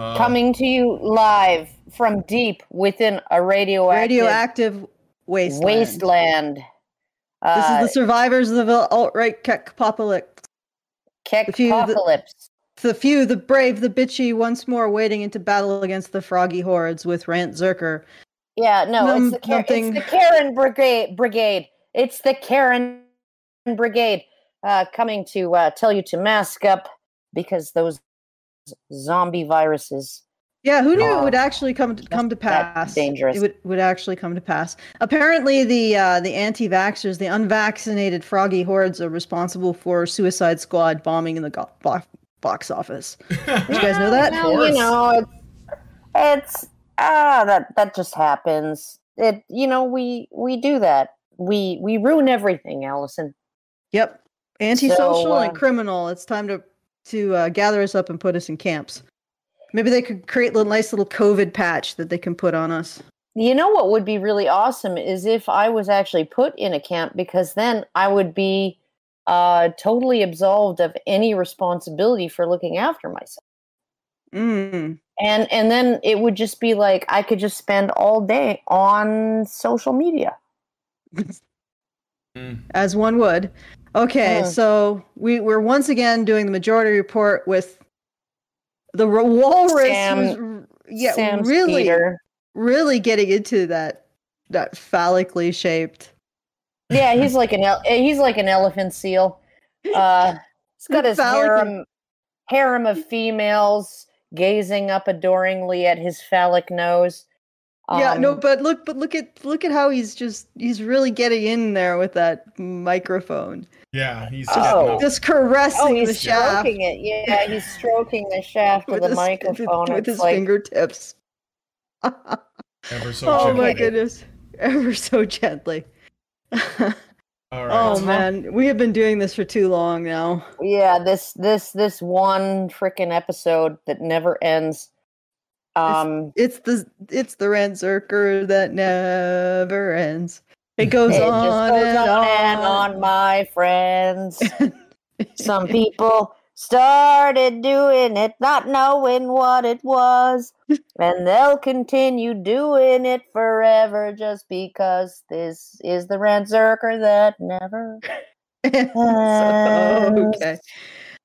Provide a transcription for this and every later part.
Uh, Coming to you live from deep within a radioactive, Radioactive wasteland. wasteland. This Uh, is the survivors of the alt-right apocalypse. the few that- apocalypse. The few, the brave, the bitchy, once more wading into battle against the froggy hordes with Rant Zerker. Yeah, no, Num- it's the Karen, nothing- it's the Karen Brigade. Brigade. It's the Karen Brigade uh, coming to uh, tell you to mask up because those zombie viruses. Yeah, who knew it Oh, would actually come to, come to that pass? dangerous. It would, would actually come to pass. Apparently, the uh, the anti-vaxxers, the unvaccinated froggy hordes, are responsible for Suicide Squad bombing in the go- bo- box office. Did you guys know that? Well, you know, it's, it's ah that that just happens. It you know we we do that. We we ruin everything, Allison. Yep. Antisocial So, and uh, criminal. It's time to to uh, gather us up and put us in camps. Maybe they could create a nice little COVID patch that they can put on us. You know what would be really awesome is if I was actually put in a camp because then I would be uh, totally absolved of any responsibility for looking after myself. Mm. And and then it would just be like I could just spend all day on social media. As one would. Okay, so we we're once again doing the majority report with the ro- walrus. Sam- yeah, really, Skeeter. really getting into that that phallically shaped. Yeah, he's like an el- eh, he's like an elephant seal. Uh, he's got his Phallic- harem harem of females gazing up adoringly at his phallic nose. yeah, no, Um, but look, but look at look at how he's just he's really getting in there with that microphone, Yeah, he's Oh. getting up. just caressing Oh, the he's shaft stroking it. Yeah, he's stroking the shaft of with the his, microphone. with it's his like, fingertips. ever so oh gently. my goodness, ever so gently. All right. Oh man, we have been doing this for too long now. yeah, this this this one freaking episode that never ends. Um, It's the it's the Rant Zerker that never ends. It goes it on, goes and on and on, my friends. Some people started doing it not knowing what it was, and they'll continue doing it forever just because this is the Rant Zerker that never. So, okay.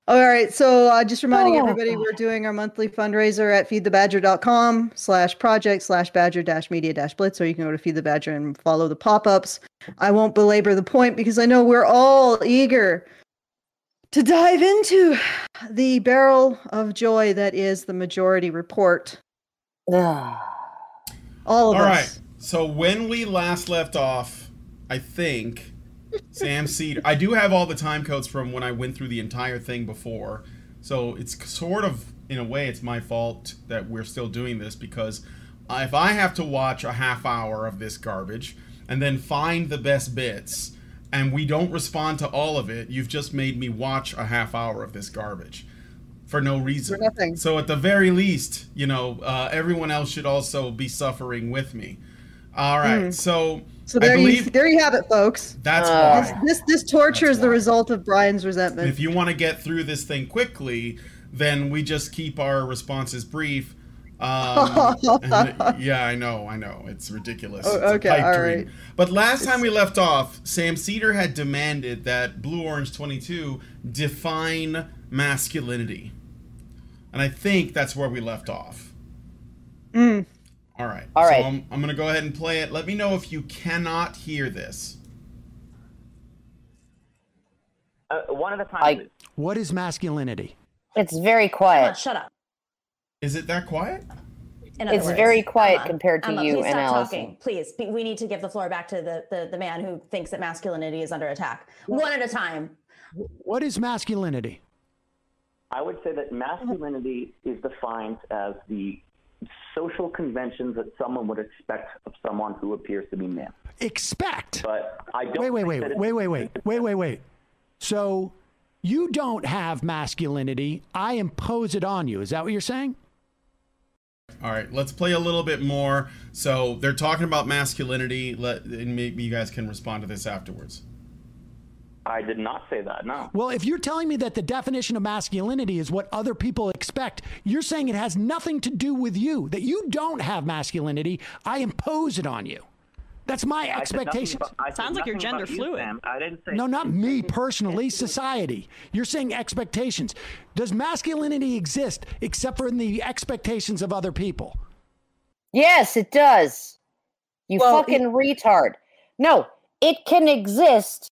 All right. So uh, just reminding Oh, everybody, we're doing our monthly fundraiser at feedthebadger.com slash project slash badger dash media dash blitz, or you can go to feed the badger and follow the pop-ups. I won't belabor the point because I know we're all eager to dive into the barrel of joy that is the majority report. Ugh. All of All us. right. So when we last left off, I think Sam Seder. I do have all the time codes from when I went through the entire thing before. So it's sort of, in a way, it's my fault that we're still doing this because if I have to watch a half hour of this garbage and then find the best bits and we don't respond to all of it, you've just made me watch a half hour of this garbage for no reason. For nothing. So at the very least, you know, uh, everyone else should also be suffering with me. All right. So So I there you there you have it, folks. that's Uh, why. This this torture That's is the why. result of Brian's resentment. If you want to get through this thing quickly, then we just keep our responses brief. Um, and- yeah, I know, I know. It's ridiculous. Oh, It's a okay, pipe all dream. right. But last time we left off, Sam Seder had demanded that Blue Orange 22 define masculinity. And I think that's where we left off. Mm. All right. All right. So I'm, I'm going to go ahead and play it. Let me know if you cannot hear this. Uh, one at a time. I- What is masculinity? It's very Come quiet. on, shut up. Is it that quiet? It's words, very quiet Emma, compared to Emma, you please and stop Allison. talking. Please, we need to give the floor back to the, the, the man who thinks that masculinity is under attack. One at a time. What is masculinity? I would say that masculinity is defined as the social conventions that someone would expect of someone who appears to be man. Expect. But I don't. Wait, wait, wait, wait, wait, wait, wait, wait, wait. So you don't have masculinity. I impose it on you. Is that what you're saying? All right, let's play a little bit more. So they're talking about masculinity. Let and maybe you guys can respond to this afterwards. I did not say that. No. Well, if you're telling me that the definition of masculinity is what other people expect, you're saying it has nothing to do with you, that you don't have masculinity. I impose it on you. That's my I expectation. about- Sounds like you're gender you, fluid. Sam. I didn't say. No, not me personally, society. You're saying expectations. Does masculinity exist except for in the expectations of other people? Yes, it does. You Well, fucking retard. No, it can exist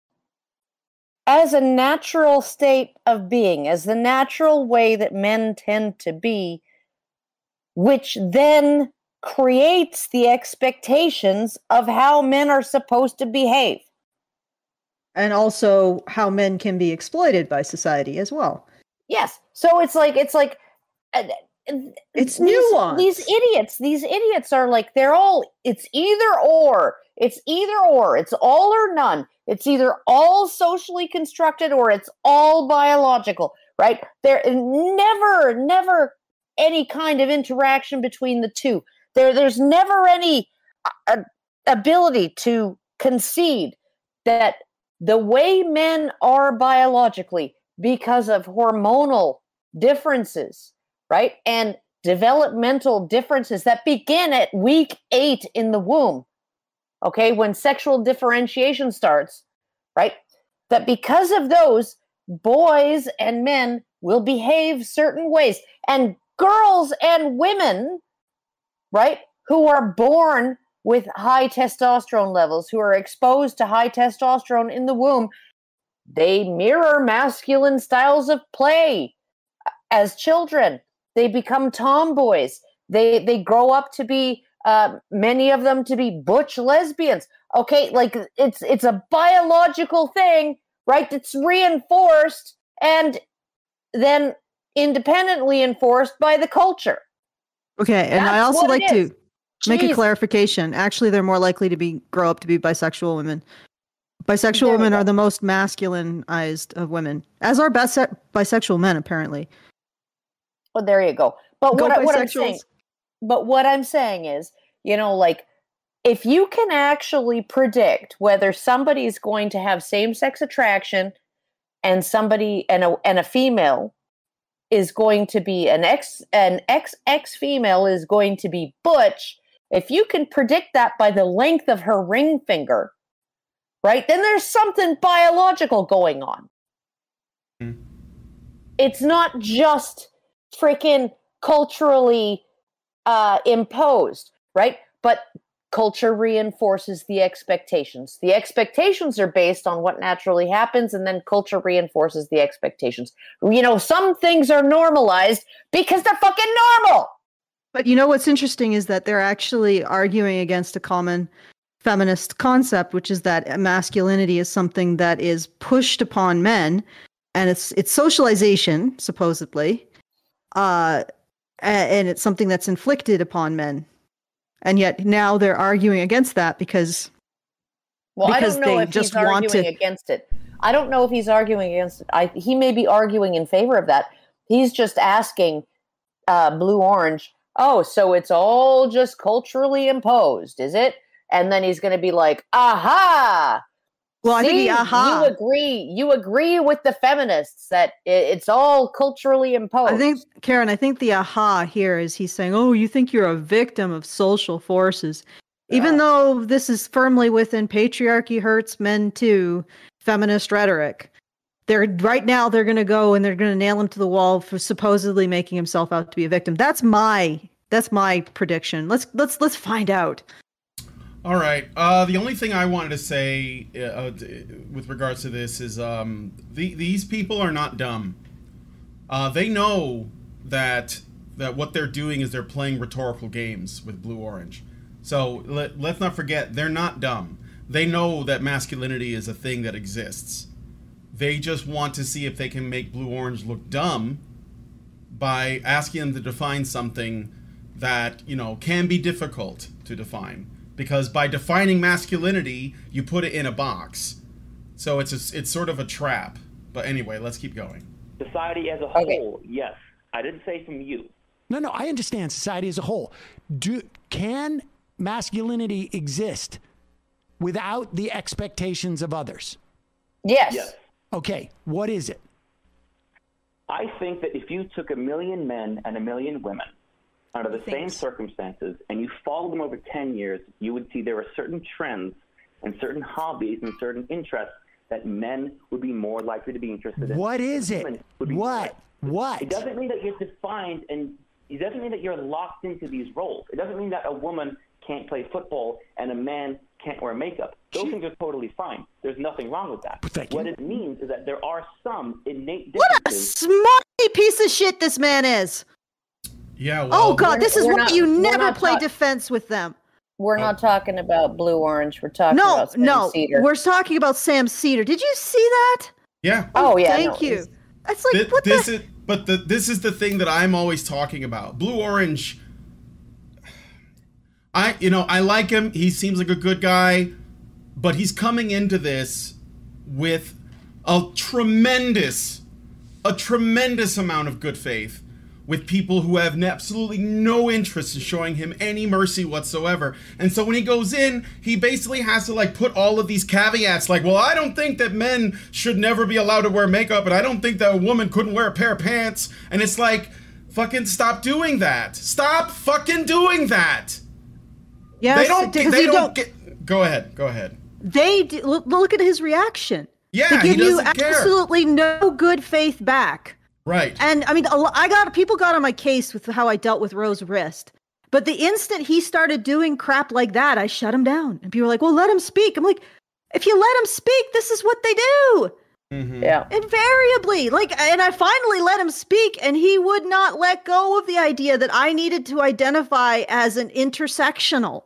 as a natural state of being, as the natural way that men tend to be, which then creates the expectations of how men are supposed to behave. And also how men can be exploited by society as well. Yes. So it's like it's like uh, It's these, nuanced. These idiots, these idiots are like they're all it's either or. It's either or. It's all or none. It's either all socially constructed or it's all biological, right? There is never never any kind of interaction between the two. There there's never any uh, ability to concede that the way men are biologically because of hormonal differences, right? And developmental differences that begin at week eight in the womb, okay, when sexual differentiation starts, right? That because of those, boys and men will behave certain ways, and girls and women, right, who are born with high testosterone levels, who are exposed to high testosterone in the womb, they mirror masculine styles of play as children. They become tomboys. They they grow up to be uh, many of them to be butch lesbians. Okay, like it's it's a biological thing, right? It's reinforced and then independently enforced by the culture. Okay, and I also like to make a clarification. Actually, they're more likely to be grow up to be bisexual women. Bisexual There women are the most masculinized of women, as are bise- bisexual men apparently. Well, there you go. But Go what, what I'm saying. But what I'm saying is, you know, like if you can actually predict whether somebody's going to have same-sex attraction and somebody and a and a female is going to be an ex an XX female is going to be butch, if you can predict that by the length of her ring finger, right? Then there's something biological going on. Hmm. It's not just freaking culturally uh, imposed, right? But culture reinforces the expectations. The expectations are based on what naturally happens, and then culture reinforces the expectations. You know, some things are normalized because they're fucking normal. But you know what's interesting is that they're actually arguing against a common feminist concept, which is that masculinity is something that is pushed upon men, and it's it's socialization supposedly, uh, and it's something that's inflicted upon men. And yet now they're arguing against that because Well, Because I don't know they if just he's want arguing to- against it. I don't know if he's arguing against it. I, he may be arguing in favor of that. He's just asking uh, Blue Orange, oh, so it's all just culturally imposed, is it? And then he's going to be like, aha! Well, I think See, the aha. you agree. You agree with the feminists that it's all culturally imposed. I think Karen, I think the aha here is he's saying, "Oh, you think you're a victim of social forces." Even Yeah. though this is firmly within patriarchy hurts men too, feminist rhetoric. They're right now they're going to go and they're going to nail him to the wall for supposedly making himself out to be a victim. That's my that's my prediction. Let's let's let's find out. All right. Uh, the only thing I wanted to say uh, uh, with regards to this is um, the, these people are not dumb. Uh, they know that that what they're doing is they're playing rhetorical games with Blue Orange. So let, let's not forget they're not dumb. They know that masculinity is a thing that exists. They just want to see if they can make Blue Orange look dumb by asking them to define something that you know can be difficult to define because by defining masculinity you put it in a box so it's a, it's sort of a trap but anyway let's keep going Society as a Okay. whole, yes. I didn't say from you. No, no, I understand society as a whole. Do can masculinity exist without the expectations of others? yes. Yes. Okay, what is it? I think that if you took a million men and a million women under the same circumstances and you follow them over 10 years, you would see there are certain trends and certain hobbies and certain interests that men would be more likely to be interested in. What is it? What? What? It doesn't mean that you're defined and it doesn't mean that you're locked into these roles. It doesn't mean that a woman can't play football and a man can't wear makeup. Those things are totally fine. There's nothing wrong with that. What it means is that there are some innate differences. What a smarty piece of shit this man is. Yeah. Oh, well, Oh god, this is we're why not- you never play talk- defense with them. We're not oh. talking about blue orange. We're talking No, about Sam no, Seder. we're talking about Sam Seder. Did you see that? Yeah. oh yeah, Thank no, you. it's- That's like Thi- what this the is but the this is the thing that I'm always talking about. Blue Orange I you know, I like him. He seems like a good guy, but he's coming into this with a tremendous a tremendous amount of good faith with people who have absolutely no interest in showing him any mercy whatsoever. And so when he goes in, he basically has to like put all of these caveats like, well, I don't think that men should never be allowed to wear makeup, and I don't think that a woman couldn't wear a pair of pants. And it's like, fucking stop doing that. Stop fucking doing that. yes, they don't they don't, don't. get Go ahead. Go ahead. they d- look, at his reaction. Yeah, they he give you doesn't care. absolutely no good faith back. Right. And I mean, I got people got on my case with how I dealt with Rose wrist. But the instant he started doing crap like that, I shut him down. And people were like, "Well, let him speak." I'm like, "If you let him speak, this is what they do." Mhm. yeah. Invariably. Like and I finally let him speak and he would not let go of the idea that I needed to identify as an intersectional.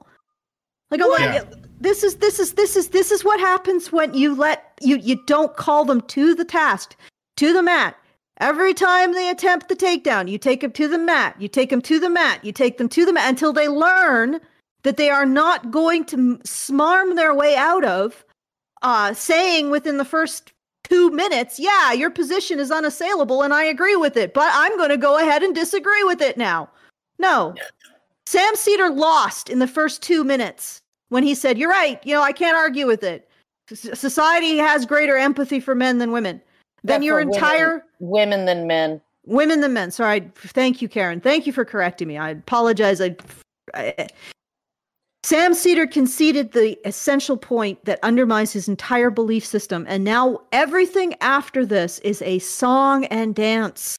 Like I'm Yeah. like this is this is this is this is what happens when you let you you don't call them to the task, to the mat. Every time they attempt the takedown, you take them to the mat, you take them to the mat, you take them to the mat until they learn that they are not going to smarm their way out of uh, saying within the first two minutes, yeah, your position is unassailable and I agree with it, but I'm going to go ahead and disagree with it now. No. Sam Seder lost in the first two minutes when he said, You're right, you know, I can't argue with it. Society has greater empathy for men than women. Then your for women- entire women than men. women than men. Sorry. Thank you, Karen. Thank you for correcting me. I apologize. I, I Sam Seder conceded the essential point that undermines his entire belief system, and now everything after this is a song and dance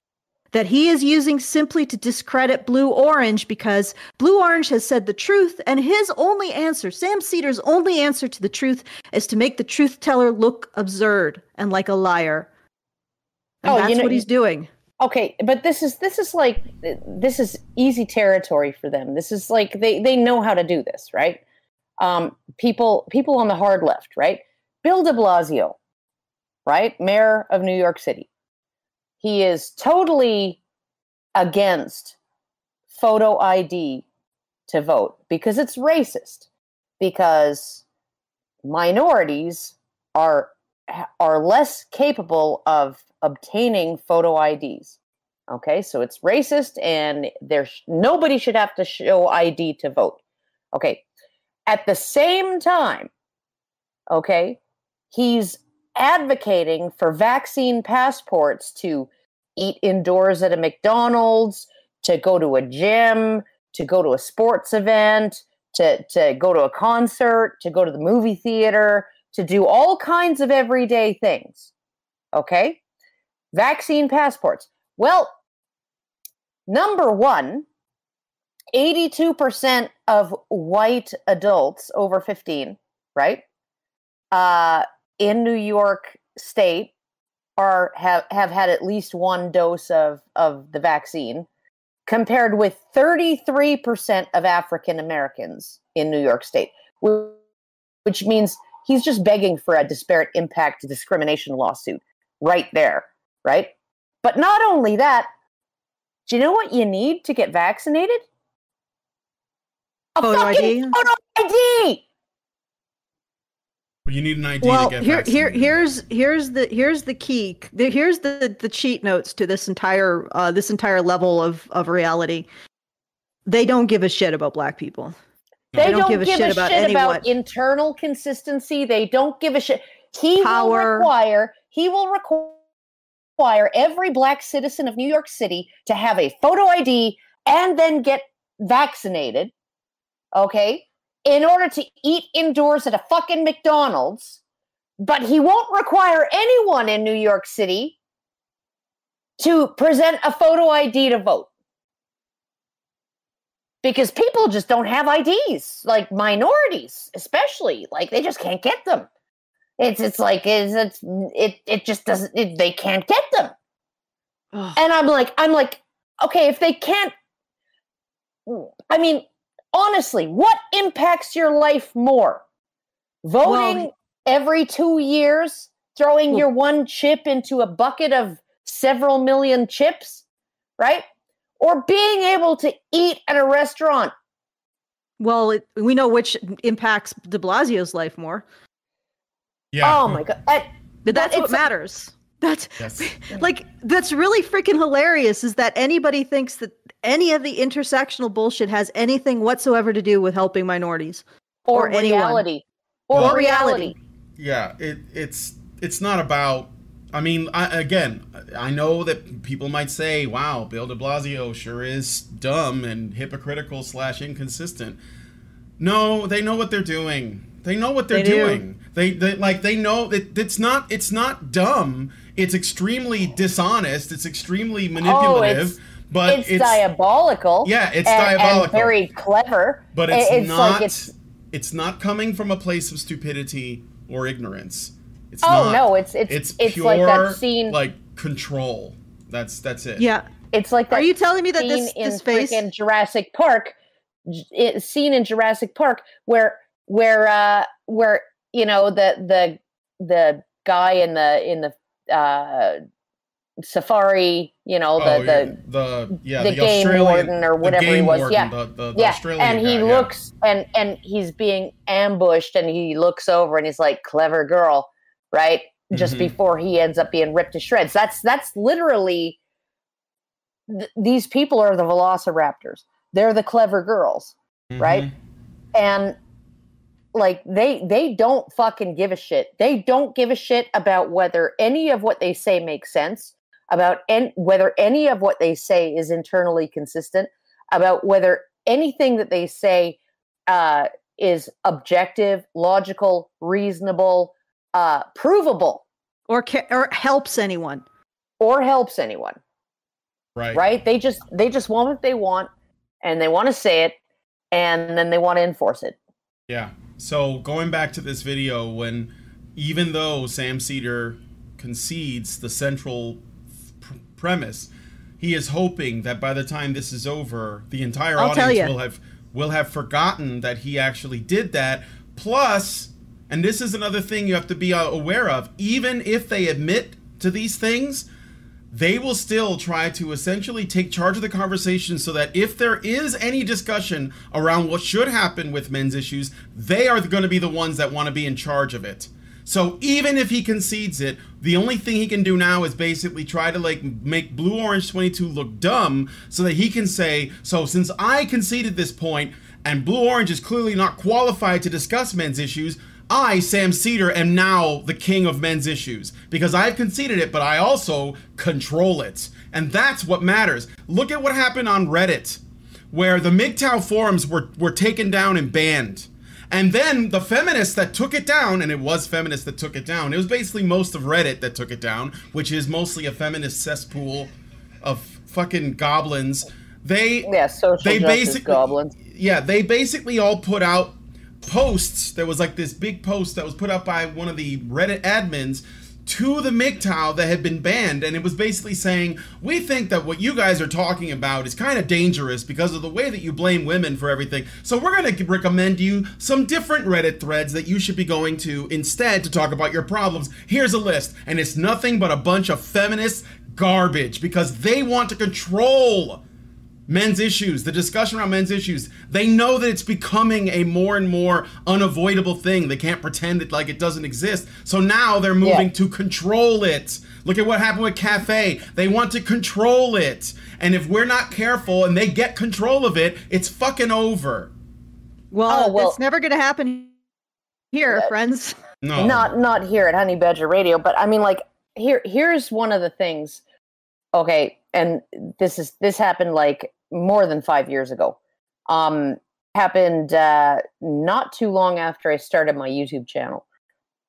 that he is using simply to discredit Blue Orange because Blue Orange has said the truth, and his only answer, Sam Seder's only answer to the truth, is to make the truth teller look absurd and like a liar. And Oh, you that's know- what he's doing. Okay, but this is this is like this is easy territory for them. This is like they they know how to do this, right? Um, people people on the hard left, right? Bill De Blasio, right, mayor of New York City. He is totally against photo ID to vote because it's racist. Because minorities are are less capable of obtaining photo IDs. Okay, so it's racist, and there's nobody should have to show ID to vote. Okay, at the same time, okay, he's advocating for vaccine passports to eat indoors at a McDonald's, to go to a gym, to go to a sports event, to, to go to a concert, to go to the movie theater, to do all kinds of everyday things. Okay? Vaccine passports. Well, number one, 82% of white adults over 15, right? Uh, in New York State are have, have had at least one dose of, of the vaccine, compared with 33% of African Americans in New York State, which means he's just begging for a disparate impact discrimination lawsuit right there, right? But not only that, do you know what you need to get vaccinated? A Photo fucking ID? photo ID. But you need an ID well to get here here here's here's the here's the key the, here's the the cheat notes to this entire uh this entire level of of reality they don't give a shit about black people They, don't don't, give a shit about anyone. internal consistency. They don't give a shit. he Power. will require he will require every black citizen of New York City to have a photo ID and then get vaccinated. Okay? In order to eat indoors at a fucking McDonald's, but he won't require anyone in New York City to present a photo ID to vote. Because people just don't have IDs, like minorities, especially, like they just can't get them. It's it's like it's, it's it it just doesn't it, they can't get them. Ugh. And I'm like I'm like okay, if they can't I mean, honestly, what impacts your life more? Voting Well- every 2 years, throwing Well- your one chip into a bucket of several million chips, right? Or being able to eat at a restaurant. Well, it, we know which impacts De Blasio's life more, Yeah. Oh my god. I- but that's what matters. That's Yes. like that's really freaking hilarious. Is that anybody thinks that any of the intersectional bullshit has anything whatsoever to do with helping minorities? or, Or anyone. reality. Or, Or reality. yeah it it's it's not about i mean I, again i know that people might say wow bill de blasio sure is dumb and hypocritical slash inconsistent no they know what they're doing they know what they're They do. doing they, they like they know that it's not it's not dumb it's extremely dishonest it's extremely oh, manipulative but Oh, it's, diabolical. Yeah, it's and- and diabolical. very clever. but I- it's, not like it's it's not coming from a place of stupidity or ignorance it's Oh, not. no, it's- it's- it's it's pure like that scene- like control that's that's it Yeah. it's like that Are you telling me that scene this in this face? freaking Jurassic Park, j- it, scene in Jurassic Park where where uh where you know the the the guy in the in the uh safari, you know the oh, the yeah. the yeah the the, game Australian warden or the whatever he game was, warden, yeah. the, the, the yeah, Australian and he guy, yeah. looks and and he's being ambushed, and he looks over and he's like, "Clever girl," right? Just Mhm. before he ends up being ripped to shreds. That's that's literally th- these people are the Velociraptors. They're the clever girls, right? Mhm. and like they they don't fucking give a shit. They don't give a shit about whether any of what they say makes sense, about en- whether any of what they say is internally consistent, about whether anything that they say uh, is objective, logical, reasonable, uh, provable, or ca- or helps anyone? or helps anyone. right Right? They just they just want what they want, and they want to say it, and then they want to enforce it. Yeah. So going back to this video, when even though Sam Seder concedes the central pr- premise, he is hoping that by the time this is over, the entire I'll audience will have will have forgotten that he actually did that. Plus, and this is another thing you have to be uh, aware of, even if they admit to these things, they will still try to essentially take charge of the conversation so that if there is any discussion around what should happen with men's issues, they are going to be the ones that want to be in charge of it. So even if he concedes it, the only thing he can do now is basically try to like make Blue Orange 22 look dumb so that he can say, so since I conceded this point and Blue Orange is clearly not qualified to discuss men's issues, I, Sam Seder, am now the king of men's issues because I've conceded it, but I also control it. And that's what matters. Look at what happened on Reddit, where the MGTOW forums were, were taken down and banned. And then the feminists that took it down, and it was feminists that took it down, it was basically most of Reddit that took it down, which is mostly a feminist cesspool of fucking goblins. They Yeah, social they justice basically goblins. yeah they basically all put out posts there was like this big post that was put up by one of the reddit admins to the MGTOW that had been banned, and it was basically saying, We think that what you guys are talking about is kind of dangerous because of the way that you blame women for everything. So, we're going to recommend you some different Reddit threads that you should be going to instead to talk about your problems. Here's a list, and it's nothing but a bunch of feminist garbage because they want to control men's issues, the discussion around men's issues. They know that it's becoming a more and more unavoidable thing. They can't pretend it like it doesn't exist. So now they're moving Yeah. to control it. Look at what happened with Cafe. They want to control it. And if we're not careful and they get control of it, it's fucking over. Well, Oh, well- it's never going to happen here, friends. No. not not here at Honey Badger Radio, but I mean, like here here's one of the things. Okay, and this is this happened like more than five years ago. Um, happened uh, not too long after I started my YouTube channel,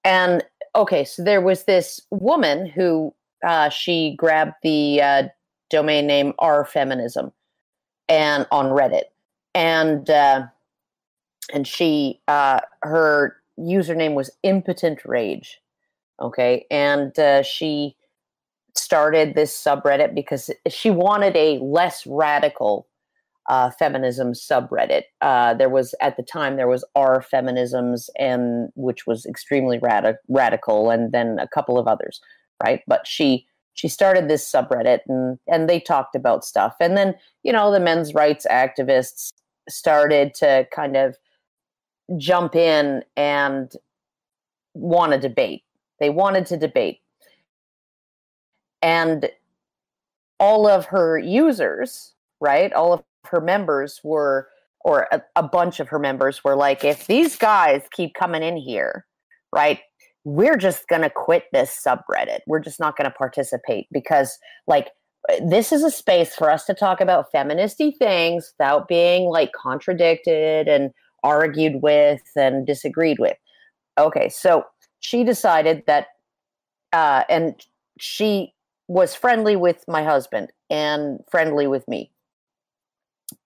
and okay, so there was this woman who uh, she grabbed the uh, domain name R Feminism, and on Reddit, and uh, and she uh, her username was impotent rage. Okay? And uh, she started this subreddit because she wanted a less radical uh, feminism subreddit uh, there was at the time there was r feminisms and which was extremely radi- radical and then a couple of others right but she she started this subreddit and and they talked about stuff and then you know the men's rights activists started to kind of jump in and want to debate. They wanted to debate. And all of her users, right? All of her members were, or a, a bunch of her members were like, if these guys keep coming in here, right? We're just going to quit this subreddit. We're just not going to participate because, like, this is a space for us to talk about feministy things without being like contradicted and argued with and disagreed with. Okay, so she decided that, uh, and she was friendly with my husband and friendly with me.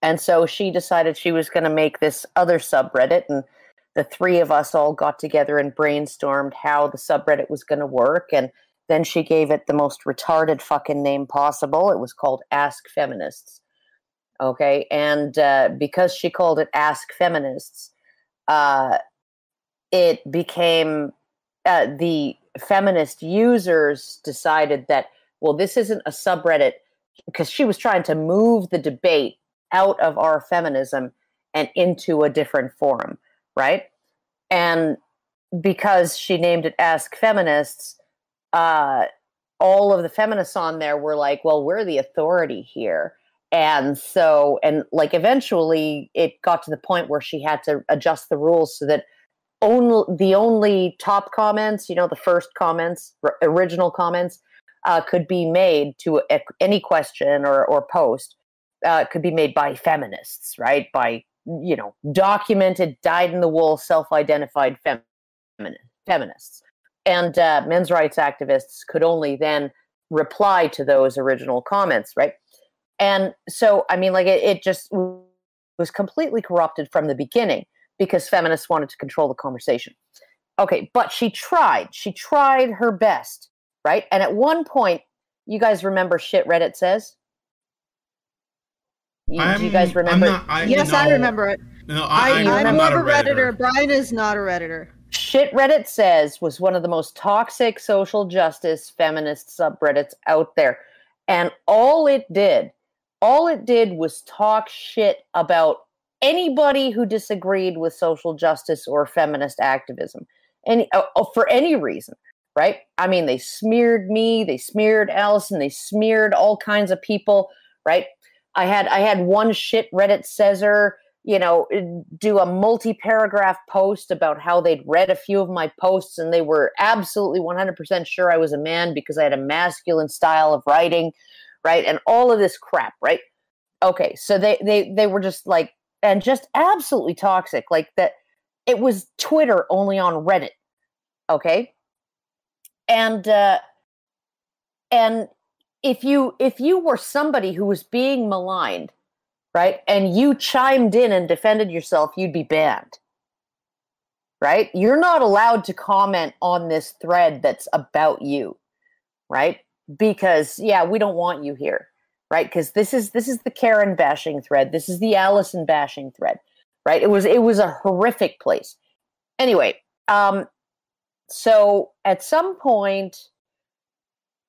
And so she decided she was going to make this other subreddit, and the three of us all got together and brainstormed how the subreddit was going to work. And then she gave it the most retarded fucking name possible. It was called Ask Feminists. Okay. And uh, because she called it Ask Feminists, uh, it became uh, the feminist users decided that, well, this isn't a subreddit because she was trying to move the debate out of our feminism and into a different forum, right? And because she named it Ask Feminists, uh, all of the feminists on there were like, well, we're the authority here. And so, and like eventually it got to the point where she had to adjust the rules so that only the only top comments, you know, the first comments, original comments, uh, could be made to a, any question or, or post, uh, could be made by feminists, right? By, you know, documented, dyed in the wool, self identified fem- feminists and uh, men's rights activists could only then reply to those original comments, right? And so, I mean, like it, it just was completely corrupted from the beginning because feminists wanted to control the conversation. Okay, but she tried. She tried her best, right? And at one point, you guys remember shit Reddit says? You, do you I'm- guys I'm remember? not- I- Yes, I remember it. No, I, I, I'm, I'm not more a of a redditor. redditor. Brian is not a redditor. Shit Reddit says was one of the most toxic social justice feminist subreddits out there. And all it did, all it did was talk shit about anybody who disagreed with social justice or feminist activism. Any uh, uh, for any reason, right? I mean, they smeared me, they smeared Allison, they smeared all kinds of people, right? I had I had one shit Reddit Caesar you know, eh, do a multi paragraph post about how they'd read a few of my posts and they were absolutely 100% sure I was a man because I had a masculine style of writing, right? And all of this crap, right? Okay, so they they they were just like and just absolutely toxic, like that it was Twitter only on Reddit. Okay? And uh and if you if you were somebody who was being maligned right? And you chimed in and defended yourself, you'd be banned. Right? You're not allowed to comment on this thread that's about you, right? Because yeah, we don't want you here, right? Because this is this is the Karen bashing thread. This is the Allison bashing thread, right? It was it was a horrific place. Anyway, um, so at some point,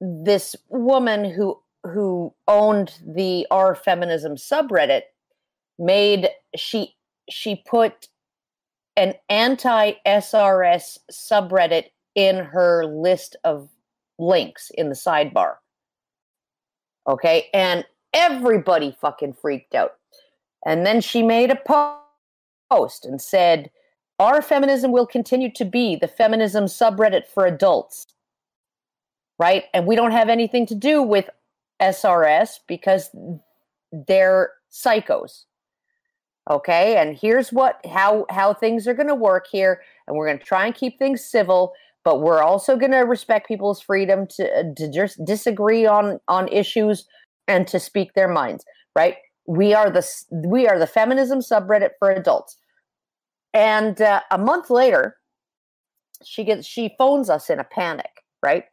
this woman who who owned the R feminism subreddit made she she put an anti SRS subreddit in her list of links in the sidebar. Okay, and everybody fucking freaked out. And then she made a po- post and said our feminism will continue to be the feminism subreddit for adults. Right? And we don't have anything to do with SRS because they're psychos. Okay? And here's what how how things are going to work here and we're going to try and keep things civil, but we're also going to respect people's freedom to uh, to just disagree on on issues and to speak their minds, right? We are the we are the feminism subreddit for adults. And uh, a month later, she gets she phones us in a panic, right?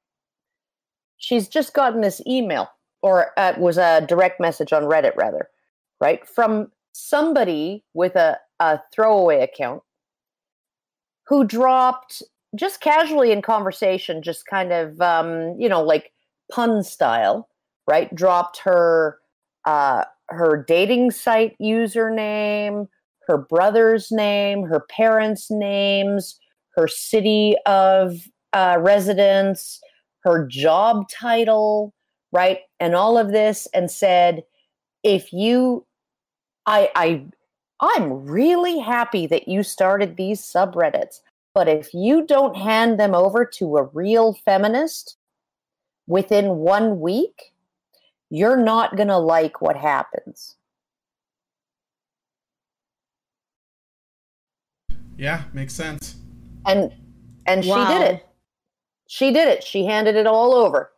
She's just gotten this email, or uh, was a direct message on Reddit, rather, right, from somebody with a, a throwaway account who dropped just casually in conversation, just kind of, um, you know, like pun style, right? Dropped her uh, her dating site username, her brother's name, her parents' names, her city of uh, residence, her job title, right? And all of this, and said, if you, I, I, I'm really happy that you started these subreddits, but if you don't hand them over to a real feminist within one week, you're not going to like what happens. Yeah, makes sense. And and Wow. she did it. She did it. She handed it all over.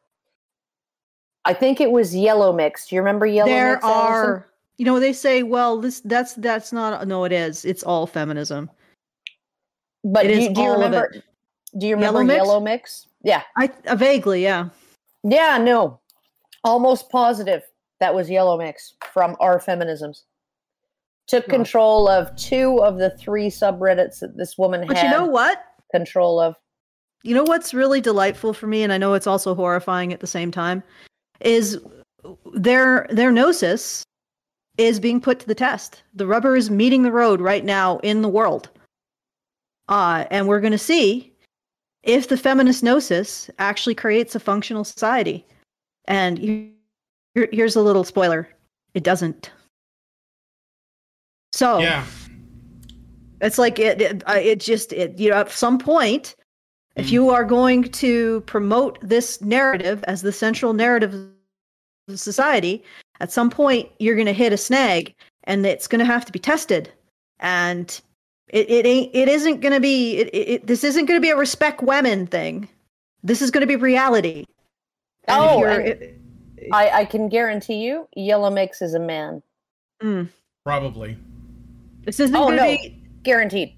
I think it was Yellow Mix. Do you remember Yellow there Mix? Allison? are you know they say well this that's that's not no it is it's all feminism But it do, is you- do you all remember? Do you remember Yellow Yellow Mix? Mix? Yeah. i uh, vaguely yeah Yeah, no. Almost positive that was Yellow Mix from our feminisms. Took control of two of the three subreddits that this woman but had you know what? control of. you know what's really delightful for me and i know it's also horrifying at the same time is their their gnosis is being put to the test. The rubber is meeting the road right now in the world. Uh, and we're going to see if the feminist gnosis actually creates a functional society. And here, here's a little spoiler. It doesn't so Yeah. it's like it, it, uh, it just, it, you know, at some point, if you are going to promote this narrative as the central narrative of society, at some point you're going to hit a snag, and it's going to have to be tested. And it, it ain't, it isn't going to be, it, it, it- this isn't going to be a respect women thing. This is going to be reality. And Oh, you're- it- I, I can guarantee you, Yellow Mix is a man. mm, Probably. This isn't Oh going to no, be. guaranteed.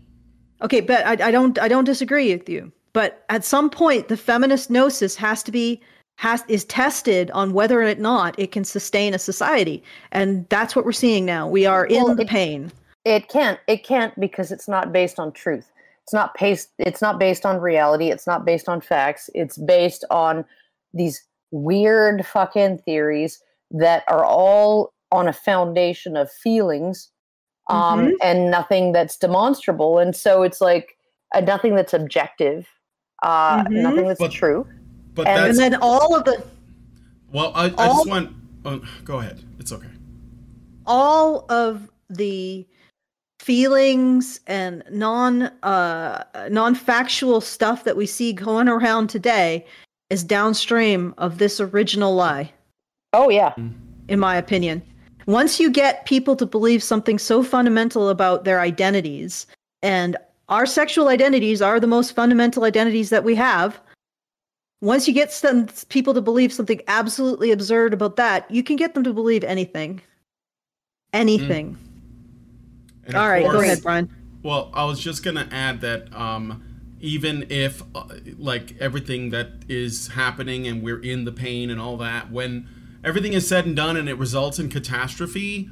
Okay, but I, I don't I don't disagree with you. But at some point, the feminist gnosis has to be has is tested on whether or not it can sustain a society, and that's what we're seeing now. We are in Well, the it- pain. It can't. It can't because it's not based on truth. It's not based. It's not based on reality. It's not based on facts. It's based on these weird fucking theories that are all on a foundation of feelings, um, Mhm. and nothing that's demonstrable. And so it's like uh, nothing that's objective, uh, Mhm. nothing that's But- true. But And- that's And then all of the well. I, I all- just want. Oh, go ahead. It's okay. all of the feelings and non uh non-factual stuff that we see going around today is downstream of this original lie. Oh yeah. in my opinion. Once you get people to believe something so fundamental about their identities, and our sexual identities are the most fundamental identities that we have, once you get some people to believe something absolutely absurd about that, you can get them to believe anything. Anything. Of All right, go ahead, Brian. Well, I was just gonna add that um, even if uh, like everything that is happening and we're in the pain and all that, when everything is said and done and it results in catastrophe,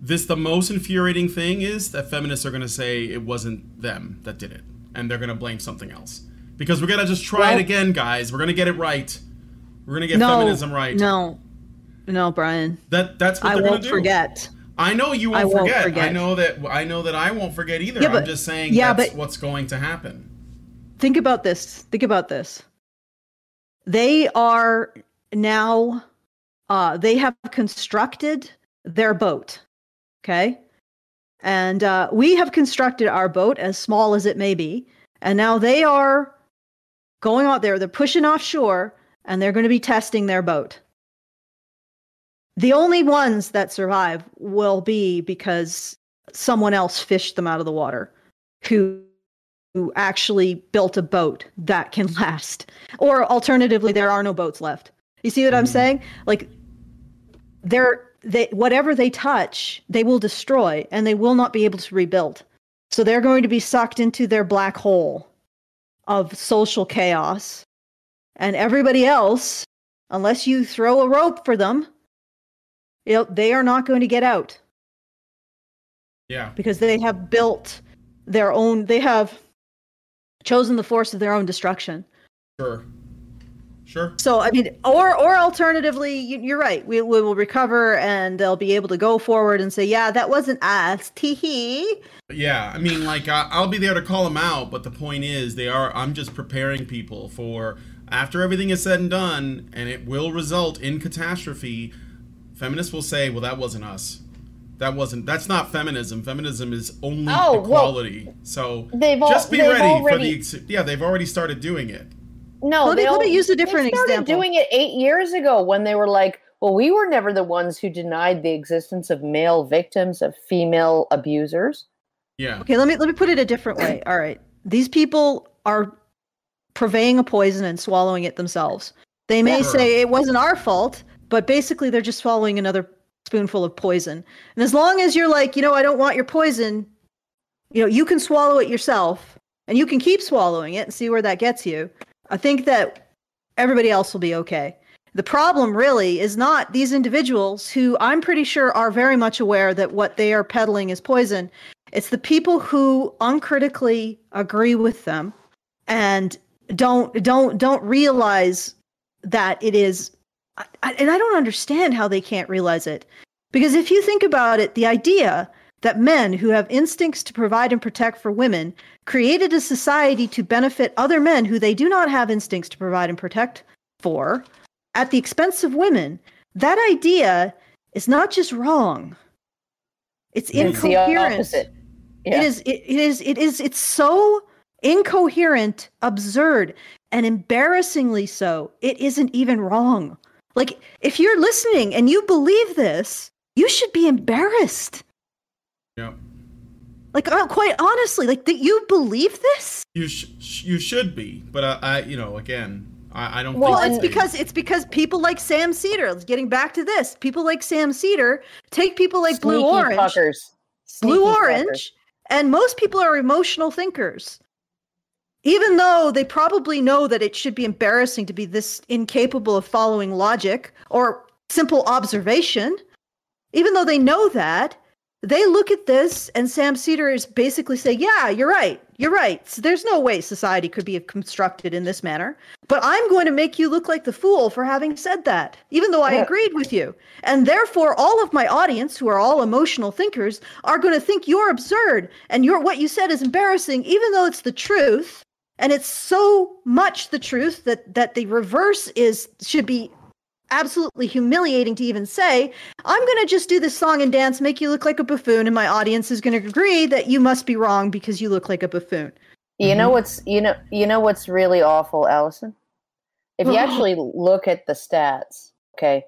this the most infuriating thing is that feminists are gonna say it wasn't them that did it, and they're gonna blame something else because we're gonna just try Well- it again, guys. We're gonna get it right. We're gonna get No, feminism right. No, no, Brian. That that's what I they're won't forget. I know you won't, I won't forget. I know that I know that I won't forget either. Yeah, I'm but- just saying yeah, that's but- what's going to happen. think about this think about this they are now uh they have constructed their boat okay And uh, we have constructed our boat, as small as it may be, and now they are going out there. They're pushing offshore, and they're going to be testing their boat. The only ones that survive will be because someone else fished them out of the water, who who actually built a boat that can last. Or alternatively, there are no boats left. You see what I'm Mhm. saying? Like they're they whatever they touch, they will destroy and they will not be able to rebuild. So they're going to be sucked into their black hole of social chaos. And everybody else, unless you throw a rope for them, you know, they are not going to get out Yeah. because they have built their own they have chosen the force of their own destruction Sure. Sure. so i mean or or alternatively you, you're right we, we will recover and they'll be able to go forward and say yeah that wasn't us tee hee. Yeah, I mean, like I, I'll be there to call them out, but the point is, they are. I'm just preparing people for after everything is said and done, and it will result in catastrophe. Feminists will say, "Well, that wasn't us. That wasn't. That's not feminism. Feminism is only Oh, well, equality." so they've al- just be they've ready for already- the. Yeah, they've already started doing it. No, Let me- they let me use a different they started example. Doing it eight years ago when they were like, "Well, we were never the ones who denied the existence of male victims of female abusers." Yeah. okay let me let me put it a different way all right these people are purveying a poison and swallowing it themselves they may Sure. say it wasn't our fault but basically they're just swallowing another spoonful of poison and as long as you're like you know i don't want your poison you know you can swallow it yourself and you can keep swallowing it and see where that gets you i think that everybody else will be okay. The problem really is not these individuals who i'm pretty sure are very much aware that what they are peddling is poison. It's the people who uncritically agree with them and don't don't don't realize that it is I, and i don't understand how they can't realize it. Because if you think about it the idea that men who have instincts to provide and protect for women created a society to benefit other men who they do not have instincts to provide and protect for at the expense of women that idea is not just wrong it's It's incoherent opposite. it Yeah. is it, it is it is it's so incoherent absurd and embarrassingly so it isn't even wrong like if you're listening and you believe this you should be embarrassed Yeah. Like uh, quite honestly like that you believe this You sh- sh- you should be, but I, I you know, again, I, I don't. Well, well think it's because it's because people like Sam Seder getting back to this people like Sam Seder take people like blue orange fuckers. blue Sneaky fuckers. orange and most people are emotional thinkers even though they probably know that it should be embarrassing to be this incapable of following logic or simple observation even though they know that they look at this and Sam Seder is basically saying yeah you're right. You're right. So there's no way society could be constructed in this manner but i'm going to make you look like the fool for having said that even though i Yeah. agreed with you. And therefore all of my audience who are all emotional thinkers are going to think you're absurd and your what you said is embarrassing even though it's the truth. And it's so much the truth that that the reverse is should be absolutely humiliating to even say i'm going to just do this song and dance make you look like a buffoon and my audience is going to agree that you must be wrong because you look like a buffoon You know Mhm. what's you know you know what's really awful, Allison? If you actually look at the stats, okay,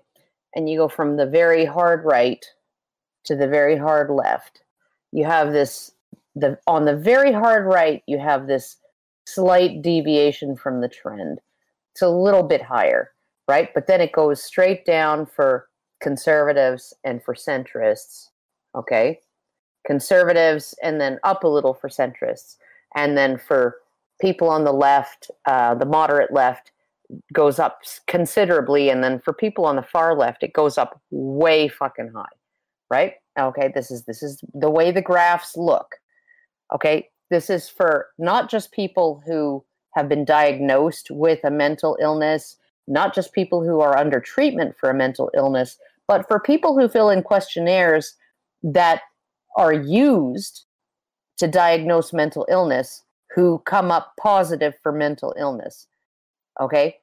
and you go from the very hard right to the very hard left, you have this the on the very hard right, you have this slight deviation from the trend. It's a little bit higher, right? But then it goes straight down for conservatives and for centrists, okay? Conservatives and then up a little for centrists and then for people on the left, uh, the moderate left goes up considerably, and then for people on the far left, it goes up way fucking high, right? Okay, this is this is the way the graphs look. Okay, this is for not just people who have been diagnosed with a mental illness, not just people who are under treatment for a mental illness, but for people who fill in questionnaires that are used to diagnose mental illness who come up positive for mental illness. Okay?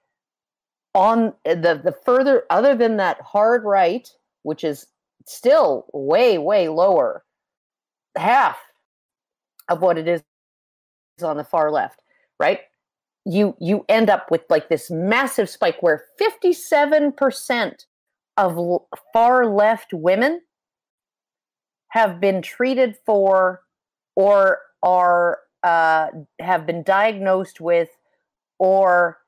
On the the further other than that hard right, which is still way way lower half of what it is on the far left, right? You you end up with like this massive spike where 57% of far left women have been treated for or are uh, have been diagnosed with or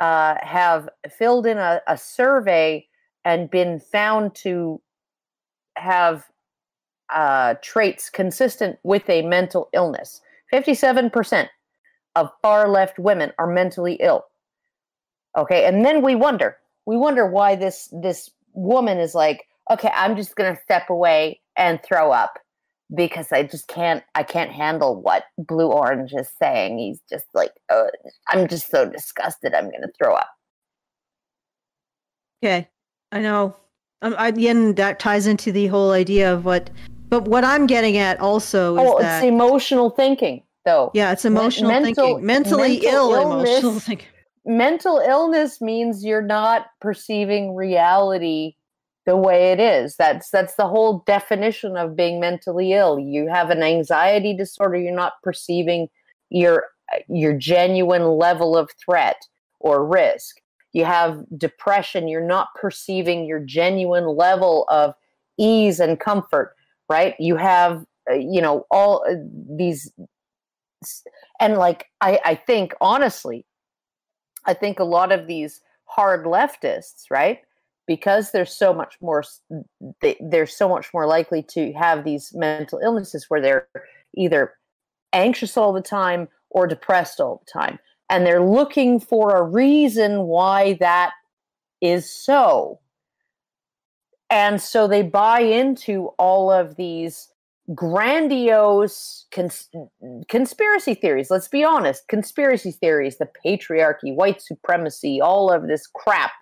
uh, have filled in a, a survey and been found to have uh, traits consistent with a mental illness. 57% of far left women are mentally ill. Okay, and then we wonder, we wonder why this this woman is like, okay, I'm just gonna step away and throw up because I just can't I can't handle what Blue Orange is saying. He's just like, oh, I'm just so disgusted. I'm gonna throw up. Okay, I know. Um, I, again, that ties into the whole idea of what. But what I'm getting at also is Oh, that it's emotional thinking, though. yeah, it's emotional mental- thinking, mentally mental ill illness- emotional thinking. mental illness means you're not perceiving reality the way it is. That's that's the whole definition of being mentally ill. You have an anxiety disorder you're not perceiving your your genuine level of threat or risk. You have depression you're not perceiving your genuine level of ease and comfort right? You have uh, you know all uh, these and like i i think honestly I think a lot of these hard leftists, right? Because they're so much more, they, they're so much more likely to have these mental illnesses where they're either anxious all the time or depressed all the time, and they're looking for a reason why that is so. And so they buy into all of these grandiose cons- conspiracy theories. Let's be honest conspiracy theories, the patriarchy, white supremacy, all of this crap,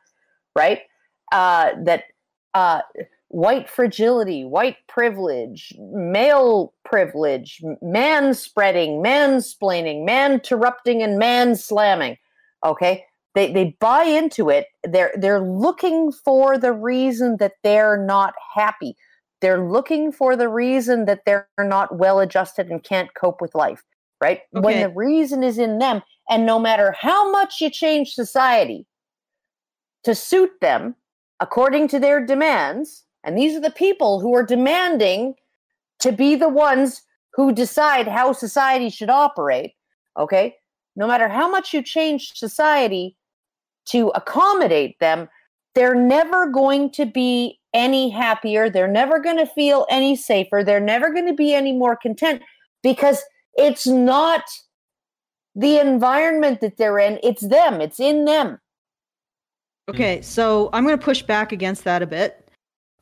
right? Uh, that uh, white fragility, white privilege, male privilege, man spreading, mansplaining, man interrupting, and man slamming. Okay. They, they buy into it. They're they're looking for the reason that they're not happy they're looking for the reason that they're not well adjusted and can't cope with life right? When the reason is in them and no matter how much you change society to suit them according to their demands and these are the people who are demanding to be the ones who decide how society should operate okay? No matter how much you change society to accommodate them they're never going to be any happier. They're never going to feel any safer. They're never going to be any more content because it's not the environment that they're in, it's them, it's in them. Okay, so I'm going to push back against that a bit.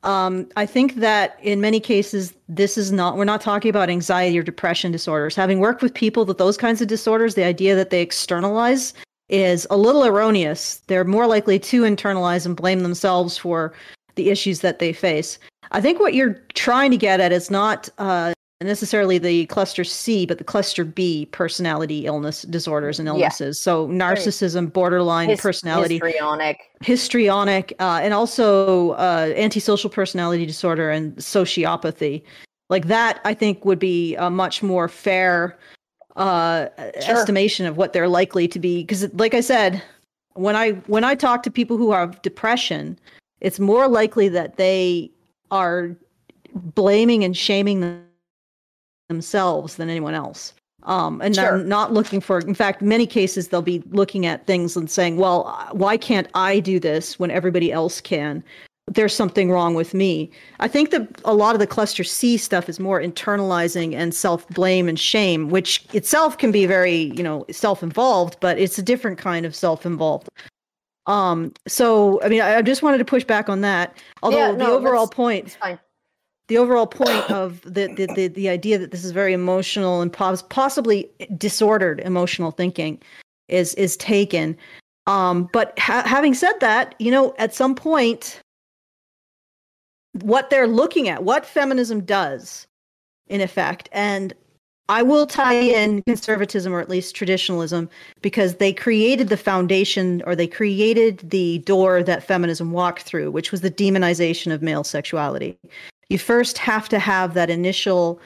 Um, I think that in many cases, this is not, we're not talking about anxiety or depression disorders. Having worked with people with those kinds of disorders, the idea that they externalize is a little erroneous. They're more likely to internalize and blame themselves for the issues that they face. I think what you're trying to get at is not uh, necessarily the cluster C, but the cluster B personality illness disorders and Yeah. illnesses. So narcissism, borderline His- personality histrionic. histrionic uh, and also uh, antisocial personality disorder and sociopathy like that i think would be a much more fair uh, Sure. estimation of what they're likely to be because like i said when i when i talk to people who have depression it's more likely that they are blaming and shaming them themselves than anyone else. Um, and Sure. they're not looking for in fact many cases they'll be looking at things and saying well why can't i do this when everybody else can? There's something wrong with me. I think that a lot of the cluster c stuff is more internalizing and self-blame and shame which itself can be very you know self-involved but it's a different kind of self-involved um so i mean i, I just wanted to push back on that. Although Yeah, the overall point the overall point of the, the the the idea that this is very emotional and pos- possibly disordered emotional thinking is is taken. Um but ha- having said that you know at some point what they're looking at what feminism does in effect and i will tie in conservatism or at least traditionalism because they created the foundation or they created the door that feminism walked through which was the demonization of male sexuality you first have to have that initial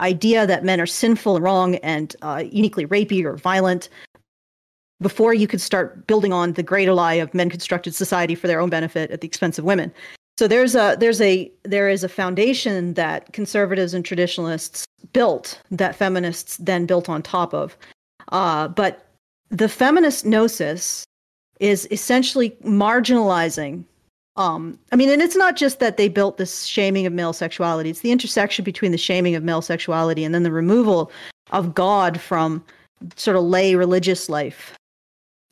idea that men are sinful and wrong and uh, uniquely rapey or violent before you could start building on the greater lie of men constructed society for their own benefit at the expense of women. So there's a there's a there is a foundation that conservatives and traditionalists built that feminists then built on top of. Uh, but the feminist gnosis is essentially marginalizing um, I mean, and it's not just that they built this shaming of male sexuality, it's the intersection between the shaming of male sexuality and then the removal of God from sort of lay religious life.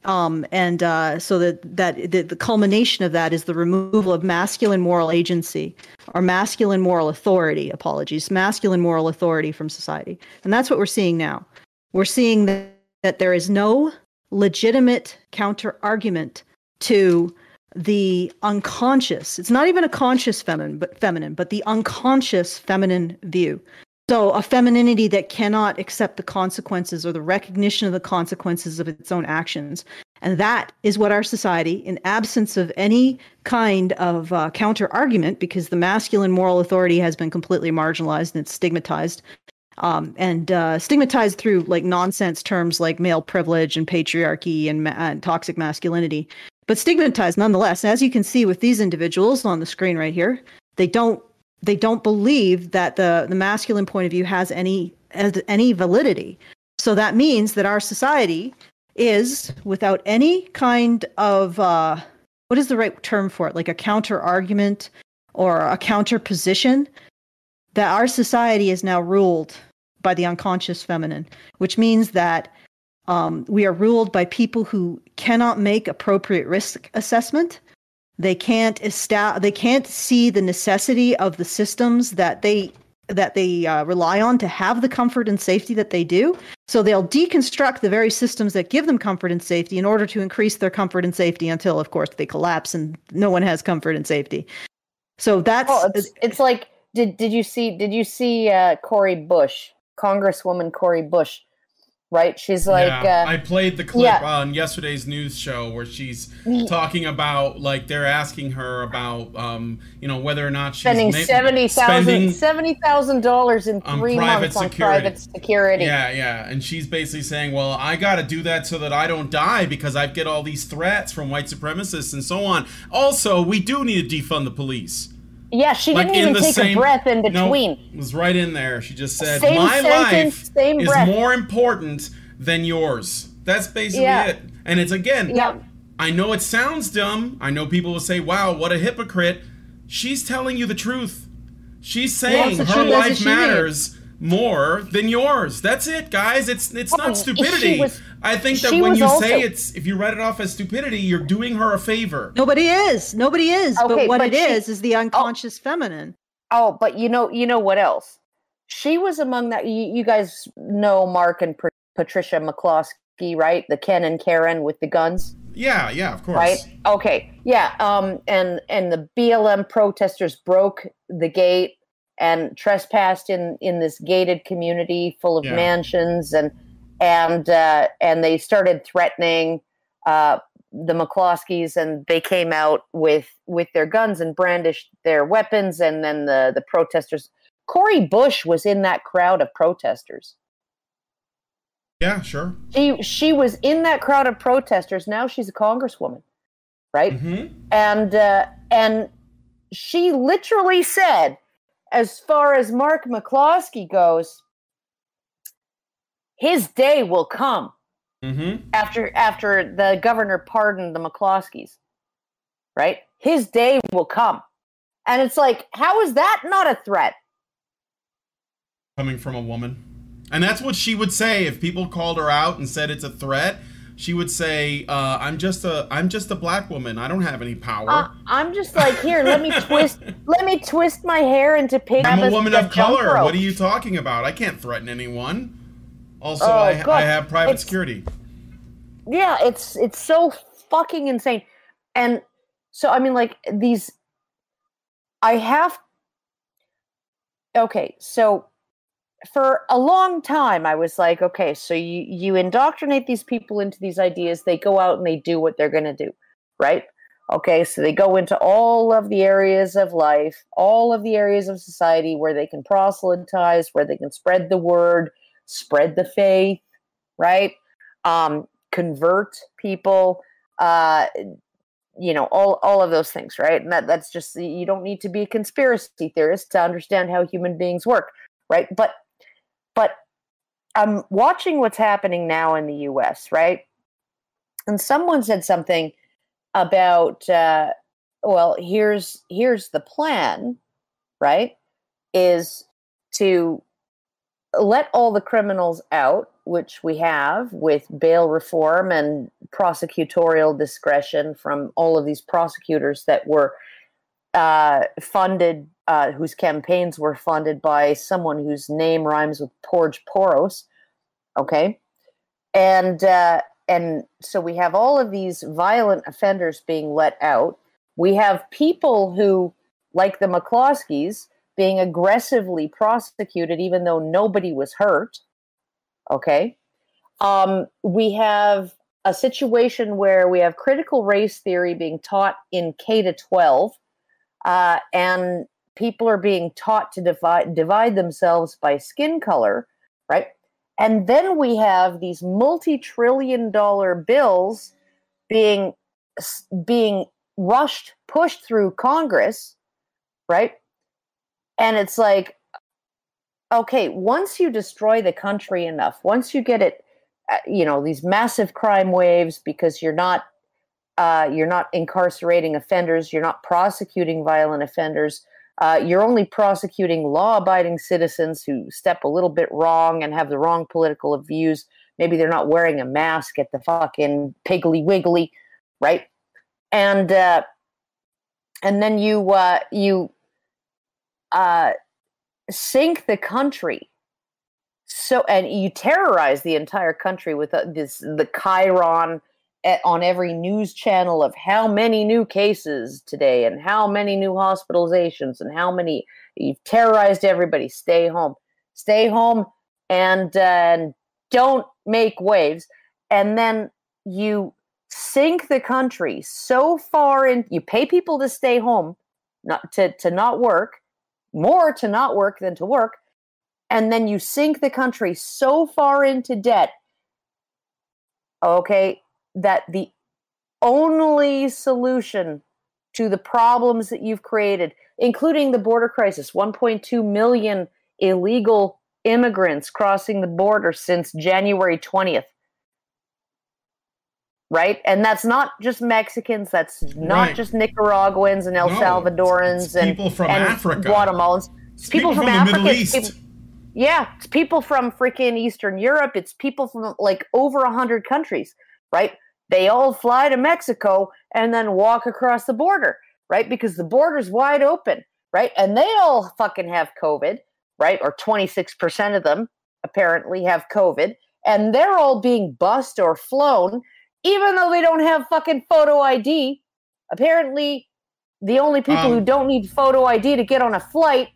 Um, and uh, so that that the, the culmination of that is the removal of masculine moral agency or masculine moral authority. Apologies, masculine moral authority from society, and that's what we're seeing now. We're seeing that, that there is no legitimate counter argument to the unconscious. It's not even a conscious feminine, but feminine, but the unconscious feminine view. So a femininity that cannot accept the consequences or the recognition of the consequences of its own actions. And that is what our society, in absence of any kind of uh, counter argument, because the masculine moral authority has been completely marginalized and stigmatized, um, and uh, stigmatized through like nonsense terms like male privilege and patriarchy and, ma- and toxic masculinity but stigmatized nonetheless. As you can see with these individuals on the screen right here, they don't they don't believe that the the masculine point of view has any has any validity. So that means that our society is without any kind of uh, what is the right term for it, like a counter argument or a counter position, that our society is now ruled by the unconscious feminine, which means that um, we are ruled by people who cannot make appropriate risk assessment. They can't esta- They can't see the necessity of the systems that they that they uh, rely on to have the comfort and safety that they do. So they'll deconstruct the very systems that give them comfort and safety in order to increase their comfort and safety until, of course, they collapse and no one has comfort and safety. So that's Oh, it's, it's like did did you see did you see uh, Cori Bush, Congresswoman Cori Bush? Right, she's like yeah, uh, I played the clip yeah. on yesterday's news show where she's talking about like they're asking her about um you know whether or not she's spending ma- seventy thousand seventy thousand dollars in three private months on security. private security. Yeah, yeah, and she's basically saying, "Well, I got to do that so that I don't die because I get all these threats from white supremacists and so on. Also, we do need to defund the police." Yeah, she Like didn't even take same a breath in No, between. it was right in there. She just said, Same "My sentence, life same is breath." more important than yours." That's basically Yeah. it. And it's again, Yeah. I know it sounds dumb. I know people will say, "Wow, what a hypocrite." She's telling you the truth. She's saying the her life matters more than yours. That's it, guys. It's it's not stupidity. was- I think that when you also- say it's if you write it off as stupidity, you're doing her a favor. nobody is. Nobody is. Okay, but what but it she- is is the unconscious feminine. Oh, but you know, you know what else? She was among that. You, you guys know Mark and Pat- Patricia McCloskey, right? The Ken and Karen with the guns, Yeah, yeah, of course. right? Okay, yeah. Um, and and the BLM protesters broke the gate and trespassed in in this gated community full of Yeah. mansions and and uh, and they started threatening uh, the McCloskeys and they came out with with their guns and brandished their weapons and then the the protesters Cori Bush was in that crowd of protesters. Yeah, sure. She she was in that crowd of protesters. Now she's a congresswoman, right? hmm And uh, and she literally said, as far as Mark McCloskey goes, his day will come hmm after after the governor pardoned the McCloskeys, right? His day will come, and it's like, how is that not a threat? Coming from a woman. And that's what she would say if people called her out and said it's a threat. She would say, uh, "I'm just a, I'm just a black woman. I don't have any power. Uh, I'm just like, here, let me twist, let me twist my hair into pink. I'm a woman of color. rope. What are you talking about? I can't threaten anyone. Also, Oh, I, I have private It's- security. yeah it's it's so fucking insane and so i mean like these i have okay so for a long time i was like okay so you you indoctrinate these people into these ideas they go out and they do what they're going to do right Okay, so they go into all of the areas of life, all of the areas of society where they can proselytize, where they can spread the word, spread the faith, right? Um, convert people, uh, you know, all all of those things, right? And that that's just you don't need to be a conspiracy theorist to understand how human beings work, right? But but I'm watching what's happening now in the U.S., right? And someone said something about uh, well here's here's the plan right is to let all the criminals out which we have with bail reform and prosecutorial discretion from all of these prosecutors that were uh, funded uh, whose campaigns were funded by someone whose name rhymes with Porge Poros okay and uh, and so we have all of these violent offenders being let out. We have people who, like the McCloskeys, being aggressively prosecuted even though nobody was hurt. Okay. Um, we have a situation where we have critical race theory being taught in K to 12, uh, and people are being taught to divide, divide themselves by skin color, right? And then we have these multi-trillion dollar bills being being rushed pushed through Congress, right? And it's like okay, once you destroy the country enough, once you get it uh, you know, these massive crime waves because you're not uh, you're not incarcerating offenders, you're not prosecuting violent offenders, uh, you're only prosecuting law abiding citizens who step a little bit wrong and have the wrong political views. Maybe they're not wearing a mask at the fucking Piggly Wiggly, right? And uh, and then you uh, you uh, sink the country so and you terrorize the entire country with uh, this the on every news channel of how many new cases today and how many new hospitalizations and how many you've terrorized everybody. Stay home. Stay home and uh, don't make waves. And then you sink the country so far in you pay people to stay home not to, to not work more to not work than to work and then you sink the country so far into debt. Okay that the only solution to the problems that you've created, including the border crisis 1.2 million illegal immigrants crossing the border since January 20th. Right? And that's not just Mexicans, that's not Right. just Nicaraguans and El No, Salvadorans it's and, people from and Africa. Guatemalans. It's people, from, the Africa. Middle East. people- yeah, it's people from freaking Eastern Europe. It's people from like over a hundred countries, right? They all fly to Mexico and then walk across the border, right? Because the border's wide open, right? And they all fucking have COVID, right? Or 26% of them apparently have COVID. And they're all being bussed or flown, even though they don't have fucking photo ID. Apparently, the only people who Um, don't need photo ID to get on a flight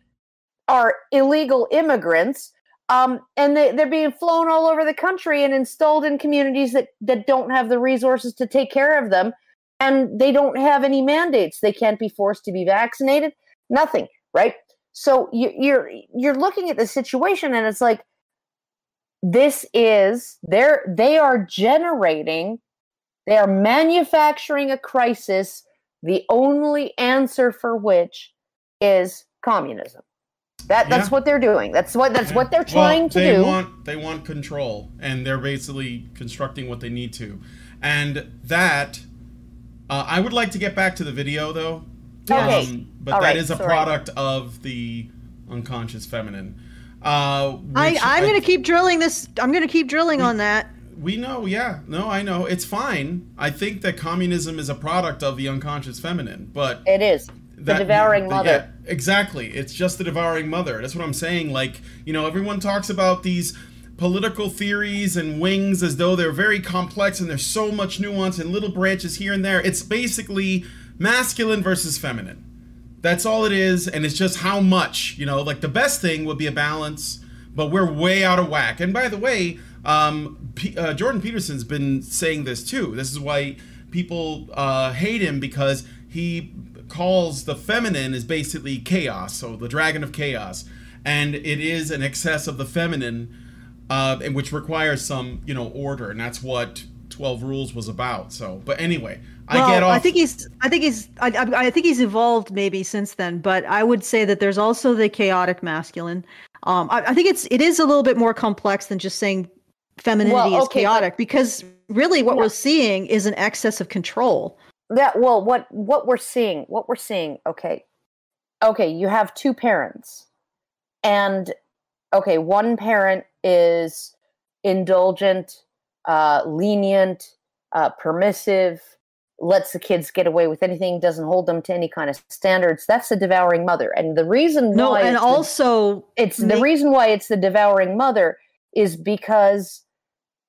are illegal immigrants um, and they, they're being flown all over the country and installed in communities that, that don't have the resources to take care of them. And they don't have any mandates. They can't be forced to be vaccinated. Nothing right? So you, you're you're looking at the situation and it's like this is they're they are generating they are manufacturing a crisis. The only answer for which is communism that that's Yeah. what they're doing. That's what that's what they're Well, trying to they do. Want, they want control, and they're basically constructing what they need to. And that, uh, I would like to get back to the video though. Okay. but All that right, is a sorry. product of the unconscious feminine. Uh, I, I'm I- going to keep drilling this. I'm going to keep drilling on that. We know, yeah. No, I know. It's fine. I think that communism is a product of the unconscious feminine, but It is the that- devouring the- mother. yeah, exactly. It's just the devouring mother. That's what I'm saying. Like, you know, everyone talks about these political theories and wings as though they're very complex and there's so much nuance and little branches here and there. It's basically masculine versus feminine. That's all it is, and it's just how much, you know, like the best thing would be a balance, but we're way out of whack. And by the way, um, P- uh, Jordan Peterson's been saying this too. This is why people uh, hate him because he calls the feminine is basically chaos, so the dragon of chaos, and it is an excess of the feminine, uh, and which requires some you know order, and that's what Twelve Rules was about. So, but anyway, I well, get off. I think he's. I think he's. I, I, I think he's evolved maybe since then. But I would say that there's also the chaotic masculine. Um, I, I think it's. It is a little bit more complex than just saying femininity Well, is okay, but- chaotic because really what Yeah. we're seeing is an excess of control. Yeah, well, what what we're seeing, what we're seeing, okay, okay, you have two parents, and okay, one parent is indulgent, uh, lenient, uh, permissive, lets the kids get away with anything, doesn't hold them to any kind of standards. That's the devouring mother, and the reason No, why and it's the- also it's the reason why it's the devouring mother is because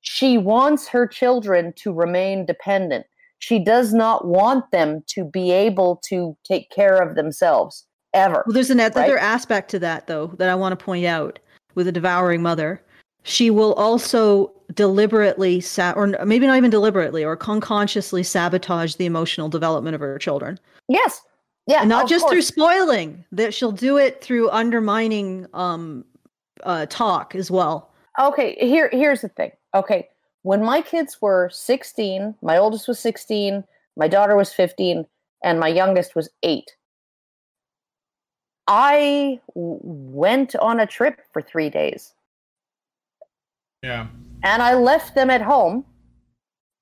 she wants her children to remain dependent. She does not want them to be able to take care of themselves ever. Well, there's another right? aspect to that, though, that I want to point out with a devouring mother. She will also deliberately, sa- or maybe not even deliberately, or unconsciously sabotage the emotional development of her children. Yes. Yeah. and not just through spoiling, that she'll do it through undermining um, uh, talk as well. Okay, here here's the thing. Okay, when my kids were 16, my oldest was 16, my daughter was 15, and my youngest was 8. I went on a trip for 3 days yeah. and I left them at home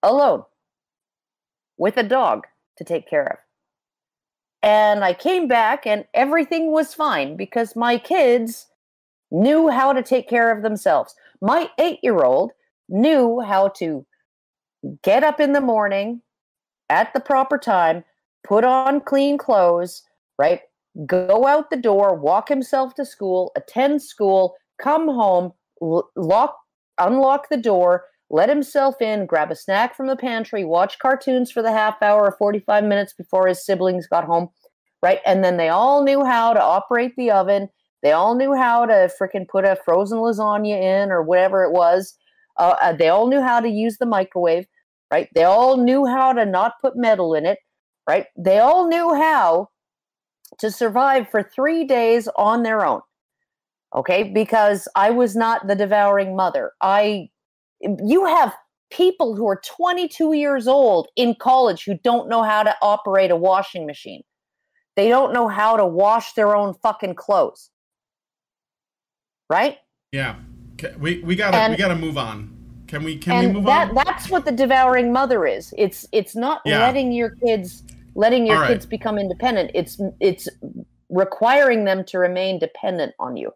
alone with a dog to take care of. And I came back and everything was fine because my kids knew how to take care of themselves. My eight year old knew how to get up in the morning at the proper time, put on clean clothes, right? Go out the door, walk himself to school, attend school, come home, lock, unlock the door, let himself in, grab a snack from the pantry, watch cartoons for the half hour or 45 minutes before his siblings got home, right? And then they all knew how to operate the oven. They all knew how to freaking put a frozen lasagna in or whatever it was. Uh, uh, they all knew how to use the microwave, right? They all knew how to not put metal in it, right? They all knew how to survive for three days on their own. Okay, because I was not the devouring mother. I, you have people who are 22 years old in college who don't know how to operate a washing machine. They don't know how to wash their own fucking clothes. Right? Yeah. Okay, we we gotta we gotta move on. Can we can we and move that on? that's what the devouring mother is it's it's not Yeah. letting your kids letting your All right. kids become independent it's it's requiring them to remain dependent on you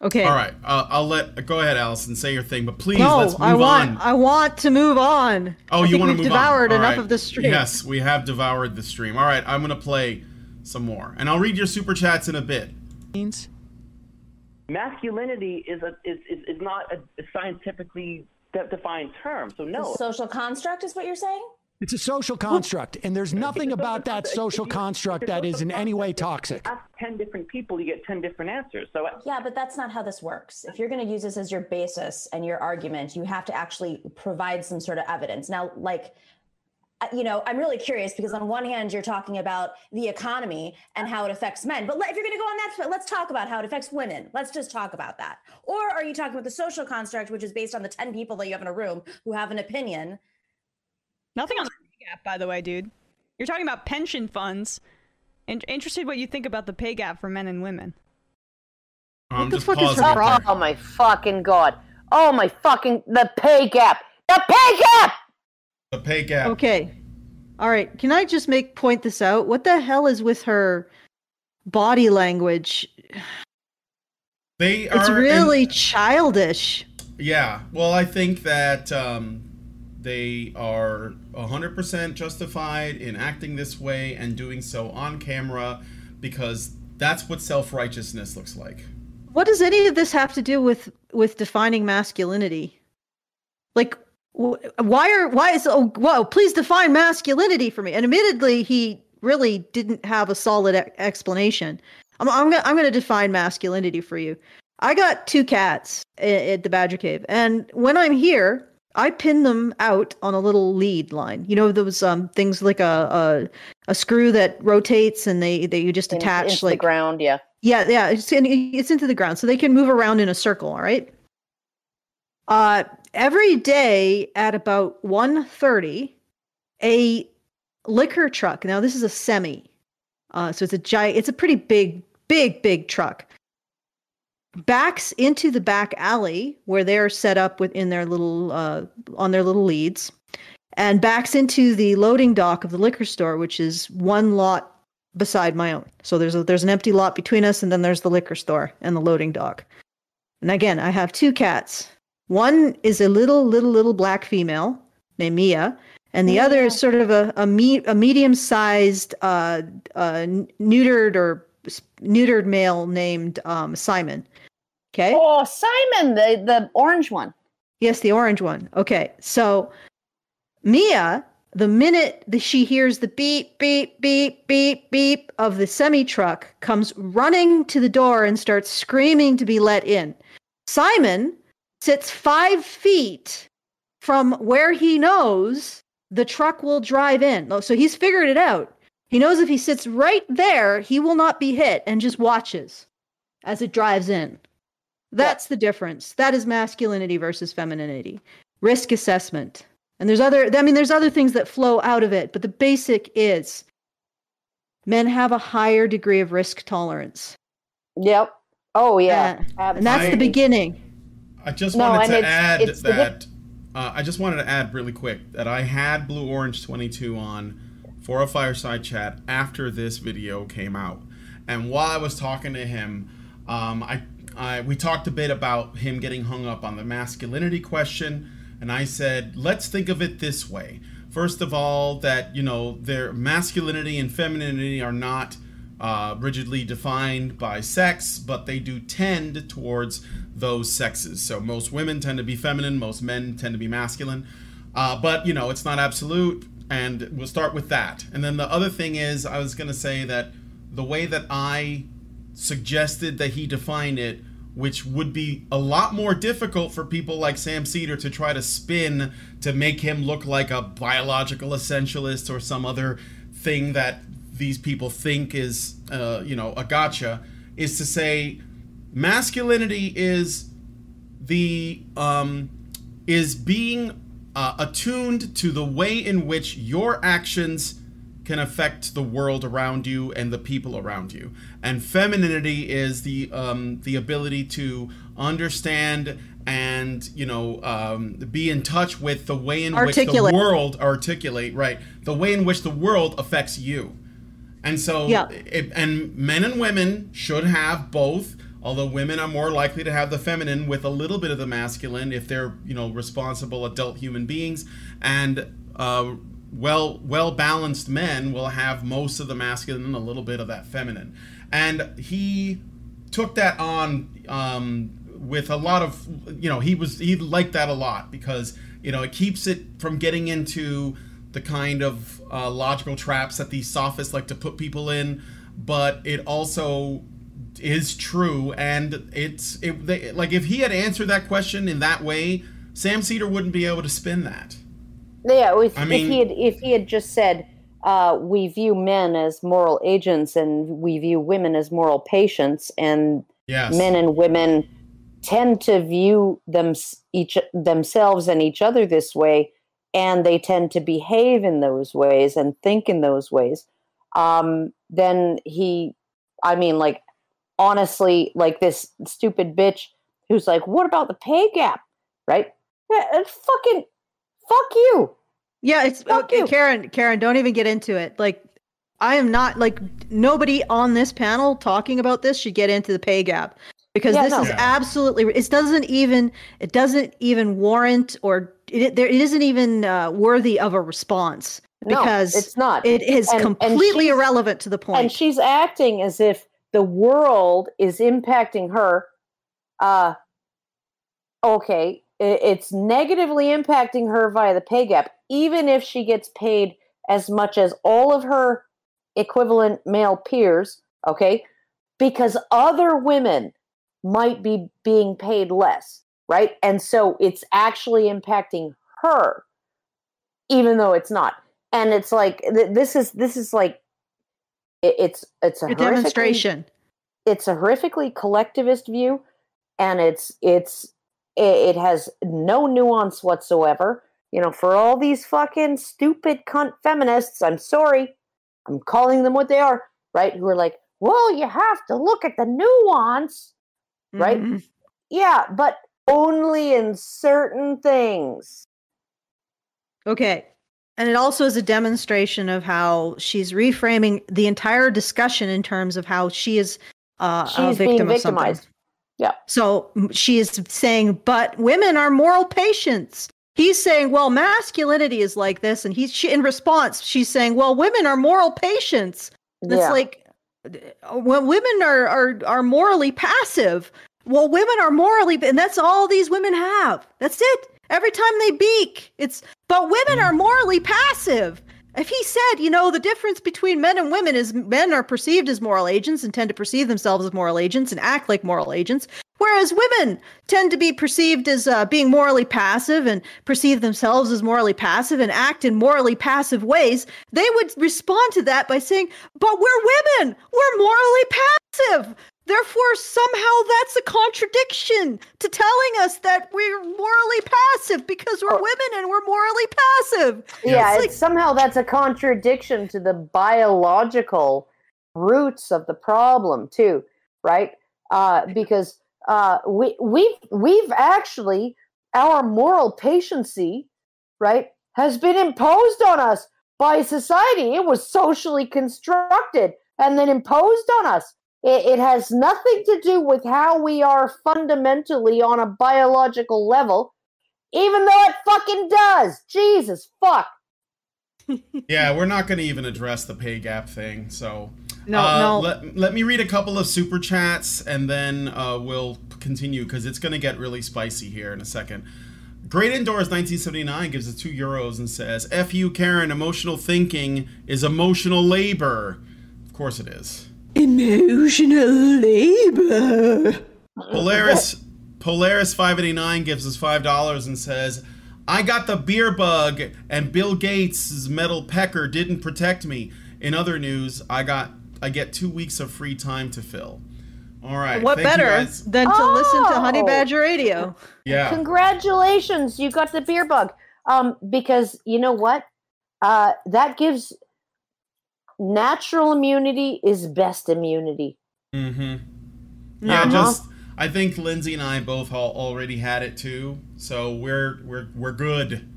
Okay. All right. Uh, I'll let go ahead, Allison. Say your thing, but please No, let's move I want. on. I want to move on. Oh, I you want to we've move devoured on? All enough right. of the stream. Yes, we have devoured the stream. All right, I'm gonna play some more, and I'll read your super chats in a bit. Means Masculinity is a is, is, is not a, a scientifically de- defined term. So no, Social construct is what you're saying? it's a social construct, and there's nothing about that social construct that is in any way toxic. ask ten different people, you get ten different answers. So Yeah, but that's not how this works. If you're going to use this as your basis and your argument, you have to actually provide some sort of evidence. Now, like, you know, I'm really curious because on one hand, you're talking about the economy and how it affects men. But if you're going to go on that, let's talk about how it affects women. Let's just talk about that. Or are you talking about the social construct, which is based on the 10 people that you have in a room who have an opinion? Nothing on the pay gap, by the way, dude. You're talking about pension funds. In- interested what you think about the pay gap for men and women. I'm the just fuck is pausing her it there. oh my fucking god oh my fucking the pay gap the pay gap The pay gap. Okay. All right. Can I just make point this out? What the hell is with her body language? They are It's in- really childish. Yeah. Well, I think that um, they are 100% justified in acting this way and doing so on camera because that's what self righteousness looks like. What does any of this have to do with with defining masculinity? Like, why are why is oh whoa? Please define masculinity for me. And admittedly, he really didn't have a solid e- explanation. I'm I'm gonna I'm gonna define masculinity for you. I got two cats at, at the Badger Cave, and when I'm here, I pin them out on a little lead line. You know those um things like a a, a screw that rotates and they they you just In- attach like the ground. Yeah. yeah, yeah, it's in, it's into the ground, so they can move around in a circle. All right. Uh, every day at about 1.30, a liquor truck. Now this is a semi, uh, so it's a giant. It's a pretty big, big, big truck. Backs into the back alley where they're set up within their little uh, on their little leads, and backs into the loading dock of the liquor store, which is one lot beside my own. So there's a, there's an empty lot between us, and then there's the liquor store and the loading dock. And again, I have two cats. One is a little little little black female named Mia, and the other is sort of a a, me, a medium sized uh, uh, neutered or neutered male named um, Simon. Okay. Oh, Simon, the the orange one. Yes, the orange one. Okay. So Mia, the minute that she hears the beep, beep, beep, beep, beep of the semi truck, comes running to the door and starts screaming to be let in. Simon sits five feet from where he knows the truck will drive in. Oh, So he's figured it out. He knows if he sits right there, he will not be hit and just watches as it drives in. That's the difference. That is masculinity versus femininity. Risk assessment. And there's other I mean there's other things that flow out of it, but the basic is men have a higher degree of risk tolerance. Yep. Oh yeah. Uh, and that's the beginning. I just No, wanted to it's- add it's that. Uh, I just wanted to add really quick that I had Blue Orange 22 on for a fireside chat after this video came out, and while I was talking to him, um, I, I we talked a bit about him getting hung up on the masculinity question, and I said, let's think of it this way. First of all, that you know, their masculinity and femininity are not uh, rigidly defined by sex, but they do tend towards those sexes. So most women tend to be feminine, most men tend to be masculine. Uh, but you know, it's not absolute, and we'll start with that. And then the other thing is, I was going to say that the way that I suggested that he define it, which would be a lot more difficult for people like Sam Seder to try to spin to make him look like a biological essentialist or some other thing that these people think is, uh, you know, a gotcha, is to say masculinity is the um, is being uh, attuned to the way in which your actions can affect the world around you and the people around you. And femininity is the um, the ability to understand and you know um, be in touch with the way in which the world articulate right the way in which the world affects you. And so, Yeah. it, and men and women should have both. Although women are more likely to have the feminine with a little bit of the masculine if they're, you know, responsible adult human beings, and uh, well, well balanced men will have most of the masculine and a little bit of that feminine. And he took that on um, with a lot of, you know, he was he liked that a lot because you know it keeps it from getting into the kind of uh, logical traps that these sophists like to put people in, but it also is true, and it's it, they, like if he had answered that question in that way, Sam Seder wouldn't be able to spin that. Yeah, if, I if he had if he had just said, uh, "We view men as moral agents, and we view women as moral patients," and Yes. men and women tend to view them each themselves and each other this way, and they tend to behave in those ways and think in those ways. Um, then he, I mean, like honestly, like this stupid bitch who's like, "What about the pay gap?" Right? Yeah, it's fucking fuck you. Yeah, it's Fuck okay, you. Karen. Karen, don't even get into it. Like, I am not like nobody on this panel talking about this should get into the pay gap because Yeah, this no. is absolutely. It doesn't even. It doesn't even warrant or it. There, it isn't even uh, worthy of a response No, because it's not. It is And- and completely she's- irrelevant to the and she's acting as if the world is impacting her uh okay it's negatively impacting her via the pay gap even if she gets paid as much as all of her equivalent male peers okay because other women might be being paid less right and so it's actually impacting her, even though it's not. And it's like th- this is this is like it, it's it's a, A demonstration. It's a horrifically collectivist view, and it's it's it, it has no nuance whatsoever. You know, for all these fucking stupid cunt feminists, I'm sorry, I'm calling them what they are, right? Who are like, well, you have to look at the nuance, right? Mhm. Yeah, but only in certain things. Okay. And it also is a demonstration of how she's reframing the entire discussion in terms of how she is uh, a She's being victim of something. victimized. Yeah. So she is saying, but women are moral patients. He's saying, well, masculinity is like this, and he's she, in response, she's saying, well, women are moral patients. And It's Yeah. like, uh, well, women are are are morally passive. Well, women are morally, and that's all these women have. That's it. Every time they beak, it's but women are morally passive. If he said, you know, the difference between men and women is men are perceived as moral agents and tend to perceive themselves as moral agents and act like moral agents, whereas women tend to be perceived as uh, being morally passive and perceive themselves as morally passive and act in morally passive ways, they would respond to that by saying, but we're women, we're morally passive. Therefore, somehow that's a contradiction to telling us that we're morally passive because we're women and we're morally passive. Yeah, It's it's somehow that's a contradiction to the biological roots of the problem too, right? Uh, because uh, we we've we've actually our moral patiency, right, has been imposed on us by society. It was socially constructed and then imposed on us. It, it has nothing to do with how we are fundamentally on a biological level, even though it fucking does. Jesus fuck. Yeah, we're not going to even address the pay gap thing. So, No, uh, no. Let, let me read a couple of super chats and then uh, we'll continue because it's going to get really spicy here in a second. Great Indoors 1979 gives us two euros and says, F you, Karen, emotional thinking is emotional labor. Of course it is. Emotional labor. Polaris Polaris 589 gives us $5 and says, I got the beer bug and Bill Gates' metal pecker didn't protect me. In other news, I got I get two weeks of free time to fill. All right. what better than to listen to Honey Oh. Badger Radio? Yeah. Congratulations, you got the beer bug. Um, because you know what? Uh, that gives natural immunity is best immunity. Mm-hmm. Yeah, Uh-huh. just I think Lindsay and I both al- already had it too, so we're we're we're good.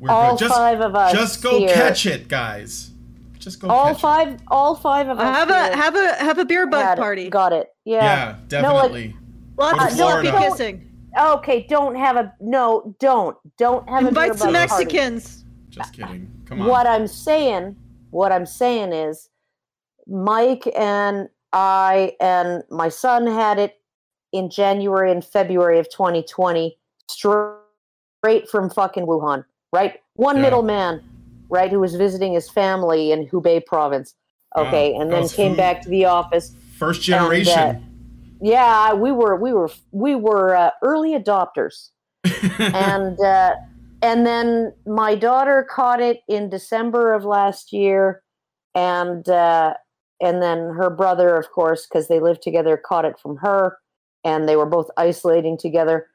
We're All good. Just, five of us Just go here. catch it, guys. Just go All catch it. five, all five of us. have here a have a have a beer bug had it. party. Got it. Yeah. Yeah, definitely. Lots Go of to sloppy kissing. Okay, don't have a no. Don't don't have a Invite some bug party. Mexicans. Just kidding. Come on. What I'm saying, what I'm saying is, Mike and I and my son had it in January and February of 2020, straight straight from fucking Wuhan, right? One Yeah. middleman, right, who was visiting his family in Hubei province. Okay, Wow, and then came food. back to the office. First And, uh, generation. Yeah, we were we were we were uh, early adopters and uh, and then my daughter caught it in December of last year, and uh, and then her brother, of course, because they lived together, caught it from her, and they were both isolating together.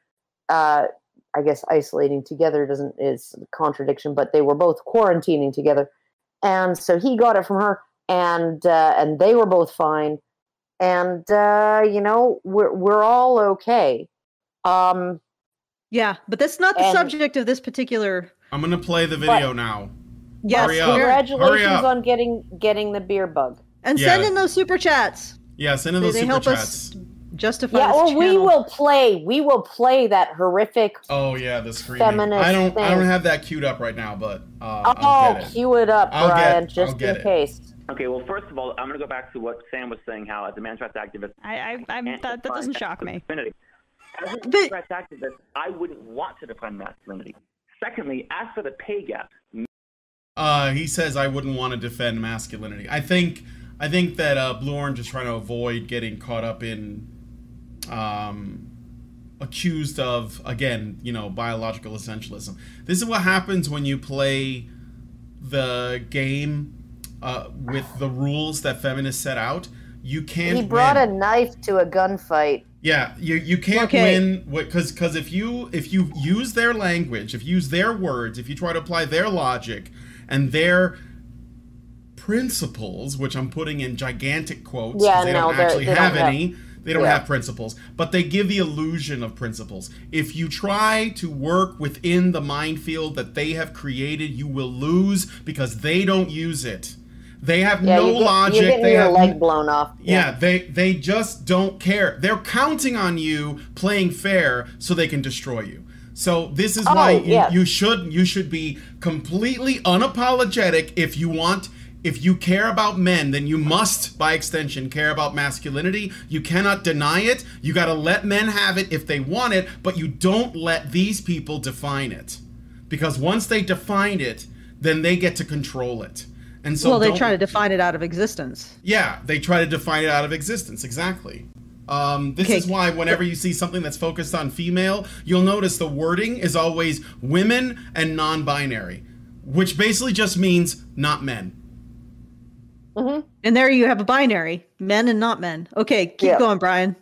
Uh, I guess isolating together doesn't is a contradiction, but they were both quarantining together, and so he got it from her, and uh, and they were both fine, and uh, you know we're we're all okay. Um, Yeah, but that's not the And- subject of this particular. I'm gonna play the video now. Yes, Hurry up. Congratulations Hurry up. on getting getting the beer bug. and Yeah. send in those super chats. Yeah, send in those they super help chats. us justify. Yeah, this or we will play. We will play that horrific. Oh yeah, the screaming. Feminist I don't. I don't have that queued up right now, but uh, Oh, I'll get it. cue it up, I'll get- Brian, I'll just get in it. case. Okay, well, first of all, I'm going to go back to what Sam was saying, how as a man's rights activist, I, I, I'm, that, that doesn't shock me. masculinity. As a But- man's rights activist, I wouldn't want to defend masculinity. Secondly, as for the pay gap, Uh, he says I wouldn't want to defend masculinity. I think. I think that uh, Blue Orange is trying to avoid getting caught up in, um, accused of again, you know, biological essentialism. This is what happens when you play the game uh, with the rules that feminists set out. You can't. He brought win. a knife to a gunfight. Yeah, you you can't Okay. win because because if you if you use their language, if you use their words, if you try to apply their logic and their principles, which I'm putting in gigantic quotes Yeah, because they no, don't actually they don't have have- any. They don't Yeah. have principles, but they give the illusion of principles. If you try to work within the minefield that they have created, you will lose because they don't use it. They have Yeah, no you get, logic. You're getting they your have leg blown off. yeah, they they just don't care. They're counting on you playing fair so they can destroy you. So this is why Oh, you, yeah. you should you should be completely unapologetic if you want if you care about men, then you must, by extension, care about masculinity. You cannot deny it. You got to let men have it if they want it, but you don't let these people define it. Because once they define it, then they get to control it. And so well, they don't- try to define it out of existence. yeah, they try to define it out of existence. Exactly. Um, this Okay. is why whenever you see something that's focused on female, you'll notice the wording is always women and non-binary, which basically just means not men. And there you have a binary men and not men. Okay, keep Yeah. going, Brian.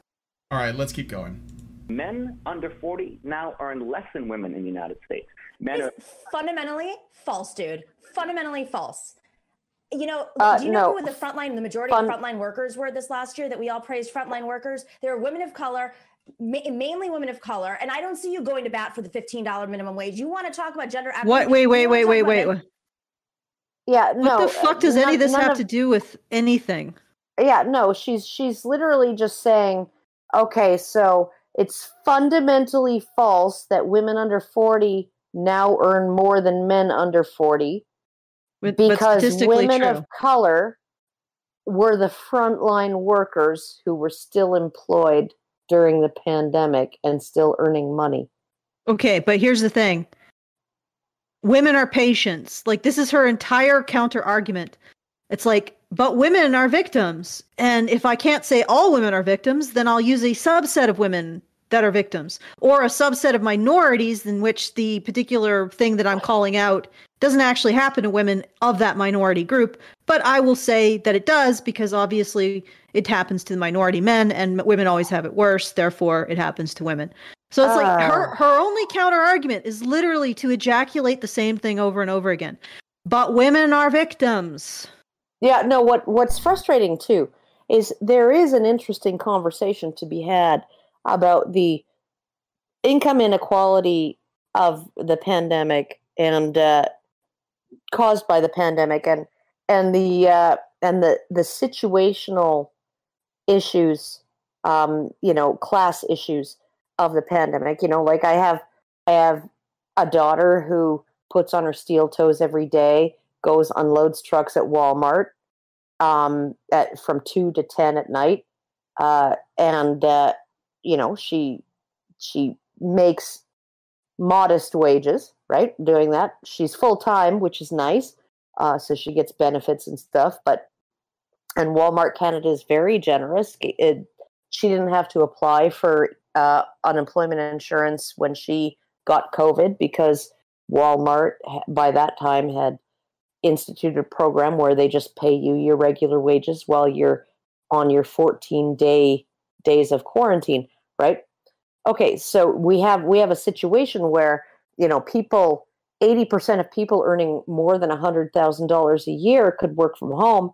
All right, let's keep going. Men under 40 now earn less than women in the United States. Men are fundamentally false, dude. Fundamentally false. You know, Uh, do you know no. who the frontline, the majority Fun- of frontline workers were this last year that we all praised frontline workers? They were women of color, ma- mainly women of color. And I don't see you going to bat for the $15 minimum wage. You want to talk about gender What? Wait, wait, wait, wait, wait. men- wait. Yeah, What no. the fuck uh, does any of this have of- to do with anything? Yeah, no, she's she's literally just saying, okay, so it's fundamentally false that women under 40 now earn more than men under 40 But- but because statistically women true. of color were the frontline workers who were still employed during the pandemic and still earning money. Okay, but here's the thing. Women are patients. Like this is her entire counter argument. It's like, but women are victims. And if I can't say all women are victims, then I'll use a subset of women that are victims or a subset of minorities in which the particular thing that I'm calling out doesn't actually happen to women of that minority group, but I will say that it does because obviously it happens to the minority men and women always have it worse, therefore it happens to women. So it's like her Ah. her only counter argument is literally to ejaculate the same thing over and over again. But women are victims. Yeah, no, what what's frustrating too is there is an interesting conversation to be had about the income inequality of the pandemic and uh, caused by the pandemic and and the uh, and the the situational issues um, you know class issues of the pandemic you know like i have i have a daughter who puts on her steel toes every day goes unloads trucks at walmart um, at from 2 to 10 at night uh, and uh, you know she she makes modest wages right? Doing that. She's full time which is nice uh, so she gets benefits and stuff but and walmart canada is very generous. It, she didn't have to apply for uh, unemployment insurance when she got covid because walmart by that time had instituted a program where they just pay you your regular wages while you're on your 14 day days of quarantine right okay so we have we have a situation where you know people 80% of people earning more than $100000 a year could work from home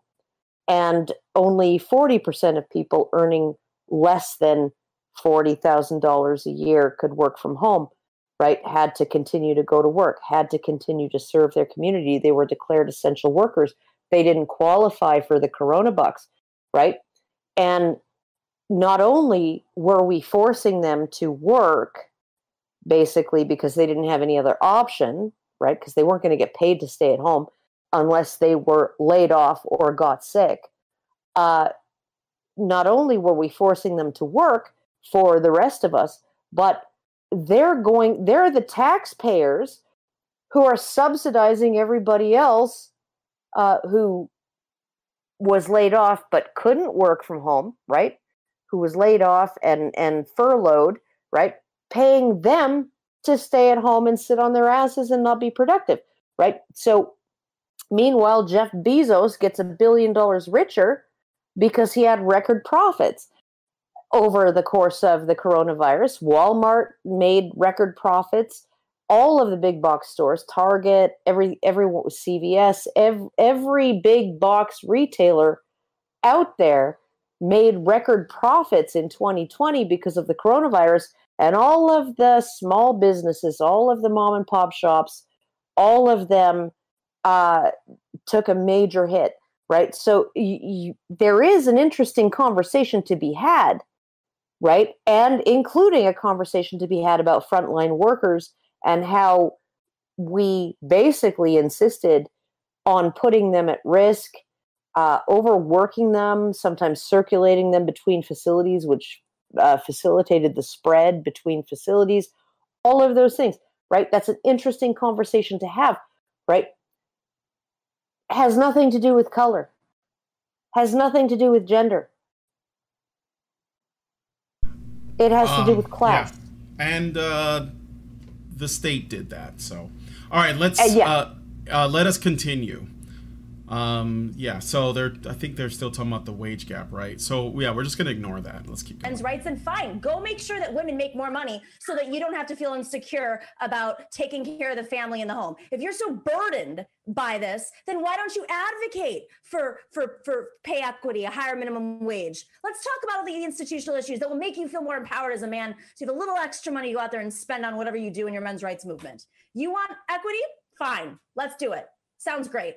and only 40% of people earning less than $40,000 a year could work from home right? Had to continue to go to work had to continue to serve their community. They were declared essential workers. They didn't qualify for the corona bucks right? And not only were we forcing them to work basically because they didn't have any other option right because they weren't going to get paid to stay at home unless they were laid off or got sick uh, not only were we forcing them to work for the rest of us but they're going they're the taxpayers who are subsidizing everybody else uh, who was laid off but couldn't work from home right who was laid off and and furloughed right paying them to stay at home and sit on their asses and not be productive, right? So, meanwhile, Jeff Bezos gets a billion dollars richer because he had record profits over the course of the coronavirus. Walmart made record profits. All of the big box stores, Target, every every CVS, every, every big box retailer out there made record profits in 2020 because of the coronavirus and all of the small businesses all of the mom and pop shops all of them uh, took a major hit right? So y- y- there is an interesting conversation to be had right? And including a conversation to be had about frontline workers and how we basically insisted on putting them at risk uh, overworking them, sometimes circulating them between facilities, which uh, facilitated the spread between facilities, all of those things, right? That's an interesting conversation to have, right? Has nothing to do with color, has nothing to do with gender. It has to do Um, with class. yeah. And uh, the state did that. So, all right, let's Uh, yeah. uh, uh, let us continue. Um, yeah. So they're, I think they're still talking about the wage gap, right? So yeah, we're just gonna ignore that. Let's keep going. men's rights and fine go make sure that women make more money so that you don't have to feel insecure about taking care of the family in the home if you're so burdened by this then why don't you advocate for for for pay equity a higher minimum wage let's talk about all the institutional issues that will make you feel more empowered as a man so you have a little extra money to go out there and spend on whatever you do in your men's rights movement you want equity fine let's do it sounds great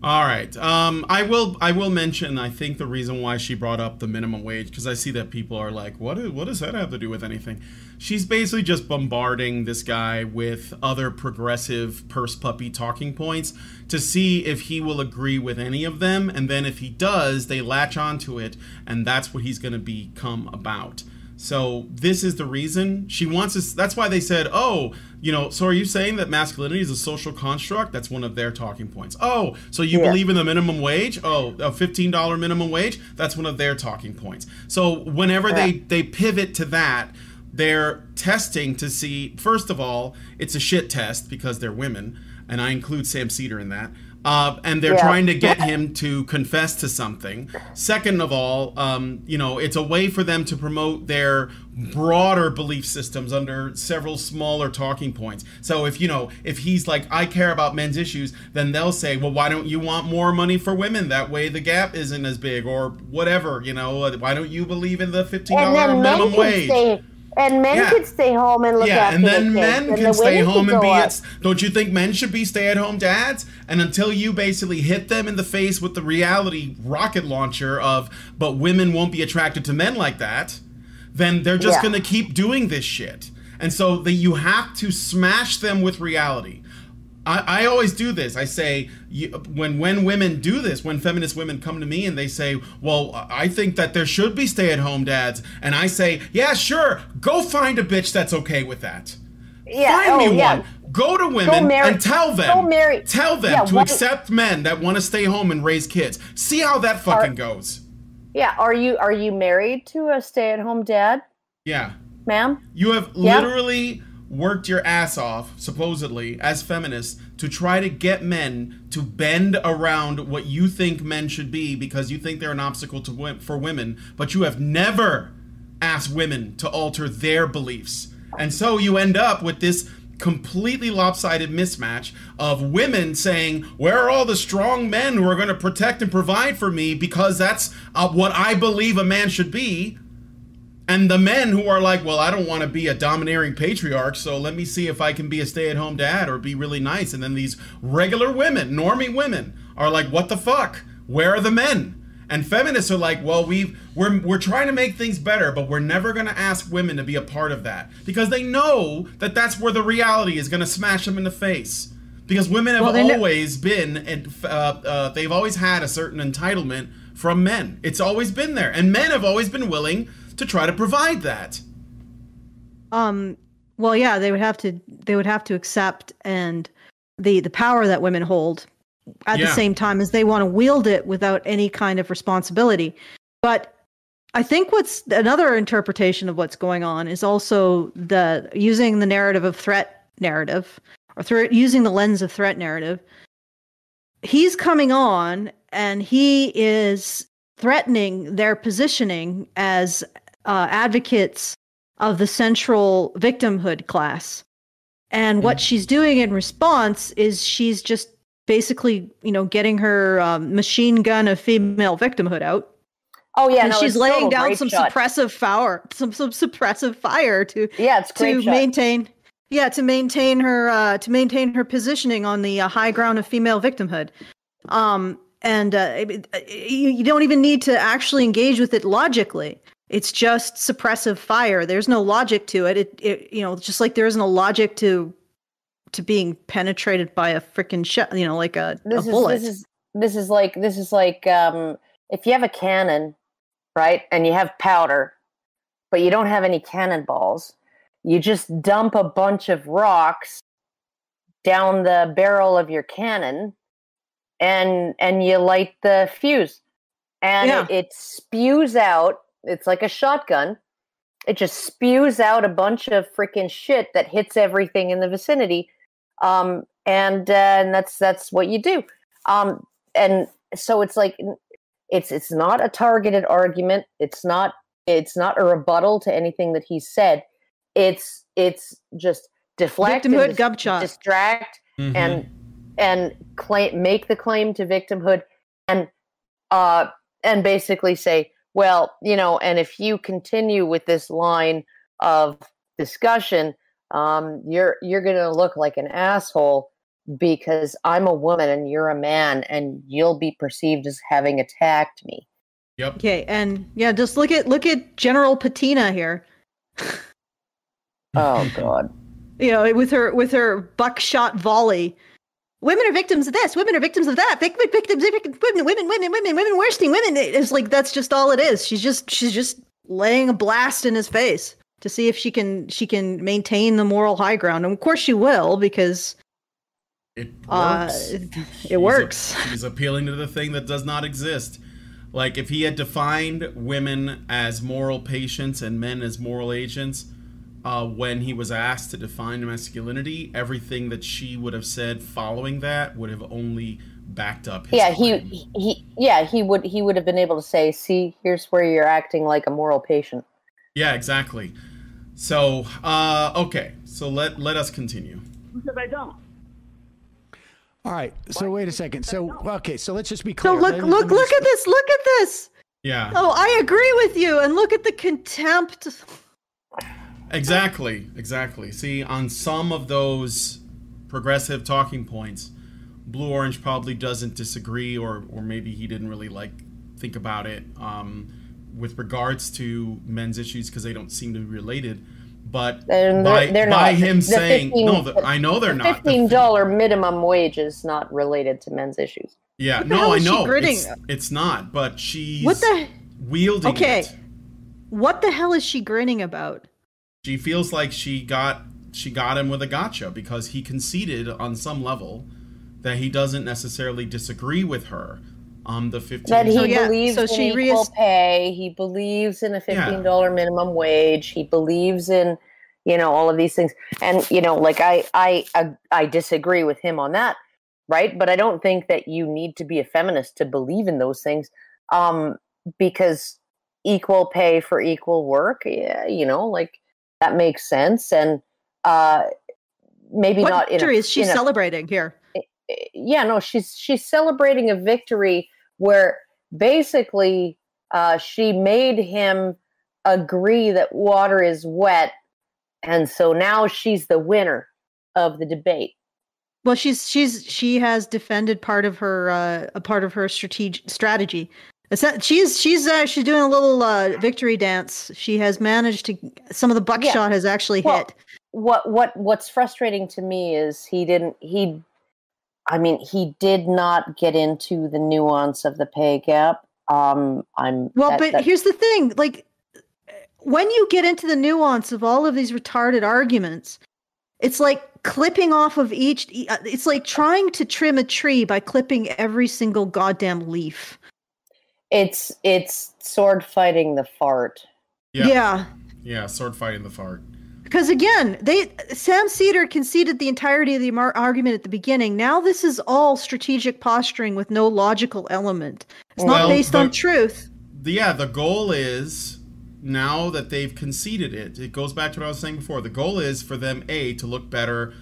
All right. Um, I will. I will mention. I think the reason why she brought up the minimum wage because I see that people are like, "What? Is, what does that have to do with anything?" She's basically just bombarding this guy with other progressive purse puppy talking points to see if he will agree with any of them, and then if he does, they latch onto it, and that's what he's going to become about. So this is the reason she wants us. That's why they said, "Oh, you know." So are you saying that masculinity is a social construct? That's one of their talking points. Oh, so you Yeah. believe in the minimum wage? Oh, a fifteen dollar minimum wage? That's one of their talking points. So whenever they they pivot to that, they're testing to see. First of all, it's a shit test because they're women, and I include Sam Seder in that. Uh, and they're Yeah. trying to get him to confess to something. Second of all, um, you know, it's a way for them to promote their broader belief systems under several smaller talking points. So if you know, if he's like, I care about men's issues, then they'll say, well, why don't you want more money for women? That way the gap isn't as big, or whatever. You know, why don't you believe in the fifteen dollar minimum wage? stay, and men Yeah. could stay home and look yeah, after and then the kids, men and can the stay home and be out. Don't you think men should be stay-at-home dads? And until you basically hit them in the face with the reality rocket launcher of, but women won't be attracted to men like that, then they're just Yeah. gonna keep doing this shit. And so that you have to smash them with reality. I, I always do this. I say you, when when women do this, when feminist women come to me and they say, "Well, I think that there should be stay-at-home dads," and I say, "Yeah, sure, go find a bitch that's okay with that. Yeah, find oh, me yeah. one. Go to women marry- and tell them, go tell them Yeah, to what- accept men that want to stay home and raise kids. See how that fucking goes. Yeah, are you are you married to a stay-at-home dad, Yeah." ma'am? You have Yeah. literally worked your ass off, supposedly, as feminists, to try to get men to bend around what you think men should be because you think they're an obstacle to for women, but you have never asked women to alter their beliefs. And so you end up with this completely lopsided mismatch of women saying, Where are all the strong men who are going to protect and provide for me because that's uh, what I believe a man should be? And the men who are like, well, I don't want to be a domineering patriarch, so let me see if I can be a stay at home dad or be really nice. And then these regular women, normie women, are like, what the fuck? Where are the men? And feminists are like, well, we've we're we're trying to make things better, but we're never going to ask women to be a part of that because they know that that's where the reality is going to smash them in the face. Because women have Well, always been, and uh, uh, they've always had a certain entitlement from men. It's always been there, and men have always been willing to try to provide that. Um, well, yeah, they would have to they would have to accept and the the power that women hold at Yeah. the same time as they want to wield it without any kind of responsibility. But I think what's another interpretation of what's going on is also the using the narrative of threat narrative or thre- using the lens of threat narrative. He's coming on and he is threatening their positioning as uh, advocates of the central victimhood class. And what she's doing in response is she's just basically, you know, getting her um, machine gun of female victimhood out Oh yeah, and no, she's laying down some shot. suppressive fire, some some suppressive fire to Yeah, it's to shot. maintain, yeah, to maintain her uh, to maintain her positioning on the uh, high ground of female victimhood. Um, and uh, you, you don't even need to actually engage with it logically. It's just suppressive fire. There's no logic to it. It, it you know, just like there isn't a logic to to being penetrated by a freaking shot, you know, like a, a this is bullet. this is this is like this is like um if you have a cannon right and you have powder but you don't have any cannonballs you just dump a bunch of rocks down the barrel of your cannon and and you light the fuse and Yeah. it, it spews out it's like a shotgun it just spews out a bunch of freaking shit that hits everything in the vicinity um and uh, and that's that's what you do um and so it's like it's it's not a targeted argument it's not it's not a rebuttal to anything that he said it's it's just deflect and Victimhood dis- gub shot. distract Mhm. and and claim make the claim to victimhood and uh and basically say well you know and if you continue with this line of discussion um you're you're going to look like an asshole because I'm a woman and you're a man and you'll be perceived as having attacked me. Yep. Okay, and yeah, just look at look at General Patina here. Oh god. You know, with her with her buckshot volley. Women are victims of this. Women are victims of that. Vic- vic- victims, vic- women, women, women, women, women, worsting women. It's like that's just all it is. She's just she's just laying a blast in his face to see if she can she can maintain the moral high ground. And of course she will because It uh, works. it, She's a- works. She's appealing to the thing that does not exist. Like if he had defined women as moral patients and men as moral agents, uh, when he was asked to define masculinity, everything that she would have said following that would have only backed up his Yeah, he, claim. he yeah, he would he would have been able to say, "See, here's where you're acting like a moral patient." Yeah, exactly. So, uh, okay. So let let us continue. Because I don't. All right. So wait a second. So okay. So let's just be clear. So clear. look Let look let look just- at this. Look at this. Yeah. Oh, I agree with you. And look at the contempt. Exactly, exactly. See, on some of those progressive talking points, Blue Orange probably doesn't disagree, or or maybe he didn't really like think about it um, with regards to men's issues because they don't seem to be related. But they're- by, they're by not. him The saying 15 no, the, I know they're The not. Fifteen dollar minimum wage is not related to men's issues. Yeah, no, I know it's, it's not. But she's What the wielding Okay. it. what the hell is she grinning about? She feels like she got she got him with a gotcha because he conceded on some level that he doesn't necessarily disagree with her on the 15 That he So, yeah, believes so in she equal reas- pay. He believes in a fifteen dollar minimum wage. He believes in you know all of these things. And you know, like I I I, I disagree with him on that, right? But I don't think that you need to be a feminist to believe in those things, um, because equal pay for equal work, yeah, you know, like that makes sense. And uh, maybe what not in a, victory is she in a celebrating here? yeah no she's she's celebrating a victory where basically uh, she made him agree that water is wet and so now she's the winner of the debate Well, she's she's she has defended part of her uh, a part of her strategic strategy. Not, she's she's uh, she's doing a little uh, victory dance. She has managed to some of the buckshot has actually Well, hit. what what what's frustrating to me is he didn't he i mean he did not get into the nuance of the pay gap um i'm Well, that- but that- here's the thing: like when you get into the nuance of all of these retarded arguments, it's like clipping off of each. uh, It's like trying to trim a tree by clipping every single goddamn leaf. It's it's sword fighting the fart. Yeah. yeah. Yeah, sword fighting the fart. Because again, they Sam Seder conceded the entirety of the mar- argument at the beginning. Now this is all strategic posturing with no logical element. It's Well, not based the- on truth. The, yeah, the goal is now that they've conceded it, it goes back to what I was saying before. The goal is for them, A, to look better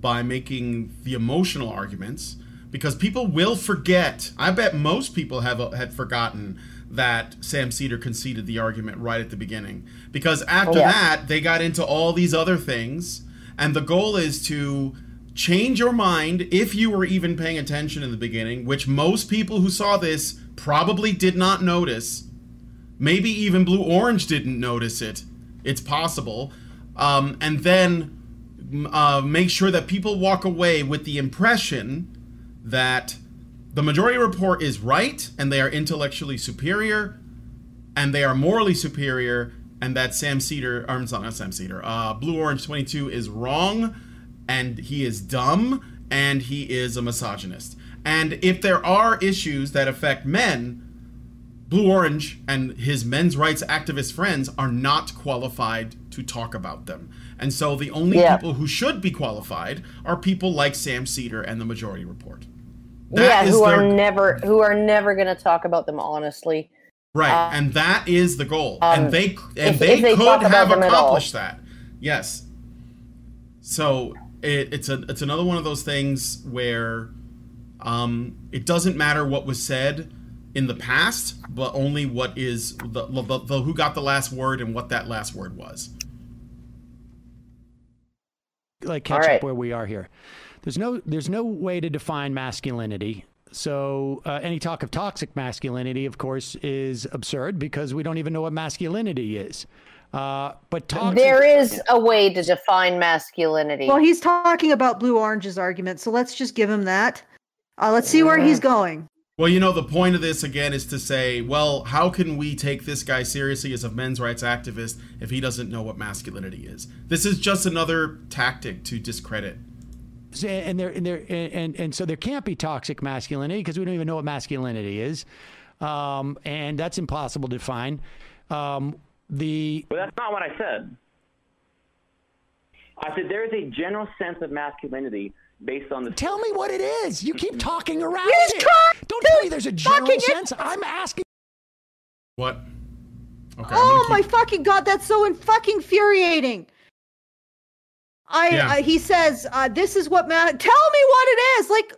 by making the emotional arguments, because people will forget. I bet most people have uh, had forgotten that Sam Seder conceded the argument right at the beginning. Because after Yeah. that, they got into all these other things, and the goal is to change your mind if you were even paying attention in the beginning, which most people who saw this probably did not notice. Maybe even Blue Orange didn't notice it. It's possible. Um, and then uh, make sure that people walk away with the impression that the majority report is right and they are intellectually superior and they are morally superior and that Sam Seder, or not, not Sam Seder, uh, Blue Orange 22 is wrong and he is dumb and he is a misogynist. And if there are issues that affect men, Blue Orange and his men's rights activist friends are not qualified to talk about them. And so the only Yeah. people who should be qualified are people like Sam Seder and the Majority Report. That yeah, is who their- are never who are never going to talk about them honestly. Right, Uh, and that is the goal, um, and they and if- they, if they could have them at all. accomplished that. Yes. So it, it's a it's another one of those things where um, it doesn't matter what was said in the past, but only what is the, the, the who got the last word and what that last word was. like catch right. up where we are here. There's no there's no way to define masculinity. So uh, any talk of toxic masculinity, of course, is absurd because we don't even know what masculinity is. Uh, but toxic, There is a way to define masculinity. Well, he's talking about Blue Orange's argument, so let's just give him that. Uh, let's see where he's going. Well, you know, the point of this again is to say, well, how can we take this guy seriously as a men's rights activist if he doesn't know what masculinity is? This is just another tactic to discredit. And there and there and and so there can't be toxic masculinity because we don't even know what masculinity is, um, and that's impossible to define. Um, the But that's not what I said. I said there is a general sense of masculinity based on the. tell me what it is. You keep talking around He's it. trying Don't tell me there's a general fucking- sense. I'm asking. What? Okay. Oh gonna my fucking god, that's so fucking infuriating. I, Yeah. I he says, uh, "This is what man. Tell me what it is." Like,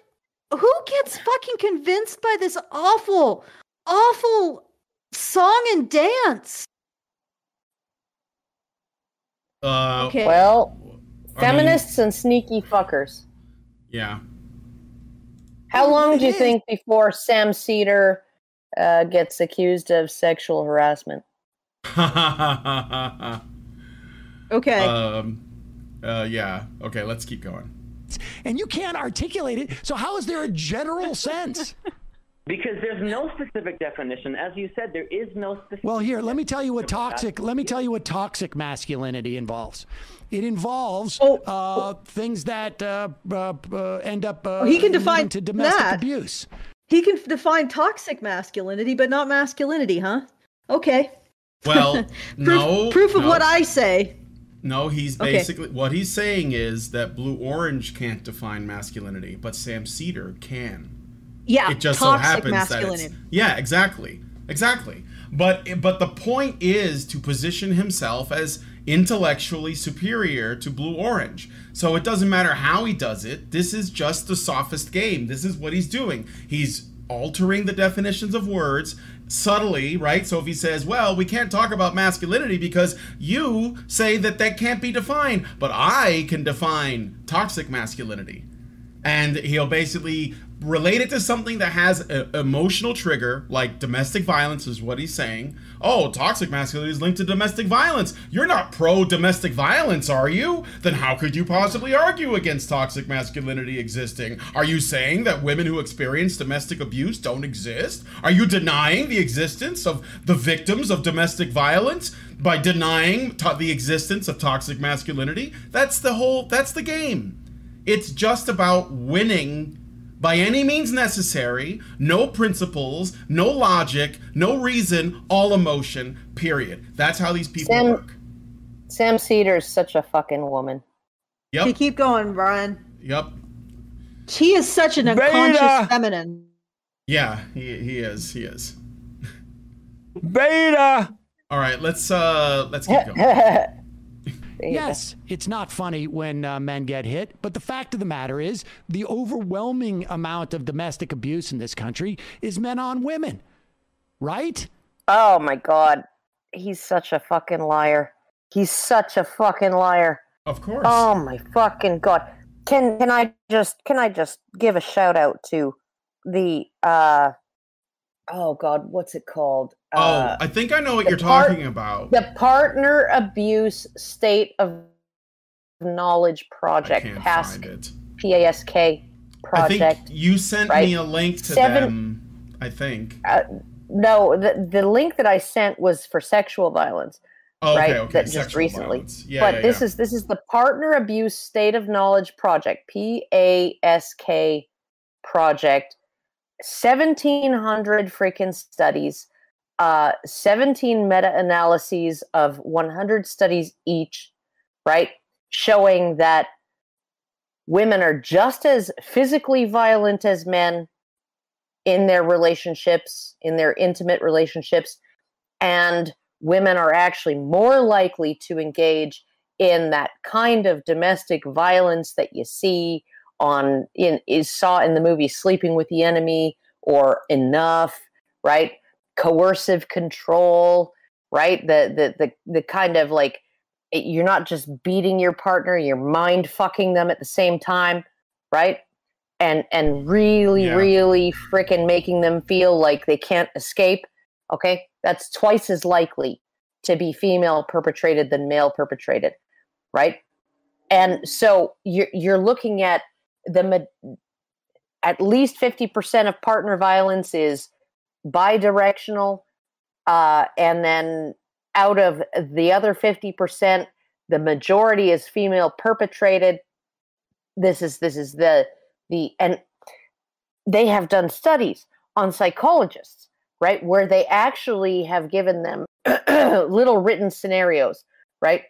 who gets fucking convinced by this awful, awful song and dance? Uh, Okay. well, I mean, feminists and sneaky fuckers. yeah. How long do you is. think before Sam Seder uh, gets accused of sexual harassment? Okay. um. Uh. Yeah. Okay. Let's keep going. And you can't articulate it. So how is there a general sense? Because there's no specific definition. As you said, there is no specific. Well, here, let me tell you what toxic. Let me tell you what toxic masculinity involves. It involves Oh. uh, things that uh, uh, uh, end up. Uh, he can define to domestic that. abuse. he can define toxic masculinity, but not masculinity, huh? Okay. Well, Proof, no. proof of no. what I say. No, he's Okay. basically what he's saying is that Blue Orange can't define masculinity, but Sam Seder can. Yeah, it just so happens that it's yeah exactly exactly. But but the point is to position himself as intellectually superior to blue orange. So it doesn't matter how he does it this is just the sophist game. This is what he's doing. He's altering the definitions of words subtly right? So if he says well we can't talk about masculinity because you say that that can't be defined but i can define toxic masculinity. And he'll basically relate it to something that has an emotional trigger, like domestic violence, is what he's saying. Oh, toxic masculinity is linked to domestic violence. You're not pro domestic violence, are you? Then how could you possibly argue against toxic masculinity existing? Are you saying that women who experience domestic abuse don't exist? Are you denying the existence of the victims of domestic violence by denying to- the existence of toxic masculinity? That's the whole, that's the game. It's just about winning by any means necessary, no principles, no logic, no reason, all emotion, period. That's how these people Sam- work. Sam is such a fucking woman. You Yep. keep going, Brian. Yep. She is such an unconscious feminine. Yeah, he, he is. He is. Beta. All right, let's uh let's keep going. There you go. Yes, it's not funny when uh, men get hit, but the fact of the matter is the overwhelming amount of domestic abuse in this country is men on women, right? Oh my god. He's such a fucking liar. He's such a fucking liar. Of course. Oh my fucking god. Can can I just can I just give a shout out to the uh oh god, what's it called? Oh, Uh, I think I know what you're part- talking about. the Partner Abuse State of Knowledge I Project, PASK, find it. PASK I project. think you sent right? me a link to Seven- them. I think. Uh, no, the the link that I sent was for sexual violence. Oh, okay, right, okay. that just recently. Yeah, but yeah, this yeah. is this is the Partner Abuse State of Knowledge Project, P A S K project. 1700 freaking studies, uh 17 meta-analyses of 100 studies each, right? Showing that women are just as physically violent as men in their relationships, in their intimate relationships, and women are actually more likely to engage in that kind of domestic violence that you see on in is saw in the movie Sleeping with the Enemy or Enough, right? Coercive control, right? The the the the kind of like you're not just beating your partner, you're mind fucking them at the same time, right? And and really Yeah. really freaking making them feel like they can't escape. Okay? That's twice as likely to be female perpetrated than male perpetrated, right? And so you're you're looking at the at least 50% of partner violence is bidirectional uh, and then out of the other 50% the majority is female perpetrated. This is this is the the and they have done studies on psychologists right where they actually have given them little written scenarios right?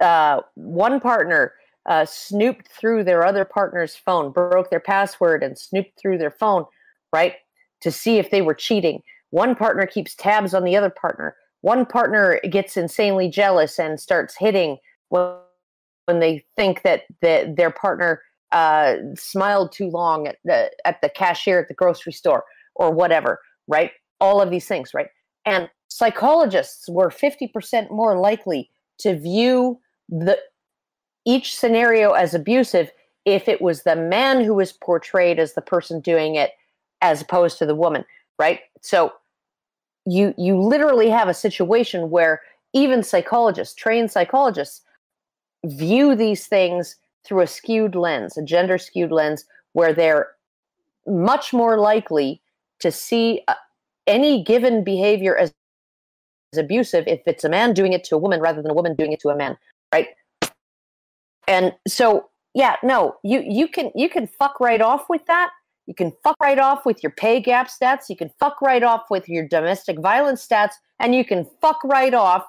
Uh, one partner uh, snooped through their other partner's phone, broke their password, and snooped through their phone, right, to see if they were cheating. One partner keeps tabs on the other partner. One partner gets insanely jealous and starts hitting when, when they think that the, their partner uh, smiled too long at the, at the cashier at the grocery store or whatever, right? All of these things, right? And psychologists were 50% more likely to view the each scenario as abusive if it was the man who was portrayed as the person doing it as opposed to the woman right? So you you literally have a situation where even psychologists trained psychologists view these things through a skewed lens a gender skewed lens where they're much more likely to see uh, any given behavior as, as abusive if it's a man doing it to a woman rather than a woman doing it to a man right? And so yeah no you you can you can fuck right off with that you can fuck right off with your pay gap stats you can fuck right off with your domestic violence stats and you can fuck right off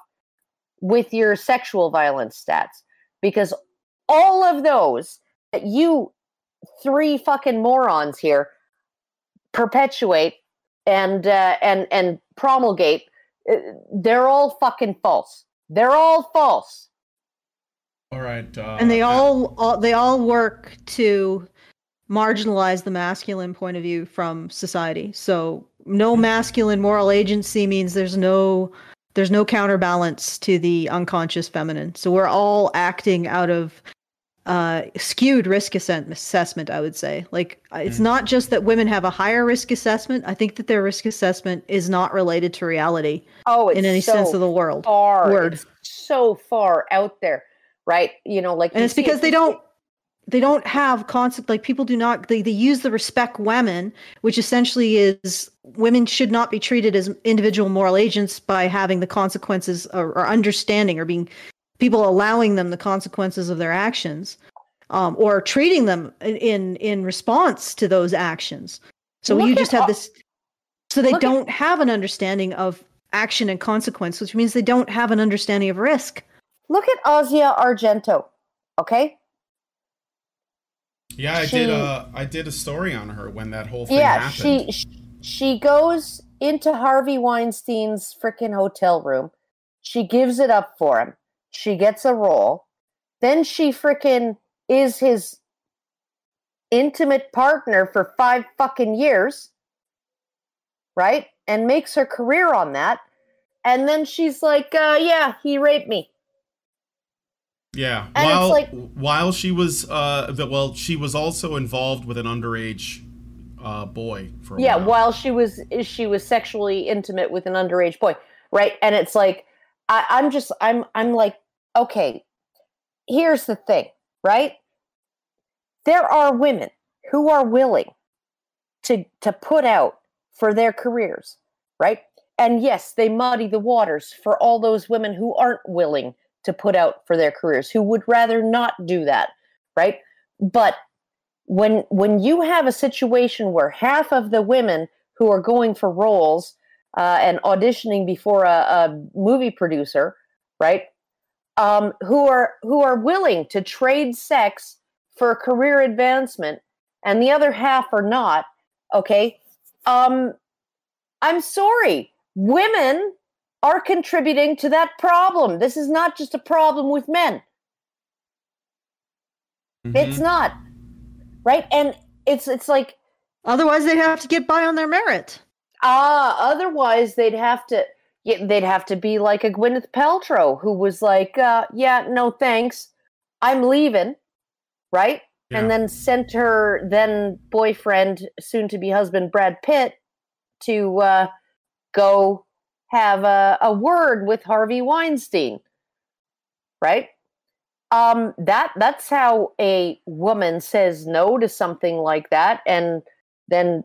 with your sexual violence stats because all of those that you three fucking morons here perpetuate and uh, and and promulgate uh, they're all fucking false they're all false All right. Uh, and they uh, all, all they all work to marginalize the masculine point of view from society. So no masculine moral agency means there's no there's no counterbalance to the unconscious feminine. So we're all acting out of uh, skewed risk assen- assessment. I would say, like uh, it's Mm. not just that women have a higher risk assessment. I think that their risk assessment is not related to reality oh it's in any sense so of the world. far word. it's so far out there right you know like and it's see it because they don't they don't have concept like people do not they, they use the respect women which essentially is women should not be treated as individual moral agents by having the consequences or, or understanding or being people allowing them the consequences of their actions um, or treating them in, in response to those actions. So Look you just have all- this. So they don't have an understanding of action and consequence, which means they don't have an understanding of risk. Look at Asia Argento. Okay? Yeah, I She- did. Uh, I did a story on her when that whole thing yeah, happened. she she goes into Harvey Weinstein's freaking hotel room. She gives it up for him. She gets a role. Then she freaking is his intimate partner for five fucking years, right? And makes her career on that. And then she's like, uh, "Yeah, he raped me." Yeah, And while like- while she was uh, the, well, she was also involved with an underage uh, boy for yeah while. while she was she was sexually intimate with an underage boy right? And it's like I, i'm just i'm i'm like okay here's the thing right? There are women who are willing to to put out for their careers right? And yes they muddy the waters for all those women who aren't willing to put out for their careers who would rather not do that right? But when when you have a situation where half of the women who are going for roles uh, and auditioning before a, a movie producer, right, um, who are who are willing to trade sex for career advancement, and the other half are not, okay, um, I'm sorry, women are contributing to that problem. This is not just a problem with men. It's Mhm. not right, and it's it's like Otherwise, they'd have to get by on their merit. ah, otherwise they'd have to yeah, they'd have to be like a Gwyneth Paltrow who was like, uh, yeah, no thanks, I'm leaving, right? Yeah. And then sent her then boyfriend, soon to be husband Brad Pitt, to uh, go have a, a word with Harvey Weinstein, right? Um, that that's how a woman says no to something like that, and then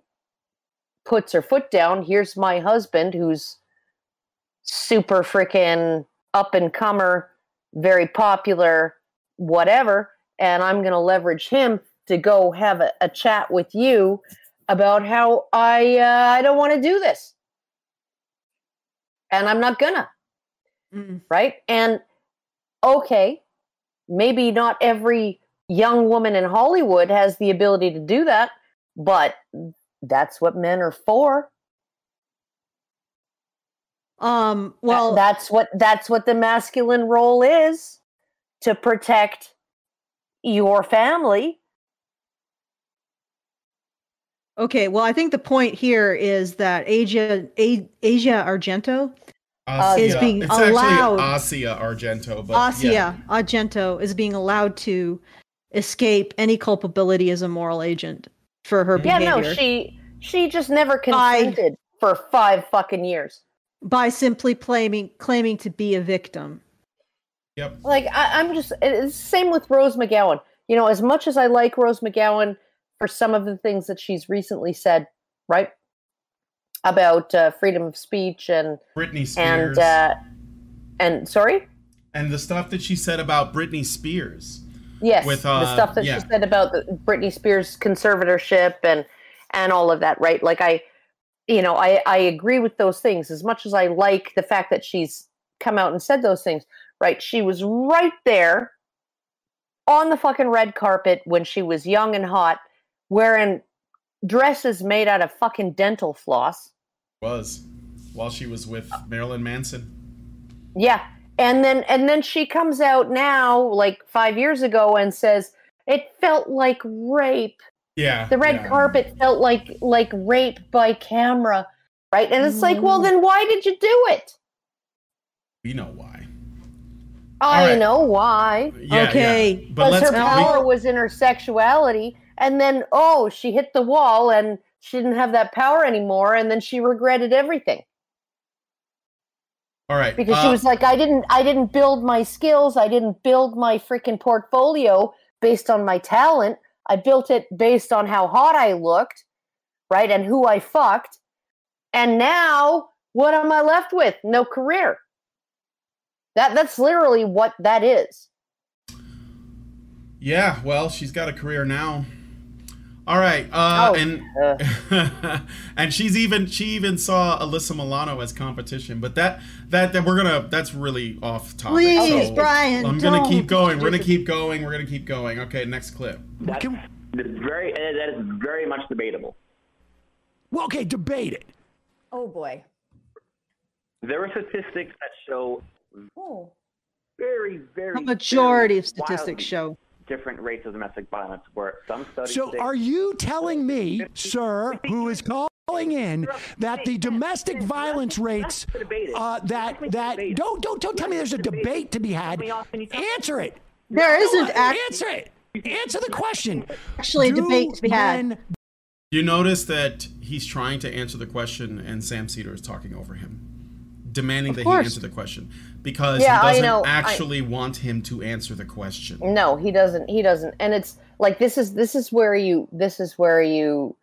puts her foot down. Here's my husband, who's super freaking up and comer, very popular, whatever, and I'm going to leverage him to go have a, a chat with you about how I uh, I don't want to do this, and I'm not gonna Mm. right? And okay, maybe not every young woman in Hollywood has the ability to do that, but that's what men are for. Um, Well, well, that's what that's what the masculine role is to protect your family. Okay. Well, I think the point here is that Asia, A- Asia Argento, Asia. is being it's allowed- actually Asia Argento, but Asia yeah. Argento, is being allowed to escape any culpability as a moral agent for her Yeah, behavior Yeah, no, she she just never I- consented for five fucking years. by simply claiming claiming to be a victim. Yep. like I, I'm just it's same with Rose McGowan. You know, as much as I like Rose McGowan for some of the things that she's recently said, right, about uh, freedom of speech and Britney Spears. and uh, and sorry, and the stuff that she said about Britney Spears. yes, With, the uh, stuff that yeah. she said about the Britney Spears conservatorship and and all of that, right? Like I, you know, I I agree with those things as much as I like the fact that she's come out and said those things. Right, she was right there on the fucking red carpet when she was young and hot, wearing dresses made out of fucking dental floss. Was while she was with Marilyn Manson. Yeah. And then and then she comes out now like 5 years ago and says it felt like rape. Yeah. The red yeah. carpet felt like like rape by camera, right? And it's like, well mm-hmm. then why did you do it? We know why. I right. know why. Yeah, Okay. yeah. But Because let's her now- power was in her sexuality, and then oh, she hit the wall and she didn't have that power anymore, and then she regretted everything. all right. because she uh, was like i didn't i didn't build my skills i didn't build my freaking portfolio based on my talent i built it based on how hot i looked right and who i fucked and now what am i left with no career that that's literally what that is Yeah, well, she's got a career now. All right, uh, Oh, and and she's even she even saw Alyssa Milano as competition, but that that that we're gonna that's really off topic. Please, so Brian, I'm gonna keep going. We're gonna keep going. We're gonna keep going. Okay, next clip. That's Can- very uh, that is very much debatable. Well, okay, debate it. Oh boy. There are statistics that show Oh. very, very A majority of statistics wildly show. Different rates of domestic violence. Where some studies So say are you telling me, sir, who is calling in, that the domestic violence rates uh, that that don't don't don't tell me there's a debate to be had. Answer it. There isn't Answer it. Answer the question. actually a debate to be had. You notice that he's trying to answer the question, and Sam Seder is talking over him, demanding that he answer the question because Yeah, he doesn't know, I- actually want him to answer the question. No, he doesn't. He doesn't. And it's like this is this is where you this is where you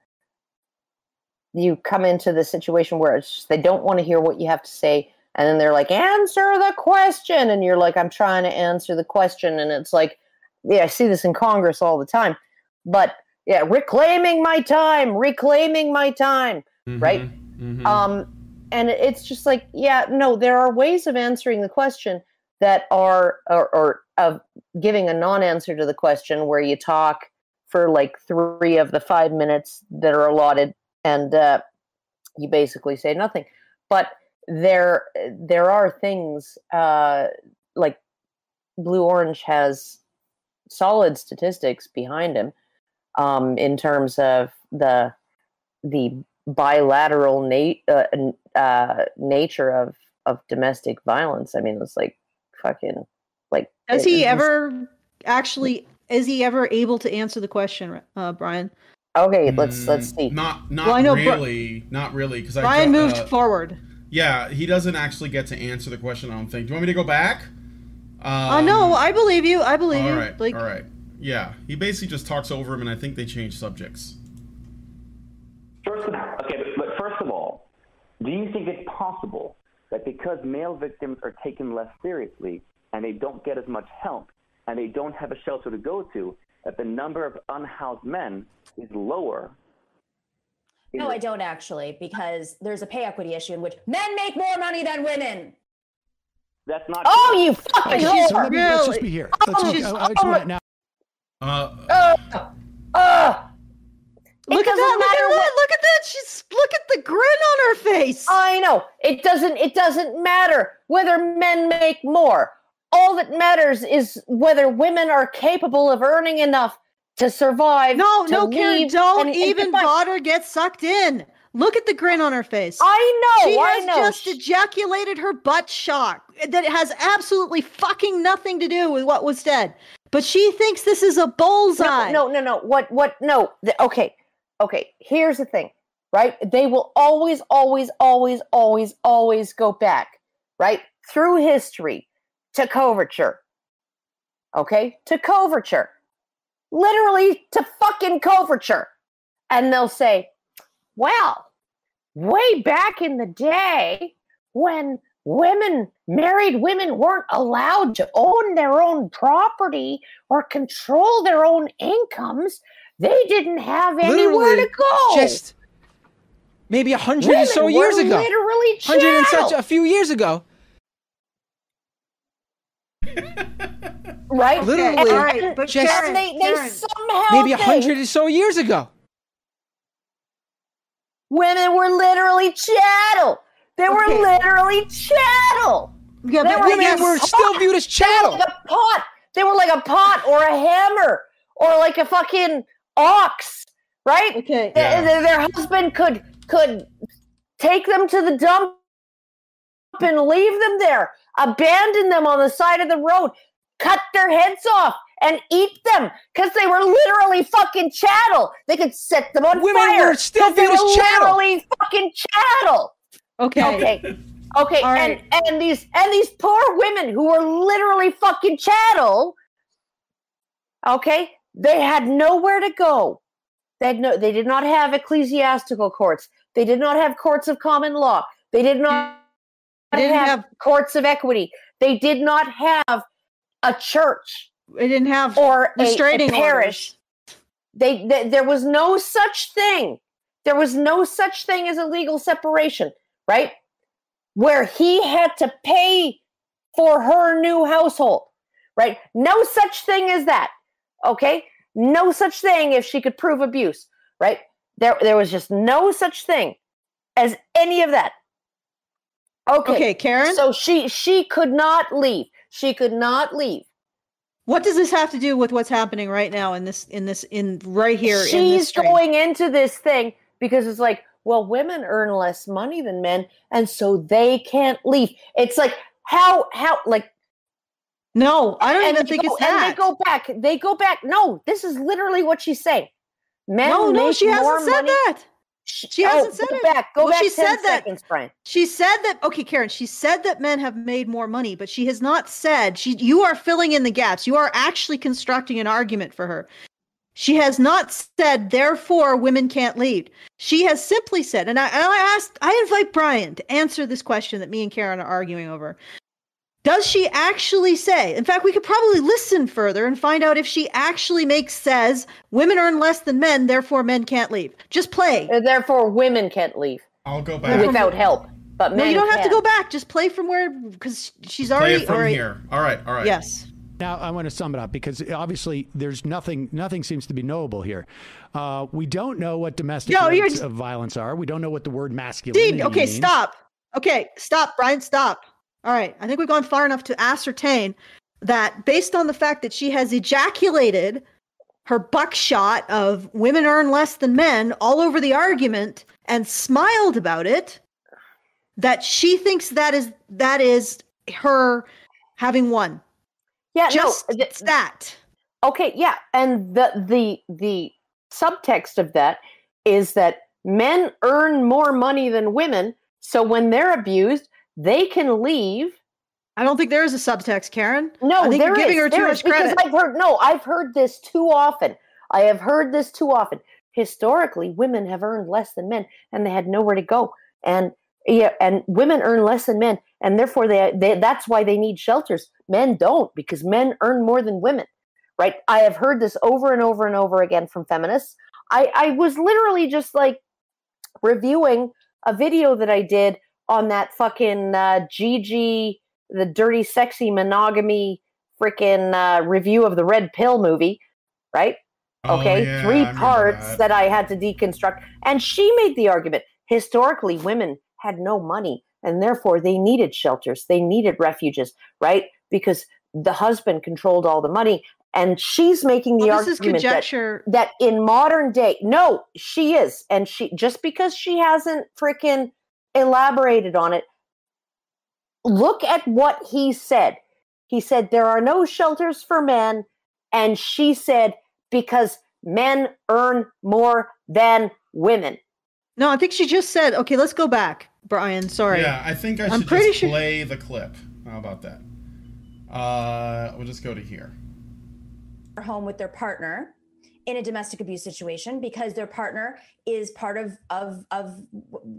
you come into the situation where it's just, they don't want to hear what you have to say and then they're like answer the question and you're like I'm trying to answer the question and it's like yeah, I see this in Congress all the time. But yeah, reclaiming my time, reclaiming my time. right? Mhm. Um, and it's just like, yeah, no, there are ways of answering the question that are, or, or of giving a non-answer to the question where you talk for like three of the five minutes that are allotted, and uh, you basically say nothing. But there, there are things uh, like Blue Orange has solid statistics behind him um, in terms of the the bilateral nat- uh, uh, nature of of domestic violence. I mean, it's like fucking like. Has he it's- ever actually? Is he ever able to answer the question, uh, Brian? Okay, let's let's Mm, see. Not not Well, I know Bri- really, not really, because Brian moved uh, forward. Yeah, he doesn't actually get to answer the question. I don't think. Do you want me to go back? Um, uh, no, I believe you. I believe All you. right, Like, all right. Yeah, he basically just talks over him, and I think they change subjects. First of, okay, but, but first of all, do you think it's possible that because male victims are taken less seriously and they don't get as much help and they don't have a shelter to go to, that the number of unhoused men is lower? No, I don't actually, because there's a pay equity issue in which men make more money than women. That's not. Oh, true. you fucking Okay, whore! let me, let's just be here. Let's, Oh, I- she's- I just oh want my- now. Uh, Ugh! Ugh! Look at that! Look at what- that! Look at that! She's look at the grin on her face. I know it doesn't. It doesn't matter whether men make more. All that matters is whether women are capable of earning enough to survive. no, to no, Karen, don't and- and even by. bother get sucked in. Look at the grin on her face. I know. she I has know. just ejaculated her butt shock that it has absolutely fucking nothing to do with what was said. But she thinks this is a bullseye. No, no, no, no. What? What? No. The, okay, okay. Here's the thing, right? They will always, always, always, always, always go back, right, through history to coverture. Okay, to coverture, literally to fucking coverture, and they'll say, "Well, way back in the day when." Women, married women, weren't allowed to own their own property or control their own incomes. They didn't have anywhere to go. Just maybe a hundred Women or so years ago. literally Hundred and such chattel, a few years ago. right? literally, And- all right, but just- Karen, they, they Karen, somehow Maybe a hundred or so years ago. women were literally chattel. They were Okay. literally chattel. yeah, they but were Women have- were still viewed as chattel. Like a pot. They were like a pot or a hammer or like a fucking ox, right? okay. Th- th- their husband could could take them to the dump and leave them there, abandon them on the side of the road, cut their heads off and eat them because they were literally fucking chattel. They could set them on Women fire. were still 'cause they were chattel. Literally fucking chattel. Okay. Okay. Okay, All right. and and these and these poor women who were literally fucking chattel. Okay, they had nowhere to go. They had no. They did not have ecclesiastical courts. They did not have courts of common law. They did not They didn't have, have- courts of equity. They did not have a church. They didn't have or a, a parish. They, they there was no such thing. There was no such thing as a legal separation, right? Where he had to pay for her new household, right? No such thing as that. Okay? No such thing if she could prove abuse, right? There there was just no such thing as any of that. Okay. Okay, Karen. So she she could not leave. She could not leave. What does this have to do with what's happening right now in this in this in right here in She's stream? going into this thing because it's like, well, women earn less money than men, and so they can't leave. It's like how how like No, I don't and even think go, it's and that. they go back. They go back. No, this is literally what she's saying. Men no, no, she hasn't said money. that. She oh, hasn't oh, said go it. back. Go Well, back she 10 said that- seconds, Brian. She said that okay, Karen, she said that men have made more money, but she has not said she you are filling in the gaps. You are actually constructing an argument for her. She has not said therefore women can't lead. She has simply said, and I, and I asked I invite Brian to answer this question that me and Karen are arguing over. Does she actually say? In fact, we could probably listen further and find out if she actually makes says women earn less than men, therefore men can't leave. Just play. Uh, Therefore, women can't leave I'll go back. without help. But No, you don't have to go back. Just play from where because she's Play already it from all right. here. All right, all right. Yes. Now I want to sum it up because obviously there's nothing nothing seems to be knowable here. Uh, we don't know what domestic No, you're of violence are. We don't know what the word masculinity Dean, okay, means. stop. Okay, stop, Brian, stop. All right, I think we've gone far enough to ascertain that based on the fact that she has ejaculated her buckshot of women earn less than men all over the argument and smiled about it, that she thinks that is that is her having won. Yeah, Just no. th- that. Okay, yeah, and the the the subtext of that is that men earn more money than women, so when they're abused, they can leave. I don't think there is a subtext, Karen. No, I think you're giving is, her too much because credit. I've heard no, I've heard this too often. I have heard this too often. Historically, women have earned less than men, and they had nowhere to go. And yeah, and women earn less than men, and therefore they, they that's why they need shelters. Men don't because men earn more than women, right? I have heard this over and over and over again from feminists. I I was literally just like reviewing a video that I did on that fucking uh, Gigi, the dirty, sexy monogamy freaking uh, review of the Red Pill movie, right? Oh, okay, yeah, three remember parts that. that. I had to deconstruct. And she made the argument historically, women had no money and therefore they needed shelters, they needed refuges, right? Because the husband controlled all the money. And she's making the Well, this is argument that, conjecture. that in modern day, no, she is. And she just because she hasn't freaking elaborated on it, look at what he said. He said there are no shelters for men. And she said, because men earn more than women. No, I think she just said, okay, let's go back, Brian. Sorry. Yeah, I think I I'm should pretty just sure- play the clip. How about that? Uh, we'll just go to here. home with their partner in a domestic abuse situation because their partner is part of of of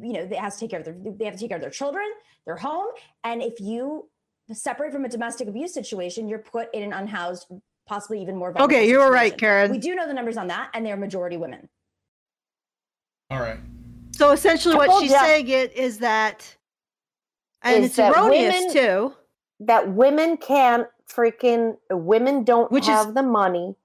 you know they has to take care of their they have to take care of their children their home and if you separate from a domestic abuse situation you're put in an unhoused possibly even more vulnerable Okay, you were right. Karen. we do know the numbers on that and they're majority women All right. So essentially, what she's ya. saying it is that, and Is it's that erroneous women- too. That women can't freaking, women don't Which is- have the money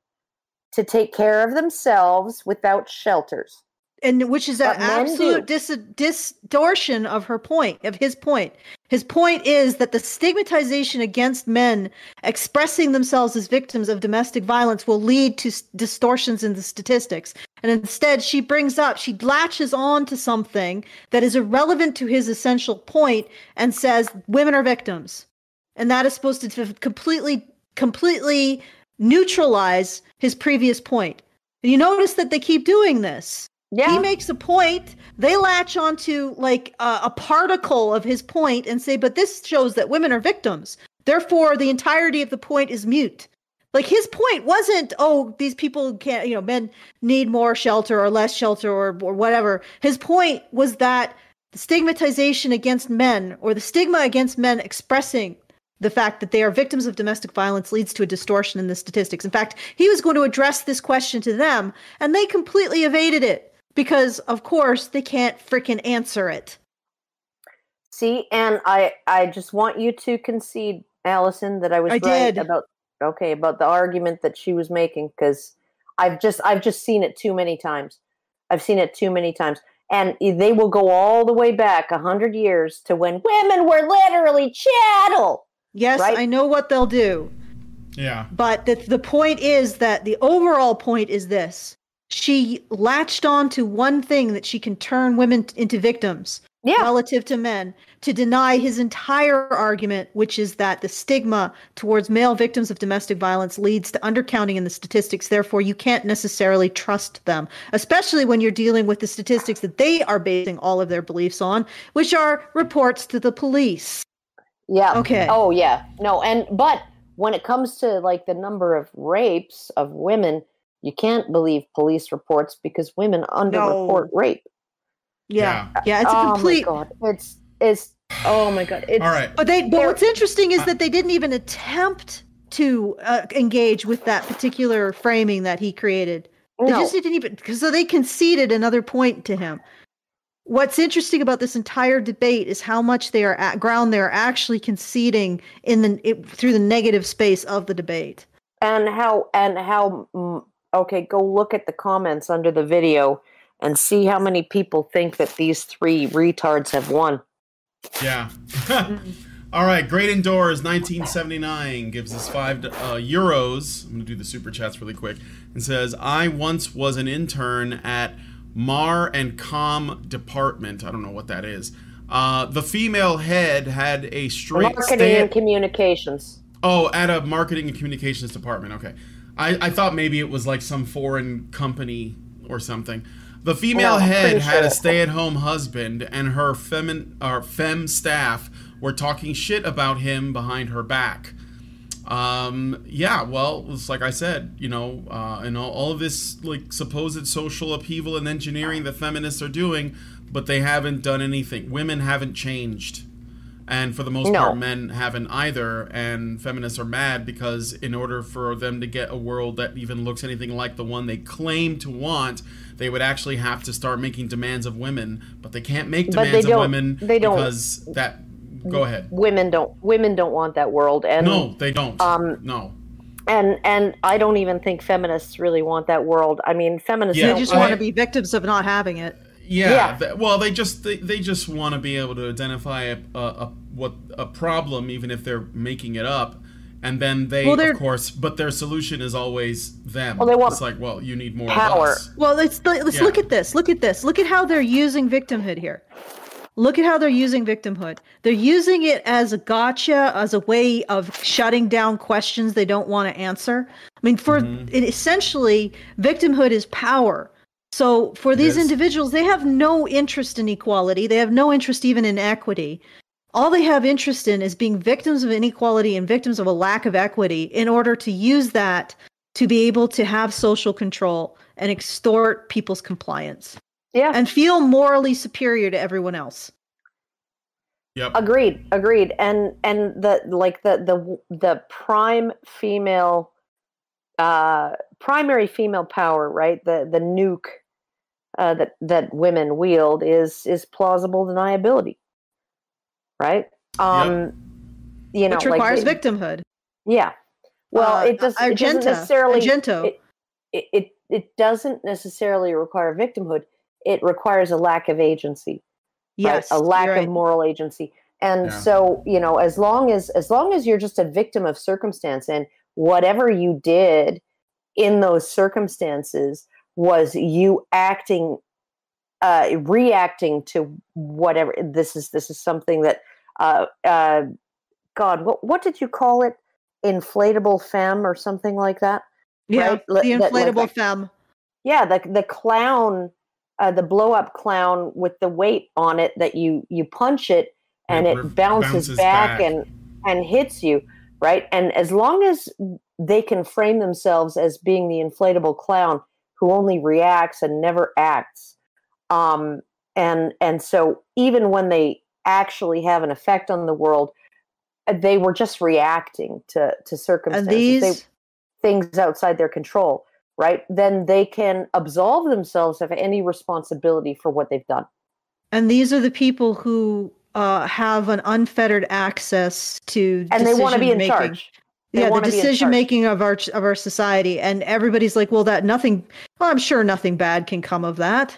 to take care of themselves without shelters. and which is an absolute dis- distortion of her point of his point. His point is that the stigmatization against men expressing themselves as victims of domestic violence will lead to s- distortions in the statistics. And instead she brings up she latches on to something that is irrelevant to his essential point and says women are victims. And that is supposed to completely completely neutralize his previous point. and you notice that they keep doing this. Yeah. he makes a point. They latch onto like a, a particle of his point and say but this shows that women are victims. Therefore the entirety of the point is mute. Like his point wasn't oh these people can't you know men need more shelter or less shelter or, or whatever. His point was that the stigmatization against men or the stigma against men expressing the fact that they are victims of domestic violence leads to a distortion in the statistics. In fact, he was going to address this question to them, and they completely evaded it because, of course, they can't freaking answer it. See, and I I just want you to concede, Allison, that I was I right did. about okay about the argument that she was making because I've just I've just seen it too many times. I've seen it too many times, and they will go all the way back a hundred years to when women were literally chattel. Yes, Right? I know what they'll do. Yeah. But the, the point is that the overall point is this. She latched on to one thing that she can turn women t- into victims Yeah. relative to men to deny his entire argument, which is that the stigma towards male victims of domestic violence leads to undercounting in the statistics. Therefore, you can't necessarily trust them, especially when you're dealing with the statistics that they are basing all of their beliefs on, which are reports to the police. Yeah. Okay. Oh yeah. No, and but when it comes to like the number of rapes of women, you can't believe police reports because women underreport rape. Yeah. Yeah, it's a oh complete my god. It's it's oh my god. It's All right. But they, but what's interesting is that they didn't even attempt to uh, engage with that particular framing that he created. They No. just didn't even because so they conceded another point to him. What's interesting about this entire debate is how much they are at ground they are actually conceding in the it, through the negative space of the debate. and how and how mm, okay go look at the comments under the video and see how many people think that these three retards have won Yeah. All right. Great Indoors 1979 gives us five uh, euros. I'm going to do the super chats really quick. And says, I once was an intern at Mar and Com Department. I don't know what that is. Uh, the female head had a straight marketing stand- and communications Oh, at a marketing and communications department. Okay. I, I thought maybe it was like some foreign company or something. The female I'm head had a stay at home husband, and her femin, or fem staff were talking shit about him behind her back. Um, yeah, well, it's like I said, you know, uh, and all, all of this like supposed social upheaval and engineering that feminists are doing, but they haven't done anything. Women haven't changed. And for the most No. part men haven't either. And feminists are mad because in order for them to get a world that even looks anything like the one they claim to want they would actually have to start making demands of women. But they can't make demands of women they don't- because that go ahead women don't women don't want that world and no they don't um, no and and i don't even think feminists really want that world i mean feminists Yeah, They just want to be victims of not having it. Yeah. Yeah. th- well, they just they, they just want to be able to identify a, a, a what a problem, even if they're making it up, and then they Well, of course, but their solution is always them. Well, they want it's like, well, you need more power. of us. Well, let's let's Yeah. look at this. Look at this. Look at how they're using victimhood here. Look at how they're using victimhood. They're using it as a gotcha, as a way of shutting down questions they don't want to answer. I mean, for Mhm. it, essentially, victimhood is power. So for these is. individuals, they have no interest in equality. They have no interest even in equity. All they have interest in is being victims of inequality and victims of a lack of equity in order to use that to be able to have social control and extort people's compliance yeah. and feel morally superior to everyone else. Yep. agreed agreed. And and the like the the the prime female uh primary female power right? The the nuke uh that that women wield is is plausible deniability. Right? Um you know which like requires they- victimhood. yeah. Well Uh, it, does, it doesn't necessarily Argento. it, it, it it doesn't necessarily require victimhood it requires a lack of agency right? yes, a lack right. of moral agency and Yeah. so you know as long as as long as you're just a victim of circumstance and whatever you did in those circumstances was you acting uh reacting to whatever this is this is something that uh uh god what what did you call it inflatable femme or something like that yeah, right? Li- the that- like inflatable that- femme. yeah the the clown uh, the blow up clown with the weight on it that you you punch it and It it bounces, bounces back, back. and and hits you right? And as long as they can frame themselves as being the inflatable clown who only reacts and never acts um and and so even when they actually have an effect on the world they were just reacting to to circumstances, they- these- things outside their control, right? Then they can absolve themselves of any responsibility for what they've done. And these are the people who uh, have an unfettered access to And they want to be in decision-making. charge. They yeah, the wanna be in decision making of our of our society, and everybody's like, "Well, that nothing. Well, I'm sure nothing bad can come of that."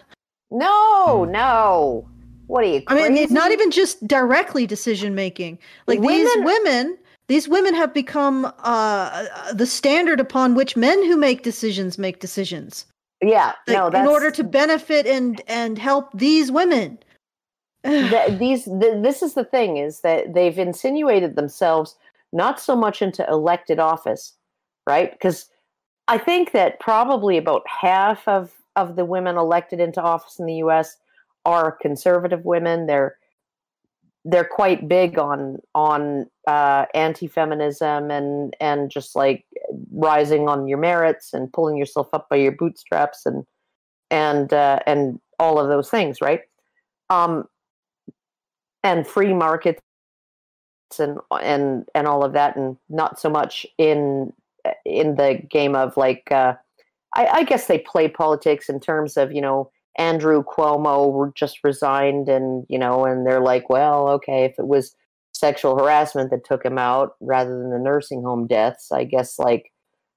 No, no. What are you? I mean, it's not even just directly decision making. Like these Women- women, these women have become uh, the standard upon which men who make decisions make decisions. Yeah, Like, no. That's in order to benefit and and help these women. th- these. Th- this is the thing: is that they've insinuated themselves not so much into elected office, right? Because I think that probably about half of of the women elected into office in the U.S. are conservative women. They're they're quite big on on uh, anti-feminism and and just like rising on your merits and pulling yourself up by your bootstraps and and uh, and all of those things, right? Um, and free markets and and and all of that, and not so much in in the game of like uh, I, I guess they play politics in terms of you know Andrew Cuomo just resigned, and you know, and they're like, well, okay, if it was sexual harassment that took him out rather than the nursing home deaths, I guess like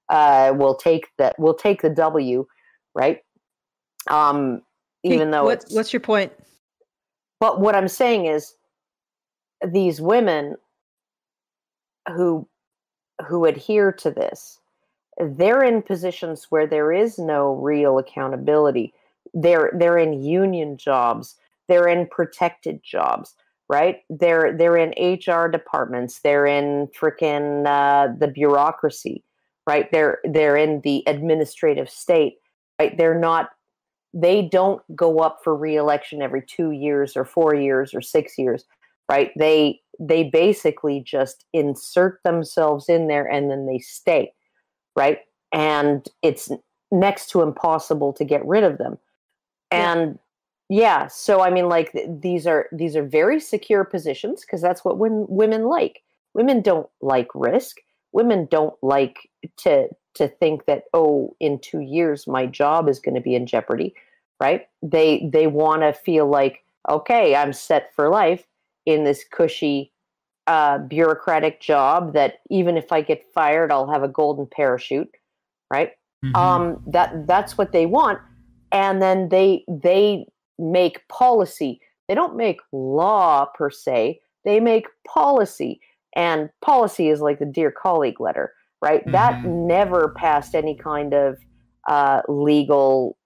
uh, we'll take that we'll take the W, right? Um, even though what, it's what's your point? but what I'm saying is, these women who who adhere to this, they're in positions where there is no real accountability. They're they're in union jobs. They're in protected jobs, right? They're they're in HR departments. They're in frickin' uh, the bureaucracy, right? They're they're in the administrative state, right? They're not they don't go up for reelection every two years or four years or six years right they they basically just insert themselves in there and then they stay right and it's next to impossible to get rid of them and yeah, so i mean like th- these are these are very secure positions because that's what when women like. Women don't like risk. Women don't like to to think that oh in 2 years my job is going to be in jeopardy right? They they want to feel like okay i'm set for life in this cushy uh, bureaucratic job that even if i get fired i'll have a golden parachute right? Mhm. um that that's what they want and then they they make policy. They don't make law per se. They make policy. And policy is like the dear colleague letter right? That Mhm. never passed any kind of uh, legal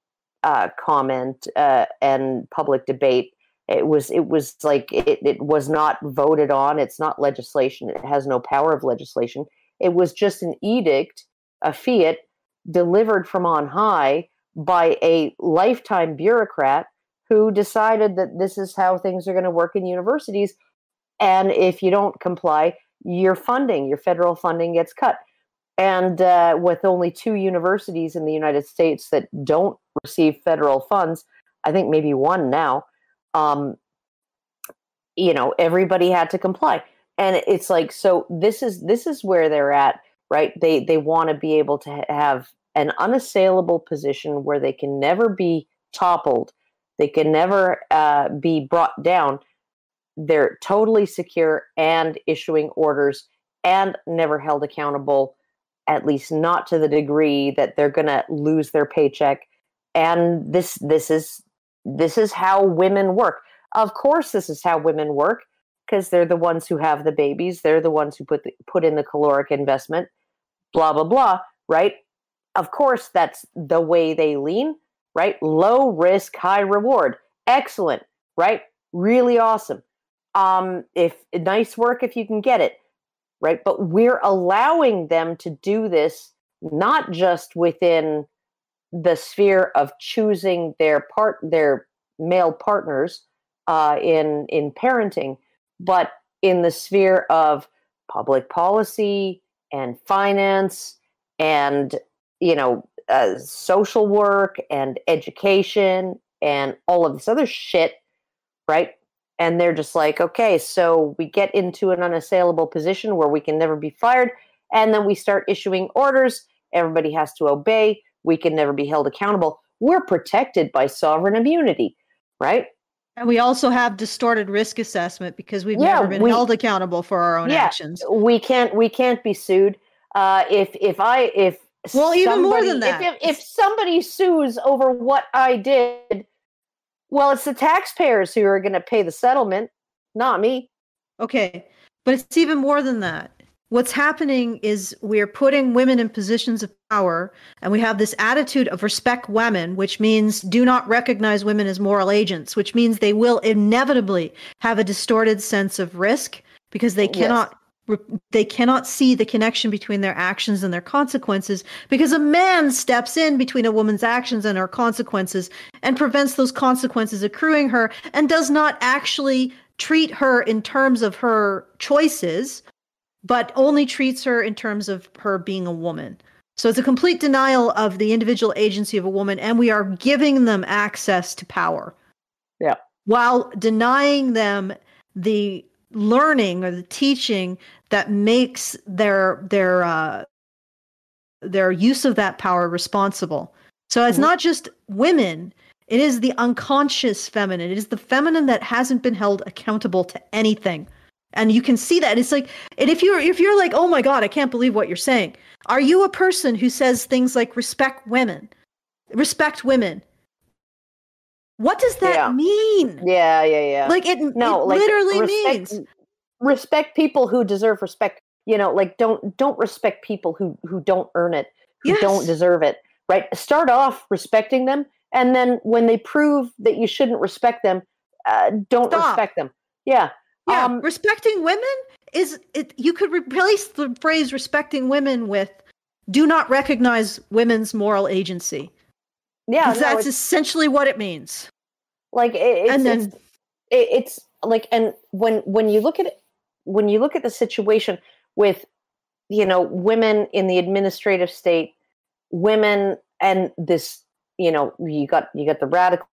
uh, comment uh, and public debate. It was it was like it, it was not voted on. It's not legislation. It has no power of legislation. It was just an edict a fiat delivered from on high by a lifetime bureaucrat who decided that this is how things are going to work in universities. And if you don't comply your funding your federal funding gets cut. And uh, with only two universities in the united states that don't receive federal funds i think maybe one now um, you know everybody had to comply. And it's like so this is this is where they're at right? They they want to be able to have an unassailable position where they can never be toppled. They can never uh, be brought down. They're totally secure and issuing orders and never held accountable at least not to the degree that they're going to lose their paycheck. And this this is this is how women work. Of course this is how women work because they're the ones who have the babies. They're the ones who put the, put in the caloric investment. Blah blah blah right of course that's the way they lean right? Low risk high reward. Excellent right? Really awesome. Um if nice work if you can get it right? But we're allowing them to do this not just within the sphere of choosing their part their male partners uh, in in parenting, but in the sphere of public policy and finance and you know uh, social work and education and all of this other shit, right? and they're just like, okay, so we get into an unassailable position where we can never be fired, and then we start issuing orders. Everybody has to obey. We can never be held accountable. We're protected by sovereign immunity, right? And we also have distorted risk assessment because we've Yeah, never been we- held accountable for our own Yeah, actions. We can't we can't be sued. Uh, if if I if Well, even more than that. if, if if somebody sues over what I did, well, it's the taxpayers who are going to pay the settlement, not me. Okay, but it's even more than that. What's happening is we're putting women in positions of power, and we have this attitude of respect women, which means do not recognize women as moral agents, which means they will inevitably have a distorted sense of risk because they cannot re- they cannot see the connection between their actions and their consequences because a man steps in between a woman's actions and her consequences and prevents those consequences accruing her and does not actually treat her in terms of her choices but only treats her in terms of her being a woman so it's a complete denial of the individual agency of a woman and we are giving them access to power Yeah. while denying them the learning or the teaching that makes their their uh, their use of that power responsible. So it's Mhm. not just women; it is the unconscious feminine. It is the feminine that hasn't been held accountable to anything, and you can see that. It's like, and if you're if you're like, oh my god, I can't believe what you're saying. Are you a person who says things like respect women, respect women? What does that Yeah. mean? Yeah, yeah, yeah. Like it, no, it like literally respect, means respect people who deserve respect. You know, like don't don't respect people who who don't earn it, who don't deserve it. Right? Start off respecting them, and then when they prove that you shouldn't respect them, uh, don't Stop. respect them. Yeah. Yeah, Um, respecting women is it. You could replace the phrase "respecting women" with "do not recognize women's moral agency." Yeah. no, that's essentially what it means. like it, it's, And then- it's, it, it's like and when when you look at it when you look at the situation with you know women in the administrative state women and this you know you got you got the radical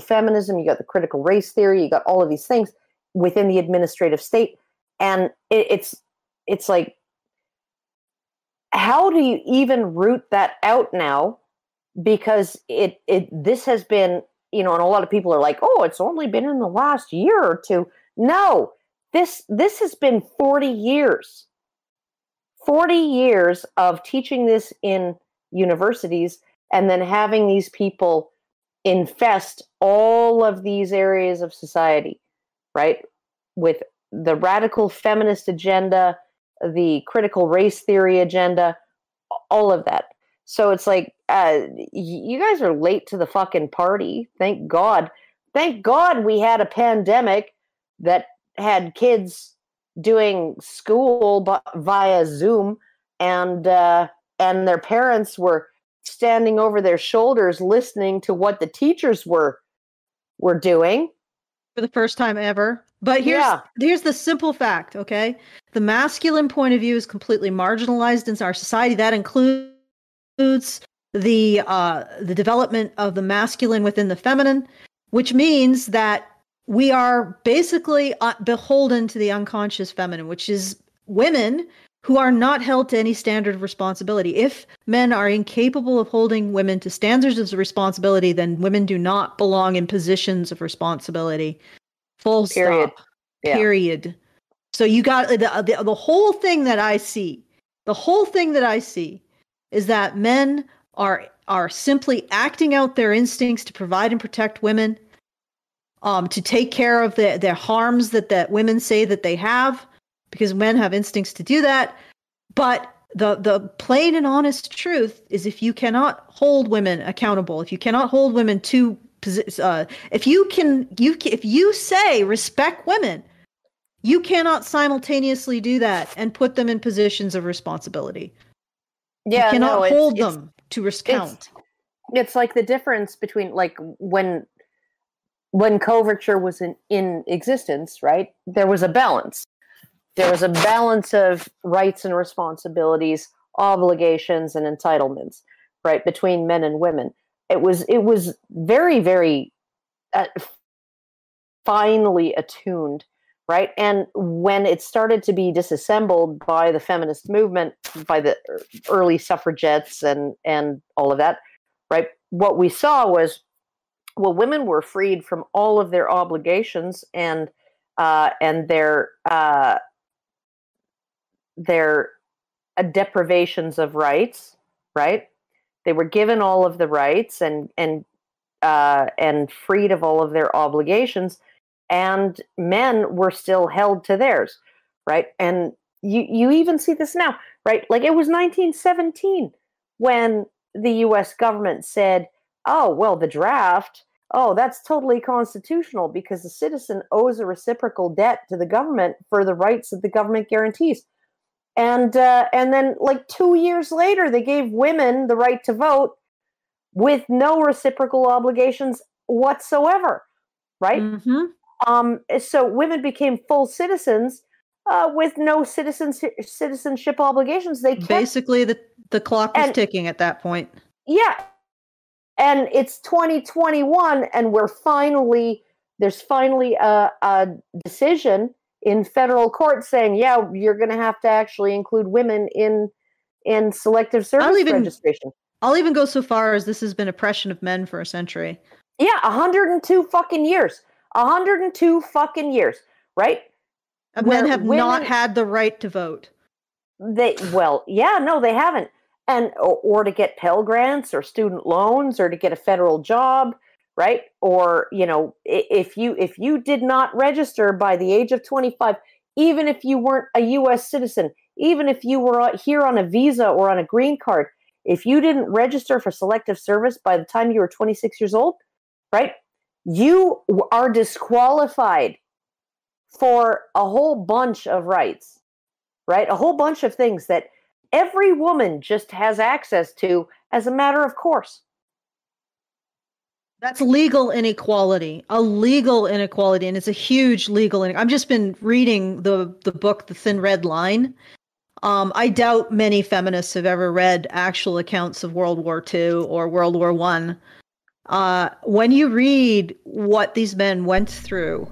feminism you got the critical race theory you got all of these things within the administrative state and it, it's it's like how do you even root that out now because it it this has been you know and a lot of people are like oh it's only been in the last year or two. No this this has been 40 years. 40 years of teaching this in universities and then having these people infest all of these areas of society right with the radical feminist agenda the critical race theory agenda all of that. So it's like uh, you guys are late to the fucking party. Thank God. Thank God we had a pandemic that had kids doing school via Zoom, and uh, and their parents were standing over their shoulders listening to what the teachers were were doing. for the first time ever. But here's Yeah. here's the simple fact, okay? The masculine point of view is completely marginalized in our society. That includes the uh, the development of the masculine within the feminine, which means that we are basically uh, beholden to the unconscious feminine, which is women who are not held to any standard of responsibility. If men are incapable of holding women to standards of responsibility, then women do not belong in positions of responsibility. Full Period. stop. Yeah. Period. So you got the, the the whole thing that I see. The whole thing that I see is that men are are simply acting out their instincts to provide and protect women, um, to take care of the their harms that that women say that they have, because men have instincts to do that. But the the plain and honest truth is, if you cannot hold women accountable, if you cannot hold women to uh, if you can you if you say respect women you cannot simultaneously do that and put them in positions of responsibility Yeah, you cannot no, hold them to res- count. it's like the difference between like when when coverture was in, in existence right there was a balance. There was a balance of rights and responsibilities obligations and entitlements right between men and women. It was it was very very uh, finally attuned, right? And when it started to be disassembled by the feminist movement, by the early suffragettes and and all of that, right? What we saw was, well, women were freed from all of their obligations and uh, and their uh, their deprivations of rights, right? They were given all of the rights and and uh, and freed of all of their obligations, and men were still held to theirs, right? And you you even see this now, right? Like it was 1917 when the U.S. government said, "Oh, well, the draft." Oh, that's totally constitutional because the citizen owes a reciprocal debt to the government for the rights that the government guarantees and uh, and then like two years later they gave women the right to vote with no reciprocal obligations whatsoever right Mm-hmm. Um so women became full citizens uh, with no citizens citizenship obligations they kept Basically, the the clock was And- ticking at that point. yeah and it's 2021 and we're finally there's finally a, a decision in federal court saying yeah you're going to have to actually include women in in selective service even- registration I'll even go so far as this has been oppression of men for a century. yeah 102 fucking years 102 fucking years right? Men have not had the right to vote. they well yeah no they haven't. And or, or to get pell grants or student loans or to get a federal job right? Or you know if you if you did not register by the age of 25 even if you weren't a US citizen even if you were uh, here on a visa or on a green card if you didn't register for selective service by the time you were 26 years old right you are disqualified for a whole bunch of rights right? A whole bunch of things that every woman just has access to as a matter of course. That's legal inequality, a legal inequality, and it's a huge legal. In- I've just been reading the the book, The Thin Red Line. Um, I doubt many feminists have ever read actual accounts of World War II or World War One. Uh, when you read what these men went through,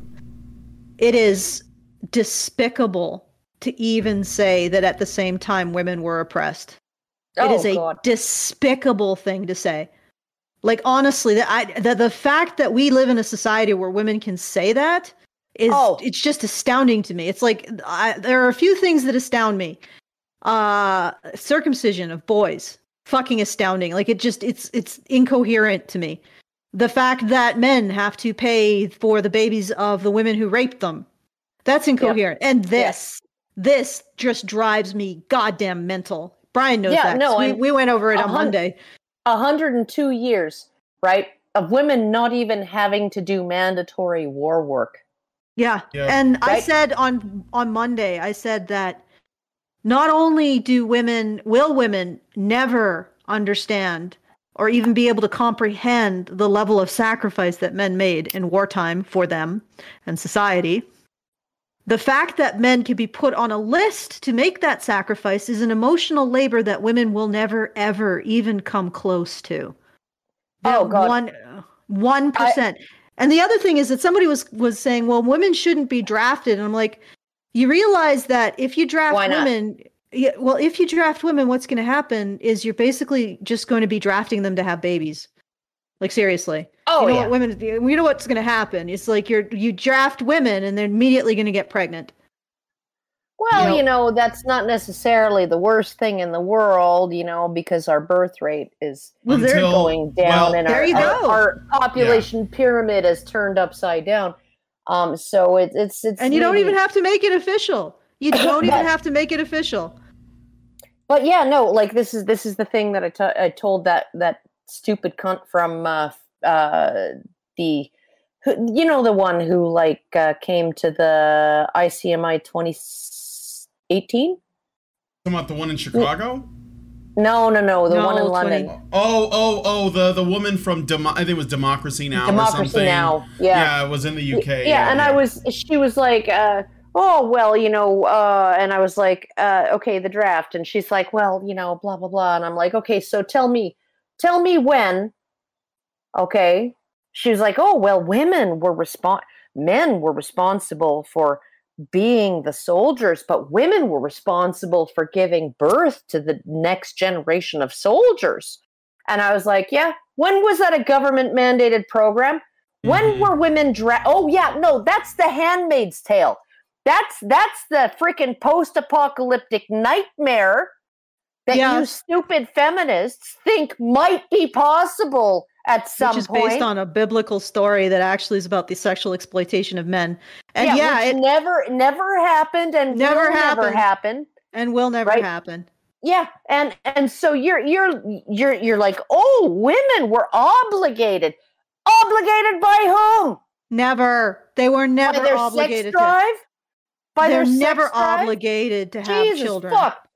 it is despicable to even say that at the same time women were oppressed. It is Oh, a God. despicable thing to say. Like honestly, the, I, the the fact that we live in a society where women can say that is Oh. it's just astounding to me. It's like I, there are a few things that astound me. Uh, circumcision of boys, fucking astounding. Like it just it's it's incoherent to me. The fact that men have to pay for the babies of the women who raped them, that's incoherent. And this this just drives me goddamn mental. Brian knows that. Yeah, that. 'cause no, we, we went over it on hun- Monday. 102 years, right? Of women not even having to do mandatory war work. Yeah. Yeah. And I said on on Monday, I said that not only do women will women never understand or even be able to comprehend the level of sacrifice that men made in wartime for them and society. The fact that men can be put on a list to make that sacrifice is an emotional labor that women will never ever even come close to. Oh, God. One one percent. And the other thing is that somebody was was saying, well, women shouldn't be drafted. And I'm like, you realize that if you draft women, yeah, well, if you draft women, what's going to happen is you're basically just going to be drafting them to have babies. Like seriously. Oh, you know yeah. what women you know what's going to happen. It's like you're you draft women and they're immediately going to get pregnant. Well, know- you know, that's not necessarily the worst thing in the world, you know, because our birth rate is Well, Until- going down well- and There our, you our, go. our population pyramid is turned upside down. Um, so it, it's it's And you don't even have to make it official. You don't even have to make it official. But yeah, no, like this is this is the thing that I to- I told that that stupid cunt from uh uh the who, you know the one who like uh, came to the ICMI 2018? Talking about the one in Chicago? No, no, no, the one in No, London. Oh, oh, oh, the the woman from Demo- I think it was Democracy Now or Democracy something. Now. Yeah. Yeah, it was in the UK. Yeah, and I was she was like uh oh well, you know, uh and I was like uh okay, the draft and she's like, well, you know, blah blah blah and I'm like, okay, so tell me tell me when okay. She was like, "Oh, well, women were respond men were responsible for being the soldiers, but women were responsible for giving birth to the next generation of soldiers. And I was like, yeah, when was that a government mandated program? When Mhm. were women dra- Oh yeah, no, that's the handmaid's tale. That's that's the freaking post-apocalyptic nightmare that Yeah. you stupid feminists think might be possible at some which is point. based on a biblical story that actually is about the sexual exploitation of men. And yeah, which it never never happened and Never will never happened. happen. and will never right. happen. Yeah, and and so you're you're you're you're like, oh, women were obligated, obligated by whom? Never. They were never by their obligated sex to. drive. By They're their sex never drive? obligated to have Jesus children. fuck.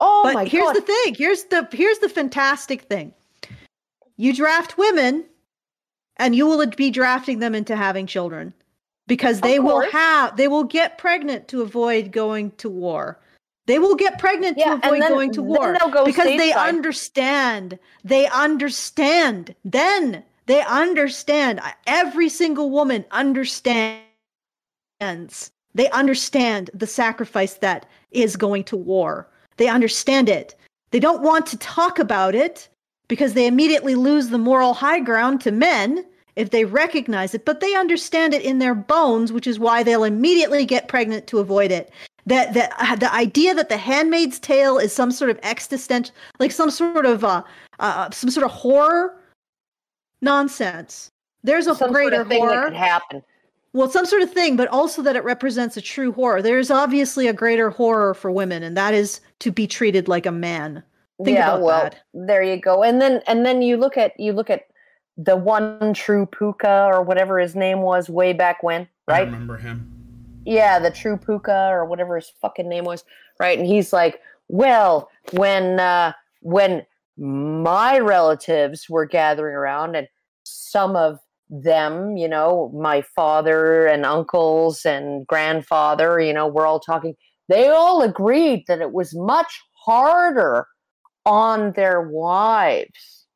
Oh but my here's god. the thing. Here's the here's the fantastic thing. You draft women, and you will be drafting them into having children because they will have they will get pregnant to avoid going to war. They will get pregnant Yeah, to avoid then- going to war go because they stateside. understand. They understand. Then they understand. Every single woman understands. They understand the sacrifice that is going to war. They understand it. They don't want to talk about it because they immediately lose the moral high ground to men if they recognize it, but they understand it in their bones, which is why they'll immediately get pregnant to avoid it. That that uh, the idea that the Handmaid's Tale is some sort of existential, like some sort of uh, uh some sort of horror nonsense. There's a Some sort greater of thing that horror. could happen. Well, some sort of thing, but also that it represents a true horror. There's obviously a greater horror for women, and that is to be treated like a man. Think yeah, about well, that. there you go. And then and then you look at you look at the one true Puka or whatever his name was way back when, I right? remember him. Yeah, the true Puka or whatever his fucking name was, right? And he's like, "Well, when uh when my relatives were gathering around and some of them, you know, my father and uncles and grandfather, you know, we're all talking, they all agreed that it was much harder on their wives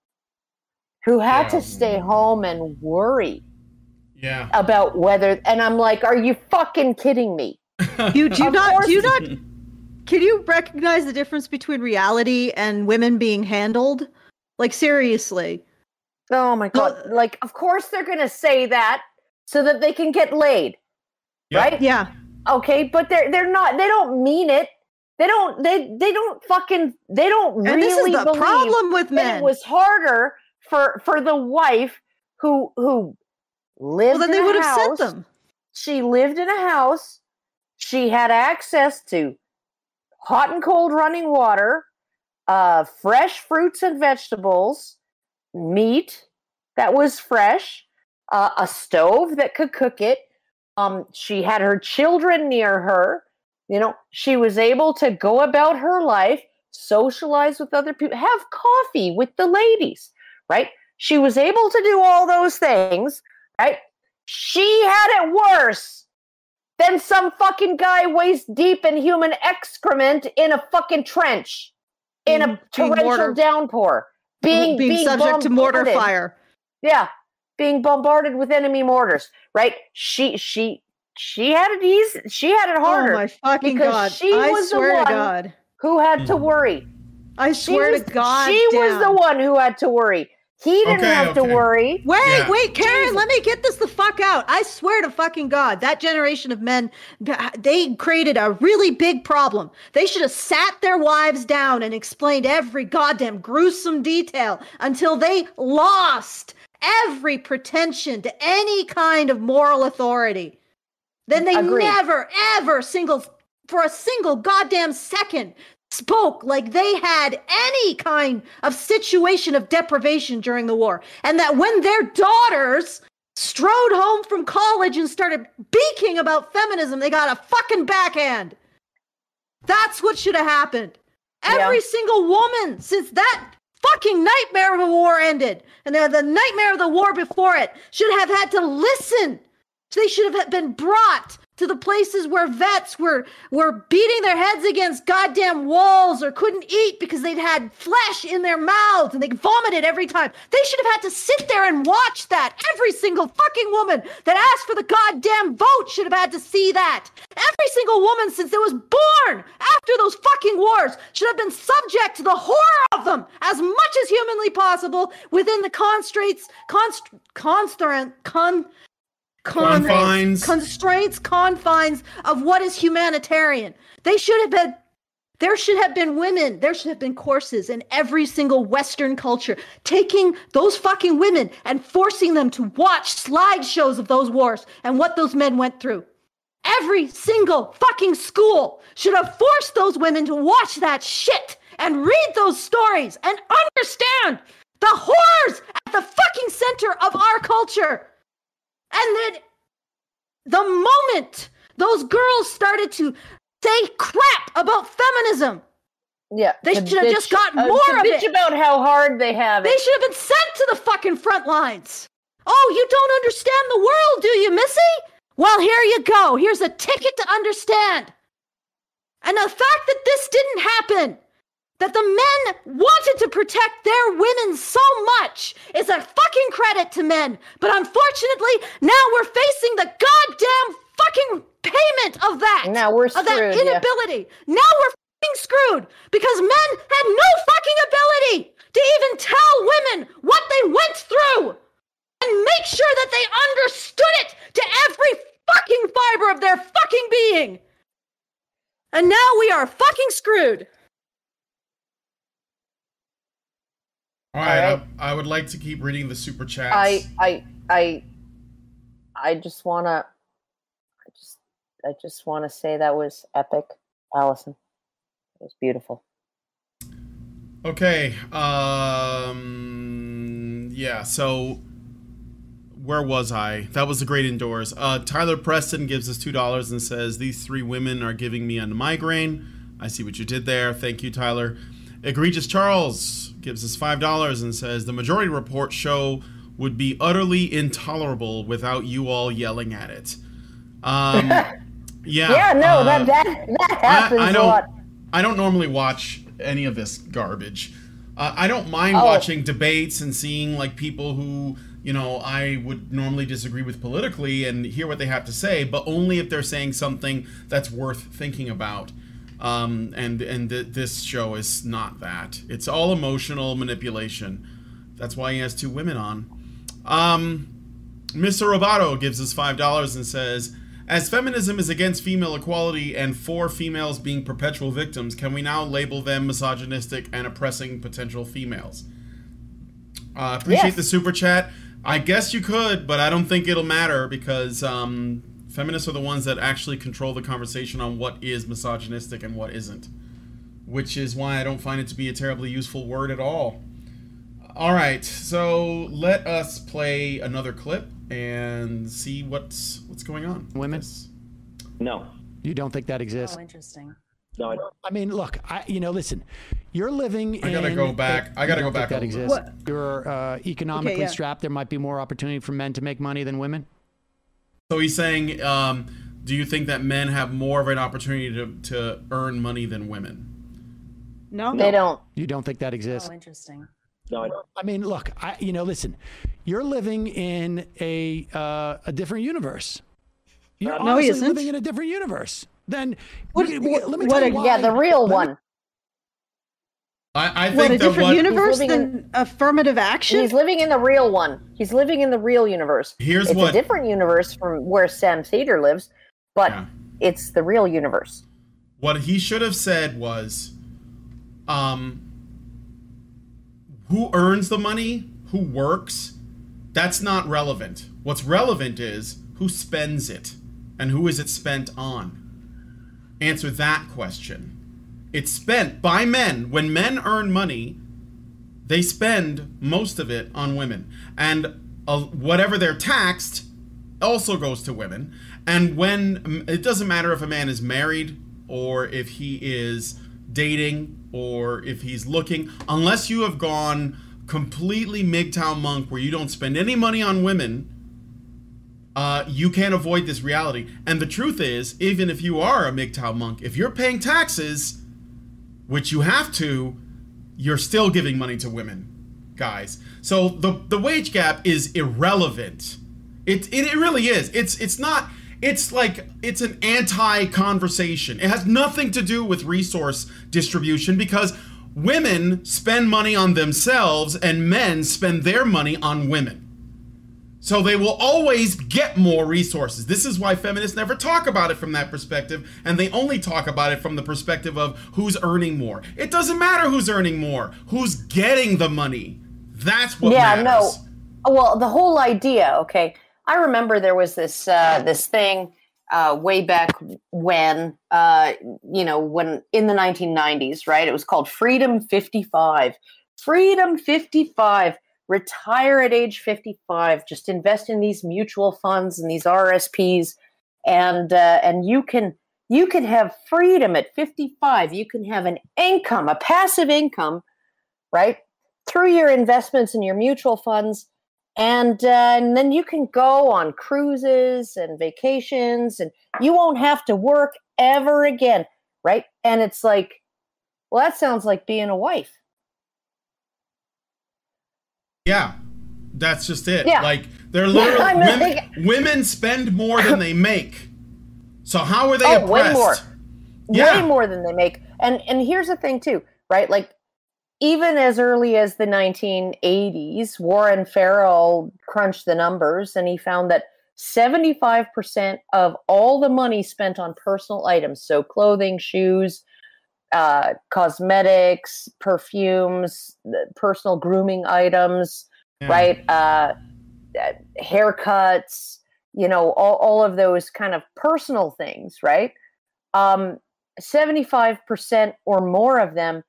who had to stay home and worry Yeah. about whether and I'm like, are you fucking kidding me? You do not course- do you not can you recognize the difference between reality and women being handled? Like seriously. Oh my god. Like of course they're going to say that so that they can get laid, Yeah. right? Yeah. Okay, but they're they're not they don't mean it. They don't they they don't fucking they don't And really this is the problem with men. it was harder for for the wife who who lived well, then in they would have house. sent them. She lived in a house. She had access to hot and cold running water, uh, fresh fruits and vegetables, meat that was fresh, uh, a stove that could cook it. Um, she had her children near her. You know, she was able to go about her life, socialize with other people, have coffee with the ladies, right? She was able to do all those things, right? She had it worse than some fucking guy waist deep in human excrement in a fucking trench in a being torrential mortar- downpour. Being, being, subject to mortar fire. Yeah, being bombarded with enemy mortars. Right? She she she had it easy. She had it oh harder Oh my fucking because god. she I was the one to god. who had to mm-hmm. worry. I swear was, to god. she was the one who had to worry. He didn't Okay, have to worry. Wait, Yeah. wait, Karen, let me get this the fuck out. I swear to fucking God, that generation of men, they created a really big problem. They should have sat their wives down and explained every goddamn gruesome detail until they lost every pretension to any kind of moral authority. Then they Agreed. never, ever, single, for a single goddamn second, spoke like they had any kind of situation of deprivation during the war. And that when their daughters strode home from college and started beaking about feminism, they got a fucking backhand. That's what should have happened. Every Yeah. single woman since that fucking nightmare of a war ended, and the, the nightmare of the war before it, should have had to listen. They should have been brought to the places where vets were were beating their heads against goddamn walls or couldn't eat because they'd had flesh in their mouths and they vomited every time. They should have had to sit there and watch that. Every single fucking woman that asked for the goddamn vote should have had to see that. Every single woman since it was born after those fucking wars should have been subject to the horror of them as much as humanly possible within the constraints, const, constraint, con, con- Confines. constraints, confines of what is humanitarian. They should have been. There should have been women. There should have been courses in every single Western culture taking those fucking women and forcing them to watch slideshows of those wars and what those men went through. Every single fucking school should have forced those women to watch that shit and read those stories and understand the horrors at the fucking center of our culture. And then the moment those girls started to say crap about feminism, Yeah, They should have just gotten uh, more of bitch it. about how hard they have they should have been sent to the fucking front lines. Oh, you don't understand the world, do you, Missy? Well, here you go. Here's a ticket to understand. And the fact that this didn't happen, that the men wanted to protect their women so much, is a fucking credit to men. But unfortunately, now we're facing the goddamn fucking payment of that. Now we're Of that screwed, yeah. inability. Now we're fucking screwed because men had no fucking ability to even tell women what they went through and make sure that they understood it to every fucking fiber of their fucking being. And now we are fucking screwed. All right, All right. I, I would like to keep reading the super chats. I I I I just wanna I just I just wanna say that was epic, Allison. It was beautiful. Okay. Um. Yeah. So, where was I? That was the great indoors. Uh, Tyler Preston gives us two dollars and says these three women are giving me a migraine. I see what you did there. Thank you, Tyler. Egregious Charles gives us five dollars and says the majority report show would be utterly intolerable without you all yelling at it. Um. Yeah. Yeah, no, uh, that that that happens I a don't- lot. I don't normally watch any of this garbage. Uh, I don't mind Oh. watching debates and seeing like people who you know I would normally disagree with politically and hear what they have to say, but only if they're saying something that's worth thinking about. Um, and and th- this show is not that. It's all emotional manipulation. That's why he has two women on. Um, Mr. Roboto gives us five dollars and says, "As feminism is against female equality and for females being perpetual victims, can we now label them misogynistic and oppressing potential females?" Uh, appreciate Yes. the super chat. I guess you could, but I don't think it'll matter because um, feminists are the ones that actually control the conversation on what is misogynistic and what isn't, which is why I don't find it to be a terribly useful word at all. All right, so let us play another clip and see what's what's going on. with Women? No. You don't think that exists? Oh, interesting. No, I don't. I mean, look, I you know, listen, you're living. I gotta in go back. I gotta go back That exists. What? You're uh, economically yeah. strapped. There might be more opportunity for men to make money than women. So he's saying, um, do you think that men have more of an opportunity to, to earn money than women? No. They don't. You don't think that exists? Oh, interesting. No, I don't. I mean, look, I you know, listen, you're living in a uh, a different universe. You're No, he isn't. living in a different universe. Then What- we- we- what- let me what tell a- you why. Yeah, the real Let me- one. I, I think What a different what universe living than affirmative action? He's living in the real one. He's living in the real universe. Here's it's what- a different universe from where Sam Seder lives, but Yeah. it's the real universe. what he should have said was, um, who earns the money, who works, that's not relevant. What's relevant is who spends it and who is it spent on. Answer that question. It's spent by men. When men earn money, they spend most of it on women. And uh, whatever they're taxed also goes to women. And when it doesn't matter if a man is married or if he is dating or if he's looking, unless you have gone completely MGTOW monk where you don't spend any money on women, uh, you can't avoid this reality. And the truth is, even if you are a MGTOW monk, if you're paying taxes, which you have to, you're still giving money to women, guys. So the the wage gap is irrelevant. It it, it really is. It's it's not. It's like it's an anti-conversation. It has nothing to do with resource distribution because women spend money on themselves and men spend their money on women. So they will always get more resources. This is why feminists never talk about it from that perspective, and they only talk about it from the perspective of who's earning more. It doesn't matter who's earning more, who's getting the money. That's what yeah, matters. no. Well, the whole idea. Okay, I remember there was this uh, this thing uh, way back when, uh, you know, when in the 1990s, right? It was called Freedom 55. Freedom 55. Retire at age 55. Just invest in these mutual funds and these RSPs, and uh, and you can you can have freedom at 55. You can have an income, a passive income, right? Through your investments and your mutual funds and uh, and then you can go on cruises and vacations and you won't have to work ever again right and it's like well that sounds like being a wife Yeah, that's just it. Yeah. Like they're literally women, like- women spend more than they make. So how are they Oh, oppressed? way more. Yeah. way more than they make and and here's the thing too right like even as early as the 1980s warren farrell crunched the numbers and he found that 75% of all the money spent on personal items so clothing shoes uh, cosmetics perfumes personal grooming items Yeah. right uh, uh, haircuts you know all, all of those kind of personal things right um, 75% or more of them,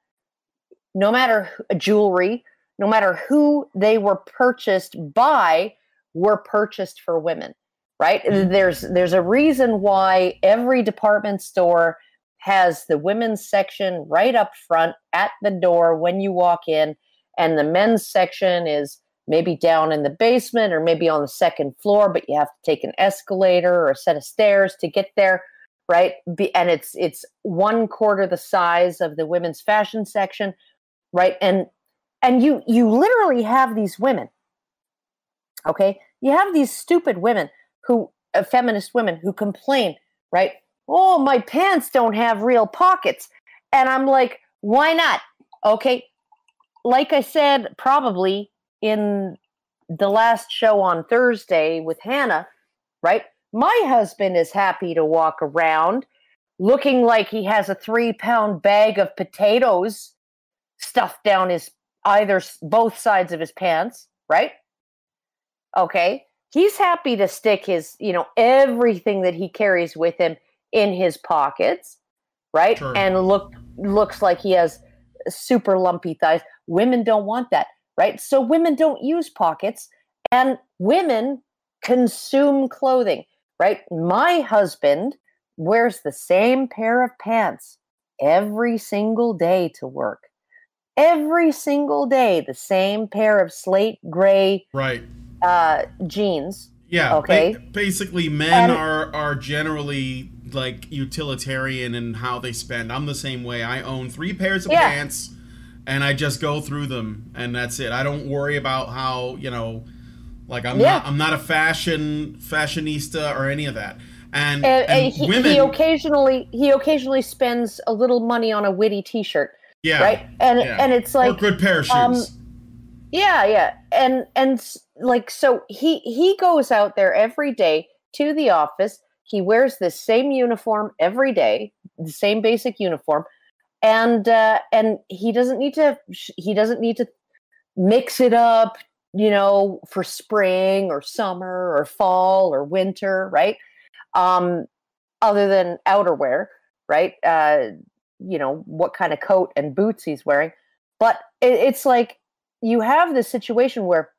no matter who- jewelry, no matter who they were purchased by, were purchased for women. Right? There's there's a reason why every department store has the women's section right up front at the door when you walk in, and the men's section is maybe down in the basement or maybe on the second floor, but you have to take an escalator or a set of stairs to get there right? And it's it's one quarter the size of the women's fashion section right? And and you you literally have these women okay? You have these stupid women who uh, feminist women who complain right oh my pants don't have real pockets. And i'm like why not? Okay. Like i said probably in the last show on thursday with hannah right? My husband is happy to walk around looking like he has a three pound bag of potatoes stuffed down his either both sides of his pants right? Okay. He's happy to stick his you know everything that he carries with him in his pockets right Sure. and look looks like he has super lumpy thighs women don't want that right so women don't use pockets and women consume clothing right? My husband wears the same pair of pants every single day to work. Every single day, the same pair of slate gray Right. uh, jeans. Yeah. ba- Okay. basically, men And- are are generally like utilitarian in how they spend. I'm the same way. I own three pairs of Yeah. pants, and I just go through them, and that's it. I don't worry about how you know, like I'm Yeah. not I'm not a fashion fashionista or any of that. And, And, and and he, women, he occasionally he occasionally spends a little money on a witty T-shirt, yeah, right? And yeah. and it's or like good pair of shoes. um, Yeah, yeah. And and like so he he goes out there every day to the office. He wears the same uniform every day, the same basic uniform. And uh and he doesn't need to he doesn't need to mix it up, you know, for spring or summer or fall or winter, right? Um other than outerwear, right? Uh you know, what kind of coat and boots he's wearing. But it, it's like you have this situation where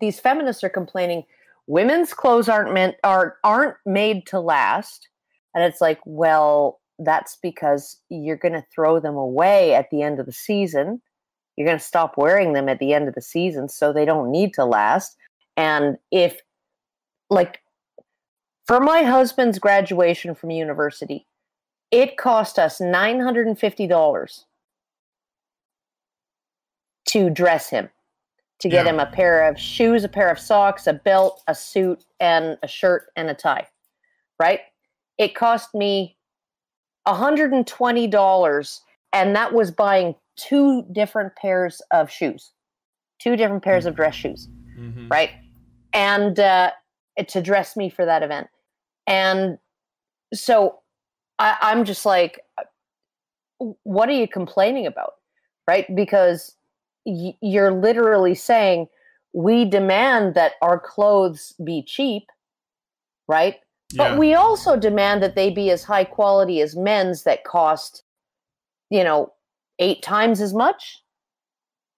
these feminists are complaining women's clothes aren't meant are aren't made to last. And it's like well that's because you're going to throw them away at the end of the season. You're going to stop wearing them at the end of the season so they don't need to last. And if like For my husband's graduation from university, it cost us $950 to dress him, to get Yeah. him a pair of shoes, a pair of socks, a belt, a suit, and a shirt and a tie. Right? It cost me $120, and that was buying two different pairs of shoes, two different pairs of dress shoes Mhm. right? And uh, to dress me for that event. And so I, I'm just like, what are you complaining about? Right? Because y- you're literally saying, we demand that our clothes be cheap, right? Yeah. But we also demand that they be as high quality as men's that cost, you know, eight times as much.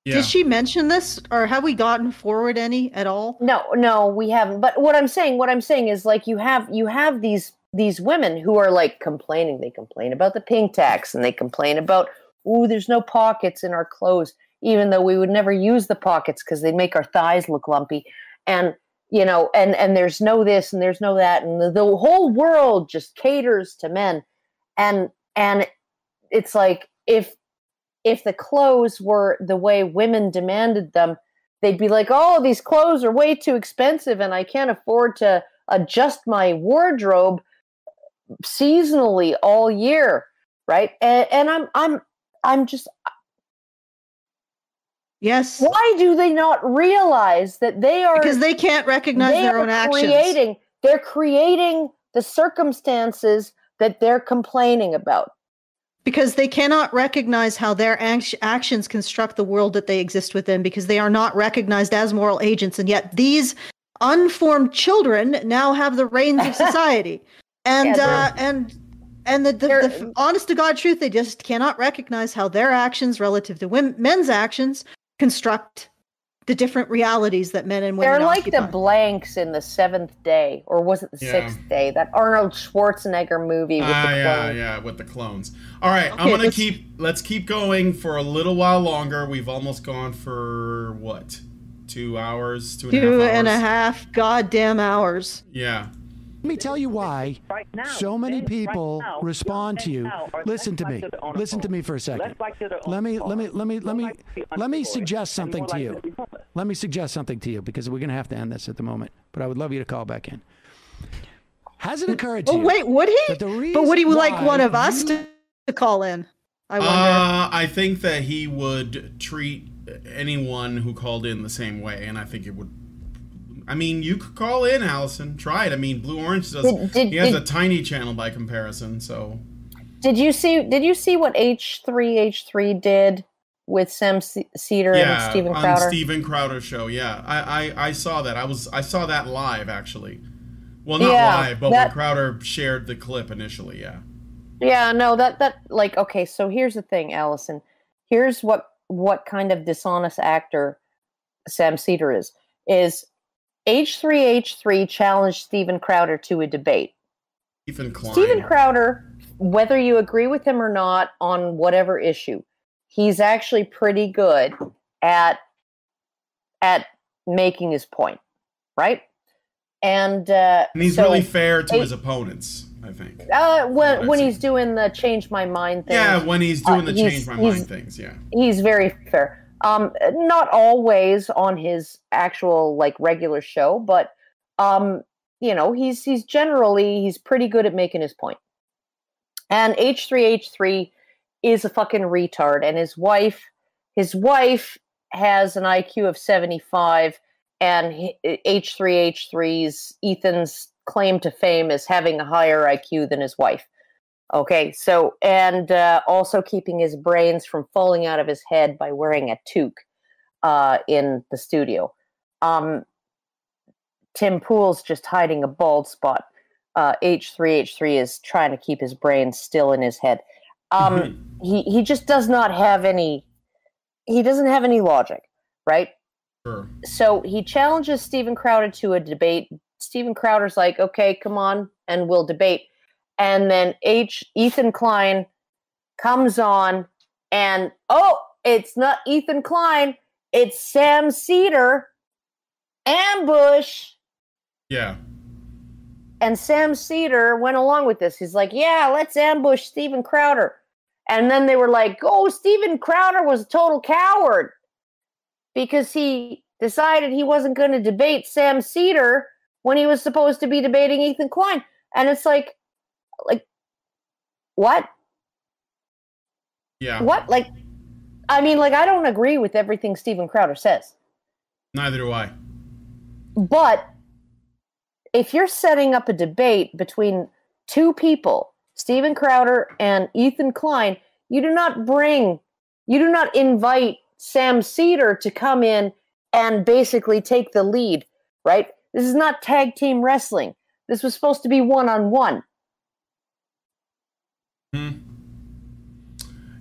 yeah. Did she mention this, or have we gotten forward any at all? No, no, we haven't. But what I'm saying, what I'm saying is like you have you have these these women who are like complaining. They complain about the pink tax and they complain about, ooh, there's no pockets in our clothes, even though we would never use the pockets because they make our thighs look lumpy. And you know, and and there's no this and there's no that, and the, the whole world just caters to men. And and it's like if if the clothes were the way women demanded them, they'd be like, "Oh, these clothes are way too expensive, and I can't afford to adjust my wardrobe seasonally all year." Right? And, and I'm I'm I'm just Yes, why do they not realize that they are because they can't recognize they their own actions. creating they're creating the circumstances that they're complaining about. because they cannot recognize how their ac- actions construct the world that they exist within because they are not recognized as moral agents and yet these unformed children now have the reins of society and Yeah, uh, and and the, the, the honest to god truth they just cannot recognize how their actions relative to women, men's actions construct the different realities that men and women They're like the blanks in the seventh day, or was it the Yeah. sixth day? That Arnold Schwarzenegger movie with Ah, the yeah, clones. yeah, with the clones. All right, I'm gonna let's- keep. Let's keep going for a little while longer. We've almost gone for what? Two hours, two and a half two hours. and a half goddamn hours Yeah. Let me tell you why Right now, so many then, right people now, respond to you. now, Listen to me. to Listen to me for a second. Let's back to the Let me let me let me let me More likely to be let me suggest something to likely you. to. Let me suggest something to you because we're going to have to end this at the moment. But I would love you to call back in. Has it occurred to oh you? wait would he but would he like one of us you- to, to call in i wonder Uh, I think that he would treat anyone who called in the same way, and I think it would. I mean, you could call in, Allison. Try it. I mean, Blue Orange does. Did- did- he has did- a tiny channel by comparison, so. Did you see? Did you see what H three H three did with Sam C- Seder and Stephen Steven on Crowder? Steven Crowder show. Yeah, I, I I saw that. I was I saw that live actually. Well, not Yeah, live, but that- when Crowder shared the clip initially. Yeah. Yeah, no, that that like okay. So here's the thing, Allison. Here's what what kind of dishonest actor Sam Seder is. Is H three H three challenged Steven Crowder to a debate. Stephen, Klein. Steven Crowder, whether you agree with him or not on whatever issue, he's actually pretty good at at making his point, right? And uh, and he's so, really fair to his opponents. I think. uh, when when he's doing the change my mind thing. Yeah, when he's doing Uh, the change my mind things. Yeah. he's very fair. Um, not always on his actual like regular show, but um, you know, he's he's generally he's pretty good at making his point. And H three H three is a fucking retard, and his wife, his wife has an IQ of seventy five, and H three H 3s Ethan's claim to fame is having a higher IQ than his wife. Okay, so and uh, also keeping his brains from falling out of his head by wearing a toque uh, in the studio. Um, Tim Pool's just hiding a bald spot. Uh, H3H3 is trying to keep his brain still in his head. Um, he he just does not have any. He doesn't have any logic, right? Sure. so he challenges Steven Crowder to a debate. Steven Crowder's like, okay, come on, and we'll debate. And then H. Ethan Klein comes on, and oh, it's not Ethan Klein, it's Sam Seder. Ambush. Yeah. and Sam Seder went along with this. He's like, "Yeah, let's ambush Steven Crowder." And then they were like, "Oh, Steven Crowder was a total coward because he decided he wasn't going to debate Sam Seder when he was supposed to be debating Ethan Klein." And it's like like what? Yeah. What? Like I mean, like I don't agree with everything Steven Crowder says. Neither do I. But if you're setting up a debate between two people, Steven Crowder and Ethan Klein, you do not bring, you do not invite Sam Seder to come in and basically take the lead, right? This is not tag team wrestling. This was supposed to be one on one.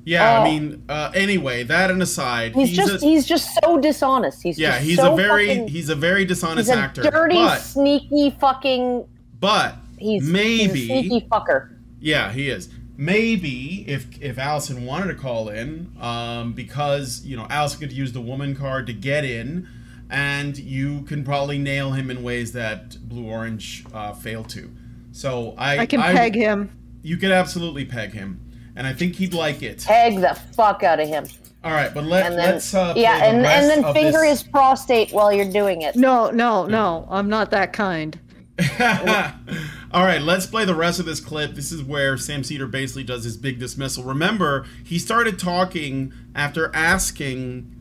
Yeah, Oh. I mean, uh, anyway, that and aside, He's, just a, he's just so dishonest. He's yeah, just he's so a very fucking- he's a very dishonest he's a actor. dirty, but sneaky fucking. but He's maybe he's a sneaky fucker. Yeah, he is. Maybe if if Allison wanted to call in, um, because you know Allison could use the woman card to get in, and you can probably nail him in ways that Blue Orange uh, failed to. So I I can peg him. You could absolutely peg him, and I think he'd like it. Peg the fuck out of him. All right, but let and then let's uh, play yeah, the and rest and then of finger this. his prostate while you're doing it. No, no, no. I'm not that kind. All right, let's play the rest of this clip. This is where Sam Seder basically does his big dismissal. Remember, he started talking after asking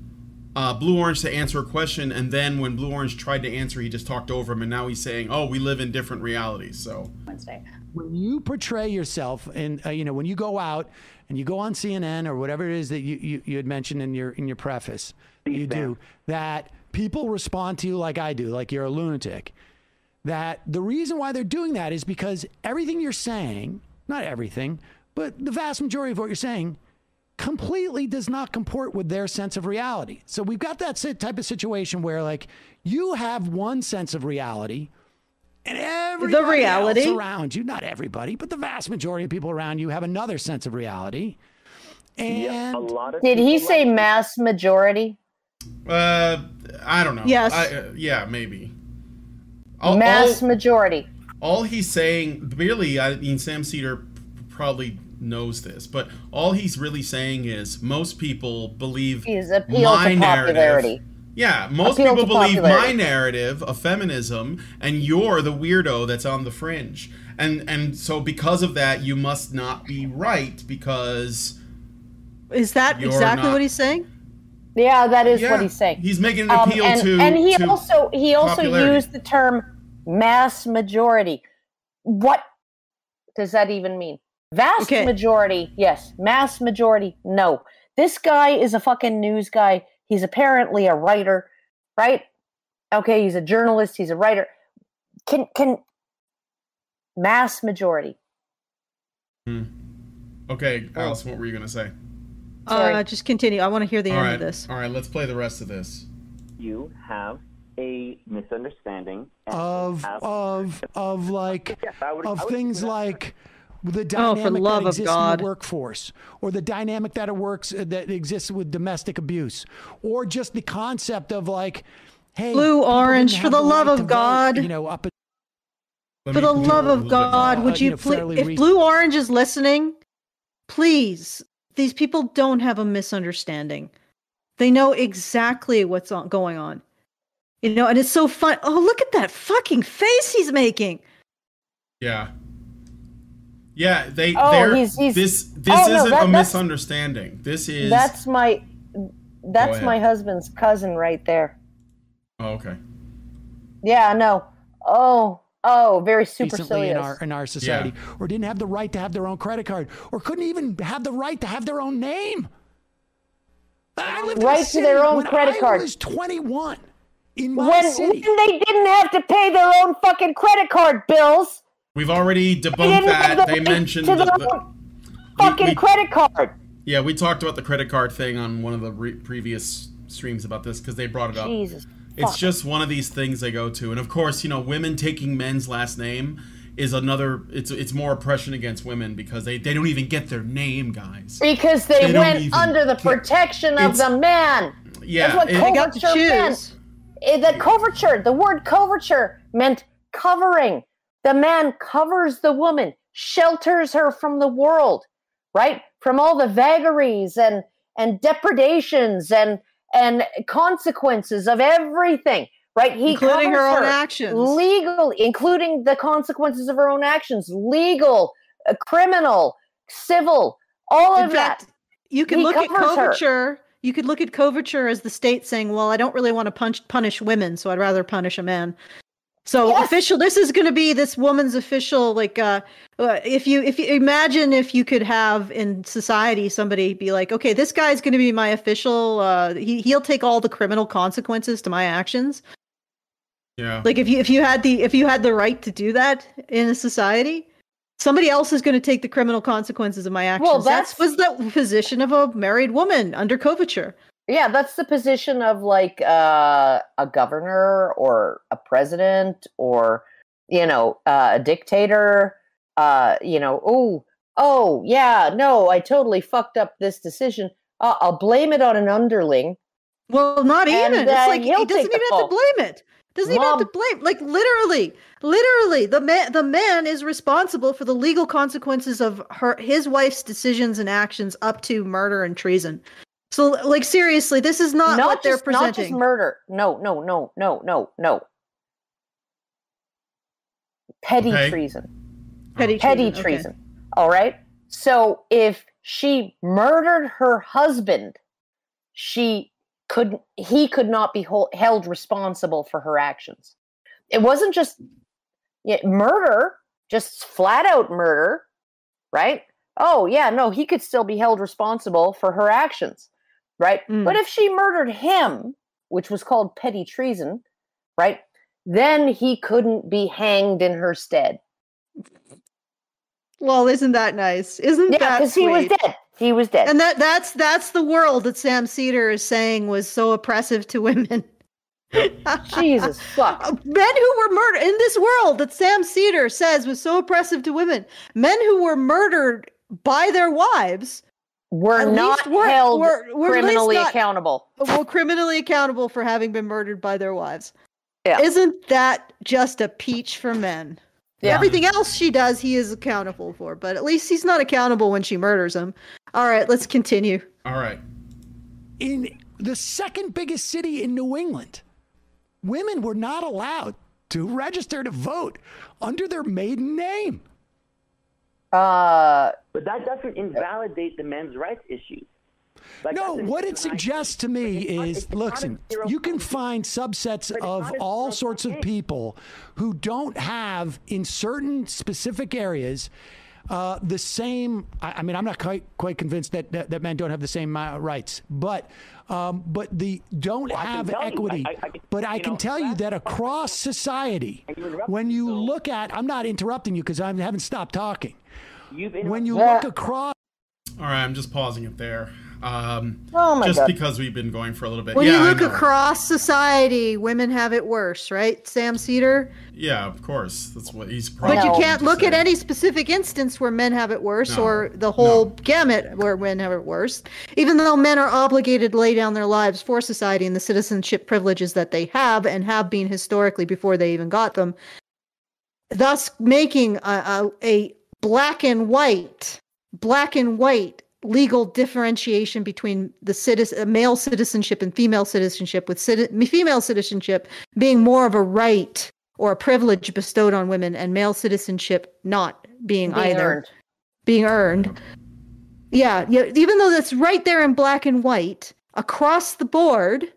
uh, Blue Orange to answer a question, and then when Blue Orange tried to answer, he just talked over him, and now he's saying, "Oh, we live in different realities." So Wednesday. When you portray yourself and uh, you know when you go out and you go on CNN or whatever it is that you, you, you had mentioned in your in your preface you do that people respond to you like I do like you're a lunatic that the reason why they're doing that is because everything you're saying not everything but the vast majority of what you're saying completely does not comport with their sense of reality. So we've got that type of situation where like you have one sense of reality and everybody reality? else around you, not everybody, but the vast majority of people around you have another sense of reality. And a lot of Did he say like- mass majority? uh, I don't know. Yes. I, uh, yeah, maybe. All, mass all, majority. all he's saying, really, I mean, Sam Seder probably knows this, but all he's really saying is most people believe He's appeal my to narrative. Popularity. Yeah, most Appeal people to believe my narrative of feminism, and you're the weirdo that's on the fringe. And and so because of that, you must not be right because Is that exactly not- what he's saying? Yeah, that is yeah, what he's saying. He's making an Um, appeal and, to and he to also he also popularity. used the term mass majority. What does that even mean? Vast Okay. majority, yes. Mass majority, no. This guy is a fucking news guy. He's apparently a writer, right? Okay, he's a journalist. He's a writer. Can can mass majority? Okay, Alice, what were you gonna say? Sorry. Uh, just continue. I want to hear the All end right, of this. all right, let's play the rest of this. you have a misunderstanding of of of like Yes, would- of things like the Oh, for dynamic love that of exists in God. the workforce, or the dynamic that it works uh, that exists with domestic abuse, or just the concept of like, hey, Blue, orange, for the love of to vote, God. you know, up Let For the love of little bit more. God, Uh, would you you know, please? If re- Blue Orange is listening, please. These people don't have a misunderstanding. They know exactly what's on, going on. You know, and it's so fun. Oh, look at that fucking face he's making. Yeah. Yeah, they. Oh, they're, he's- he's- this. This Oh, no, isn't that- a misunderstanding. This is. That's my that's my husband's cousin right there. Oh, okay. Yeah, no. Oh, oh, very recently supercilious. in our in our society, or didn't have the right to have their own credit card, or couldn't even have the right to have their own name. I lived in Right to city their own when credit I card. was 21 in my when, city. when they didn't have to pay their own fucking credit card bills. We've already debunked that. They mentioned the, the- fucking we- credit card. Yeah, we talked about the credit card thing on one of the re- previous streams about this because they brought it up. Jesus. It's fuck. just one of these things they go to, and of course, you know, women taking men's last name is another. It's it's more oppression against women because they they don't even get their name, guys. because they, They went under the protection of the man. Yeah, That's what it- They got to coverture meant. choose. Eh, The coverture, the word coverture meant covering. The man covers the woman, shelters her from the world, right? From all the vagaries and and depredations and and consequences of everything, right? He Including her own actions. legal, including the consequences of her own actions, legal, uh, criminal, civil, all In of fact, that. you could He look at her. coverture. You could look at coverture as the state saying, "Well, I don't really want to punch, punish women, so I'd rather punish a man." So Yes. official. This is going to be this woman's official. Like, uh, uh, if you if you imagine if you could have in society somebody be like, "Okay, this guy's going to be my official. Uh, he he'll take all the criminal consequences to my actions." Yeah. Like if you if you had the if you had the right to do that in a society, somebody else is going to take the criminal consequences of my actions. Well, That's that's- was the position of a married woman under coverture. Yeah, that's the position of like uh, a governor or a president or you know uh, a dictator. Uh, you know, oh, oh, yeah, no, I totally fucked up this decision. Uh, I'll blame it on an underling. Well, not even. it's like he doesn't even have to blame it. Doesn't even have to blame. Like literally, literally, the man the man is responsible for the legal consequences of her his wife's decisions and actions up to murder and treason. So, like seriously, this is not, what they're just, not just murder. No, no, no, no, no, no. Petty Okay. treason. Oh, petty petty treason, okay. All right. So if she murdered her husband, she could he could not be hol- held responsible for her actions. It wasn't just yeah, murder, just flat out murder, right? Oh yeah, no, he could still be held responsible for her actions, right? Mm. But if she murdered him, which was called petty treason, right? Then he couldn't be hanged in her stead. Well, isn't that nice? Isn't Yeah, that because he was dead. He was dead. And that that's that's the world that Sam Seder is saying was so oppressive to women. Jesus fuck. Men who were murdered in this world that Sam Seder says was so oppressive to women. Men who were murdered by their wives We're at not we're- held we're- we're criminally not- accountable. were criminally accountable for having been murdered by their wives. Yeah. Isn't that just a peach for men? Yeah. Everything else she does, he is accountable for, but at least he's not accountable when she murders him. All right, let's continue. All right. in the second biggest city in New England, women were not allowed to register to vote under their maiden name. Uh, But that doesn't invalidate the men's rights issues. Like, No, what it suggests to me is it's not listen, you can find subsets of all sorts of people who don't have, in certain specific areas, uh, the same. I, I mean, I'm not quite quite convinced that, that, that men don't have the same uh, rights, but um, but the don't I can have equity. I- I- I but I can know, tell you that across society, you when you so- look at, I'm not interrupting you because I haven't stopped talking. You've When you Yeah. look across. All right. I'm just pausing it there. Um, Oh my just God. because we've been going for a little bit. When yeah, you look across society, women have it worse, right? Sam Seder? Yeah, of course. That's what he's probably. But you can't look at any specific instance where men have it worse No, or the whole no. gamut where men have it worse. Even though men are obligated to lay down their lives for society and the citizenship privileges that they have and have been historically before they even got them, thus making a, a, a black and white, black and white legal differentiation between the citizen, uh, male citizenship and female citizenship, with citi- female citizenship being more of a right or a privilege bestowed on women, and male citizenship not being, being either earned. being earned. Yeah, yeah. Even though that's right there in black and white across the board,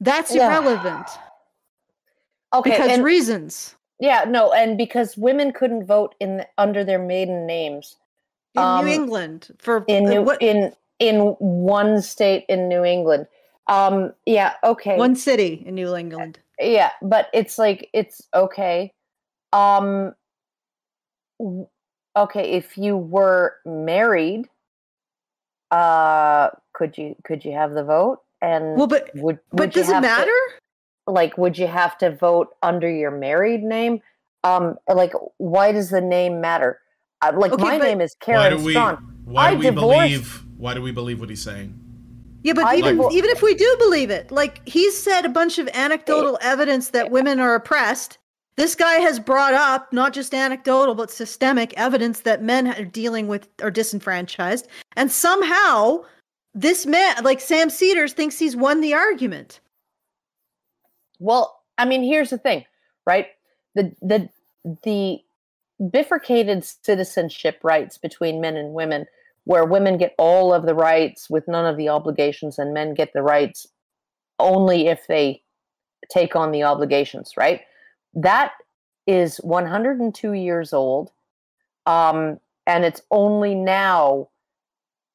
that's Yeah. irrelevant Okay, because and reasons. Yeah, no, and because women couldn't vote in under their maiden names In Um, New England, for in uh, New, what in in one state in New England. Um, yeah, okay. one city in New England. yeah but it's like it's okay um okay if you were married uh could you could you have the vote and Well, but would, but would you does it have to- matter? Like would you have to vote under your married name um like why does the name matter uh, like Okay, my name is Why karen do we? Straughan. Why I do we divorced- believe? Why do we believe what he's saying? Yeah, but I even divor- even if we do believe it, like he's said a bunch of anecdotal evidence that women are oppressed, This guy has brought up not just anecdotal but systemic evidence that men are dealing with are disenfranchised, and somehow this man, like Sam Seder's, thinks he's won the argument. Well, I mean, here's the thing, right? The the the bifurcated citizenship rights between men and women, where women get all of the rights with none of the obligations, and men get the rights only if they take on the obligations, right? That is 102 years old, um, and it's only now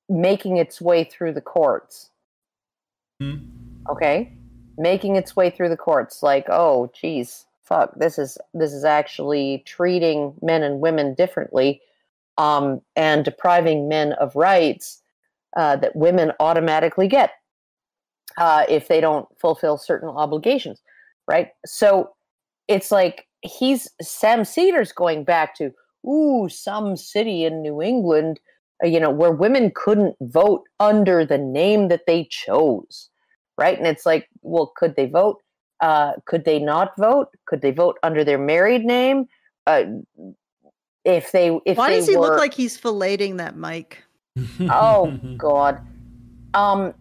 making its way through the courts. Mm. Okay, making its way through the courts. Like, oh, geez, fuck, this is this is actually treating men and women differently, um, and depriving men of rights uh, that women automatically get uh, if they don't fulfill certain obligations, right? So it's like he's Sam Seder's going back to ooh some city in New England, uh, you know, where women couldn't vote under the name that they chose, right? And it's like, well, could they vote? Uh, could they not vote? Could they vote under their married name? Uh, if they, if Why they does he were, look like he's filleting that mic? oh god um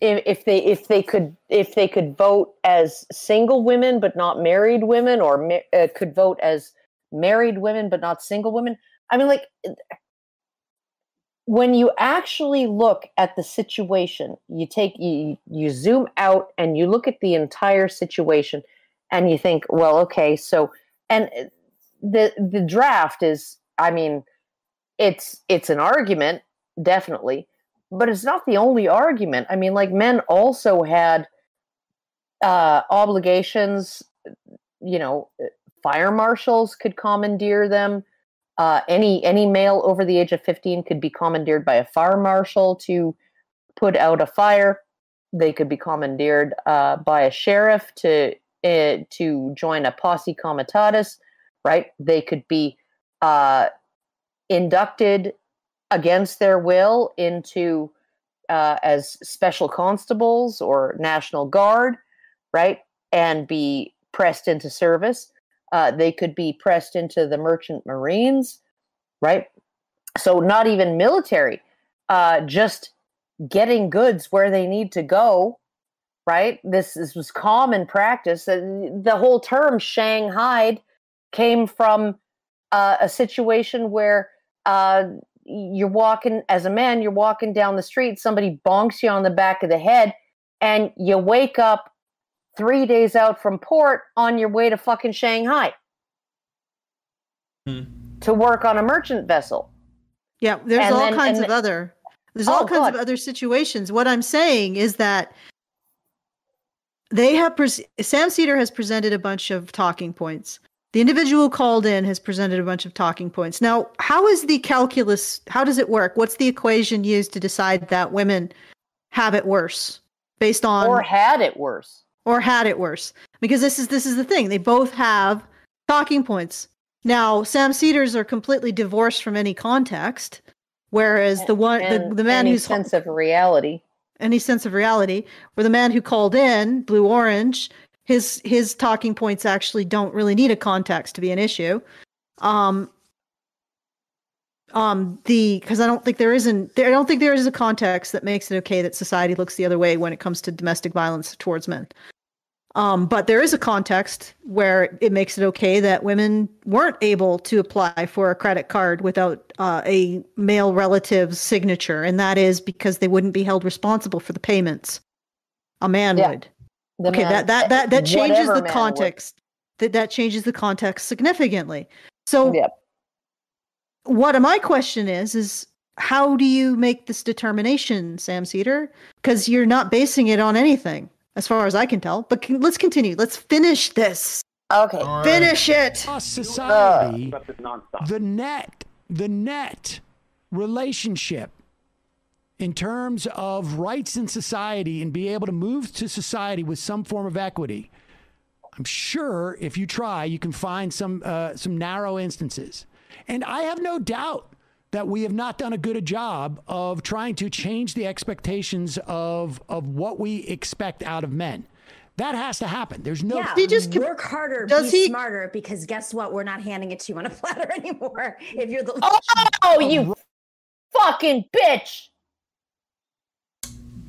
if, if they if they could if they could vote as single women but not married women or ma- uh, could vote as married women but not single women i mean like when you actually look at the situation you take you you zoom out and you look at the entire situation and you think well okay so and uh, the the draft is i mean it's it's an argument definitely but it's not the only argument. I mean like men also had uh obligations you know fire marshals could commandeer them uh any any male over the age of 15 could be commandeered by a fire marshal to put out a fire. They could be commandeered uh by a sheriff to uh, to join a posse comitatus right? They could be uh inducted against their will into uh, as special constables or national guard right? And be pressed into service uh, they could be pressed into the merchant marines right? So not even military uh, just getting goods where they need to go right? This, this was common practice. Uh, the whole term shanghaied came from uh, a situation where uh, you're walking as a man you're walking down the street somebody bonks you on the back of the head and you wake up three days out from port on your way to fucking shanghai hmm. to work on a merchant vessel Yeah, there's And all then- kinds of the- other there's Oh, all kinds God. of other situations. What I'm saying is that they have pres- Sam Seder has presented a bunch of talking points. The individual called in has presented a bunch of talking points. Now, how is the calculus? How does it work? What's the equation used to decide that women have it worse based on or had it worse or had it worse. Because this is this is the thing. They both have talking points. Now sam seder's are completely divorced from any context whereas the one the, and the man any who's sense of reality. Any sense of reality. Where the man who called in blue orange his his talking points actually don't really need a context to be an issue. Um um the because i don't think there isn't there, i don't think there is a context that makes it okay that society looks the other way when it comes to domestic violence towards men um but there is a context where it makes it okay that women weren't able to apply for a credit card without uh, a male relative's signature. And that is because they wouldn't be held responsible for the payments. A man Yeah. would. The okay man- that that that, that changes the man would. context. That that changes the context significantly. So Yep. what my question is is how do you make this determination sam seder? Because you're not basing it on anything as far as i can tell but can, let's continue let's finish this okay All right. finish it Across society, But it's nonstop. the net, the net relationship in terms of rights in society and be able to move to society with some form of equity. I'm sure if you try, you can find some uh, some narrow instances, and I have no doubt that we have not done a good a job of trying to change the expectations of of what we expect out of men. That has to happen. There's no. yeah, He just work harder, does be he- smarter, because guess what? We're not handing it to you on a platter anymore. If you're the Oh, you fucking bitch!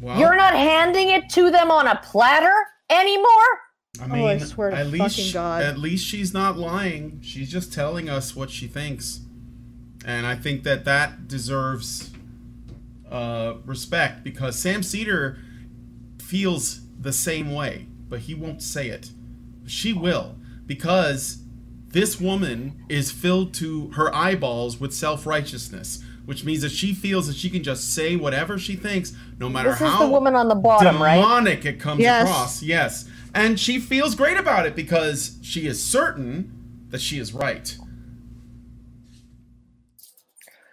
Well, You're not handing it to them on a platter anymore? I Oh, mean, I swear to at least fucking God. at least she's not lying. She's just telling us what she thinks, and I think that that deserves uh, respect because Sam Seder feels the same way, but he won't say it. She will because this woman is filled to her eyeballs with self righteousness, which means that she feels that she can just say whatever she thinks, no matter This is how the woman on the bottom, right? demonic it comes Yes. across. Yes. And she feels great about it because she is certain that she is right.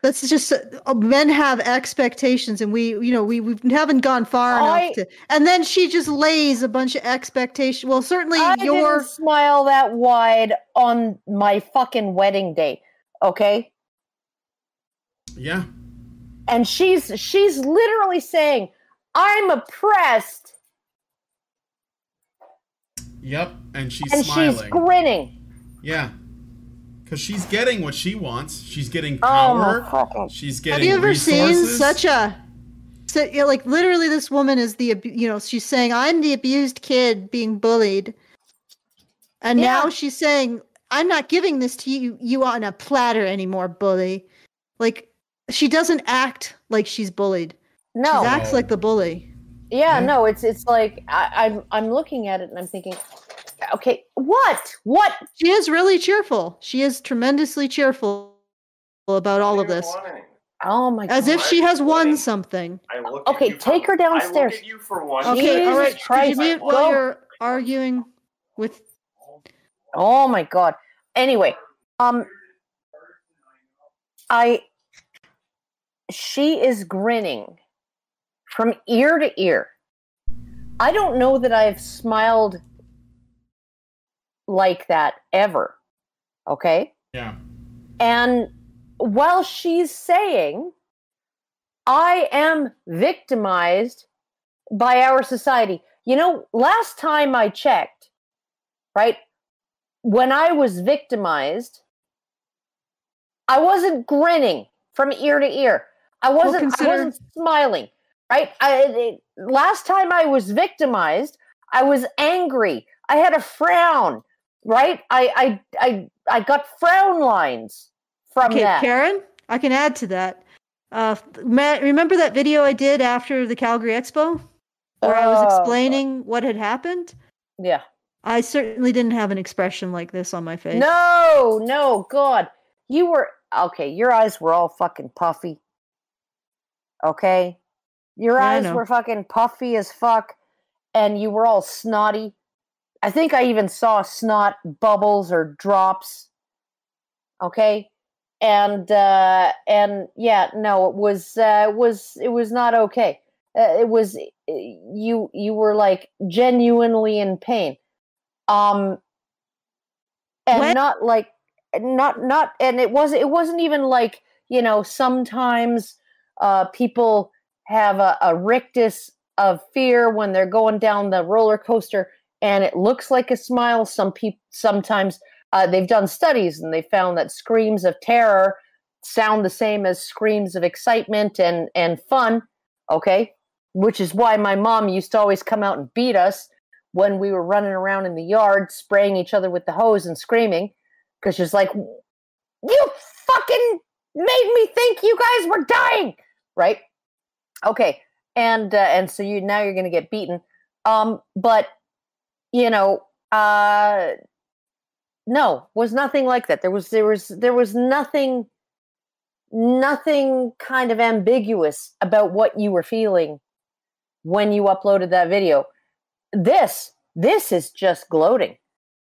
That's just uh, men have expectations, and we, you know, we, we haven't gone far I- enough to. And then she just lays a bunch of expectation. Well, certainly I your didn't smile that wide on my fucking wedding day, okay? Yeah. And she's she's literally saying, "I'm oppressed," Yep. And she's and smiling. she's grinning. yeah. Because she's getting what she wants. She's getting Oh power. fucking! she's getting. have getting you ever seen such a, so, you know, like literally, this woman is the, you know, she's saying, "I'm the abused kid being bullied," and now she's saying, "I'm not giving this to you, you on a platter anymore, bully." Like she doesn't act like she's bullied. No, She acts like the bully. yeah, Yeah. no. It's it's like I, I'm I'm looking at it and I'm thinking, okay, what what? She is really cheerful. She is tremendously cheerful about all of this, Oh my god. as god! if she has won something. I look Okay, at you for- take her I downstairs. look at you for one. Okay, all Jesus right. Christ, you mute while you're arguing with? Oh my god. Anyway, um I she is grinning from ear to ear. I don't know that I've smiled like that ever. Okay? Yeah. And while she's saying, I am victimized by our society. You know, last time I checked, right, when I was victimized, I wasn't grinning from ear to ear. I wasn't, consider- I wasn't smiling, right? I, it- last time I was victimized, I was angry. I had a frown, right? I, I, I, I got frown lines from Okay, that. Karen, I can add to that. Uh, Matt, remember that video I did after the Calgary Expo, where I was Oh, explaining what had happened? Yeah. I certainly didn't have an expression like this on my face. No, no, God. You were okay, your eyes were all fucking puffy. Okay? Your Yeah, eyes were fucking puffy as fuck, and you were all snotty. I think I even saw snot bubbles or drops. Okay? And uh and yeah, no, it was uh it was it was not okay. Uh, it was uh, you you were like genuinely in pain. Um and When- not like not not and it wasn't it wasn't even like you know sometimes uh people have a, a rictus of fear when they're going down the roller coaster and it looks like a smile. Some people sometimes uh, they've done studies and they found that screams of terror sound the same as screams of excitement and and fun okay? Which is why my mom used to always come out and beat us when we were running around in the yard spraying each other with the hose and screaming because she's like you fucking made me think you guys were dying right? Okay and uh, and so you now you're gonna get beaten. Um but you know uh no was nothing like that there was there was there was nothing nothing kind of ambiguous about what you were feeling when you uploaded that video this this is just gloating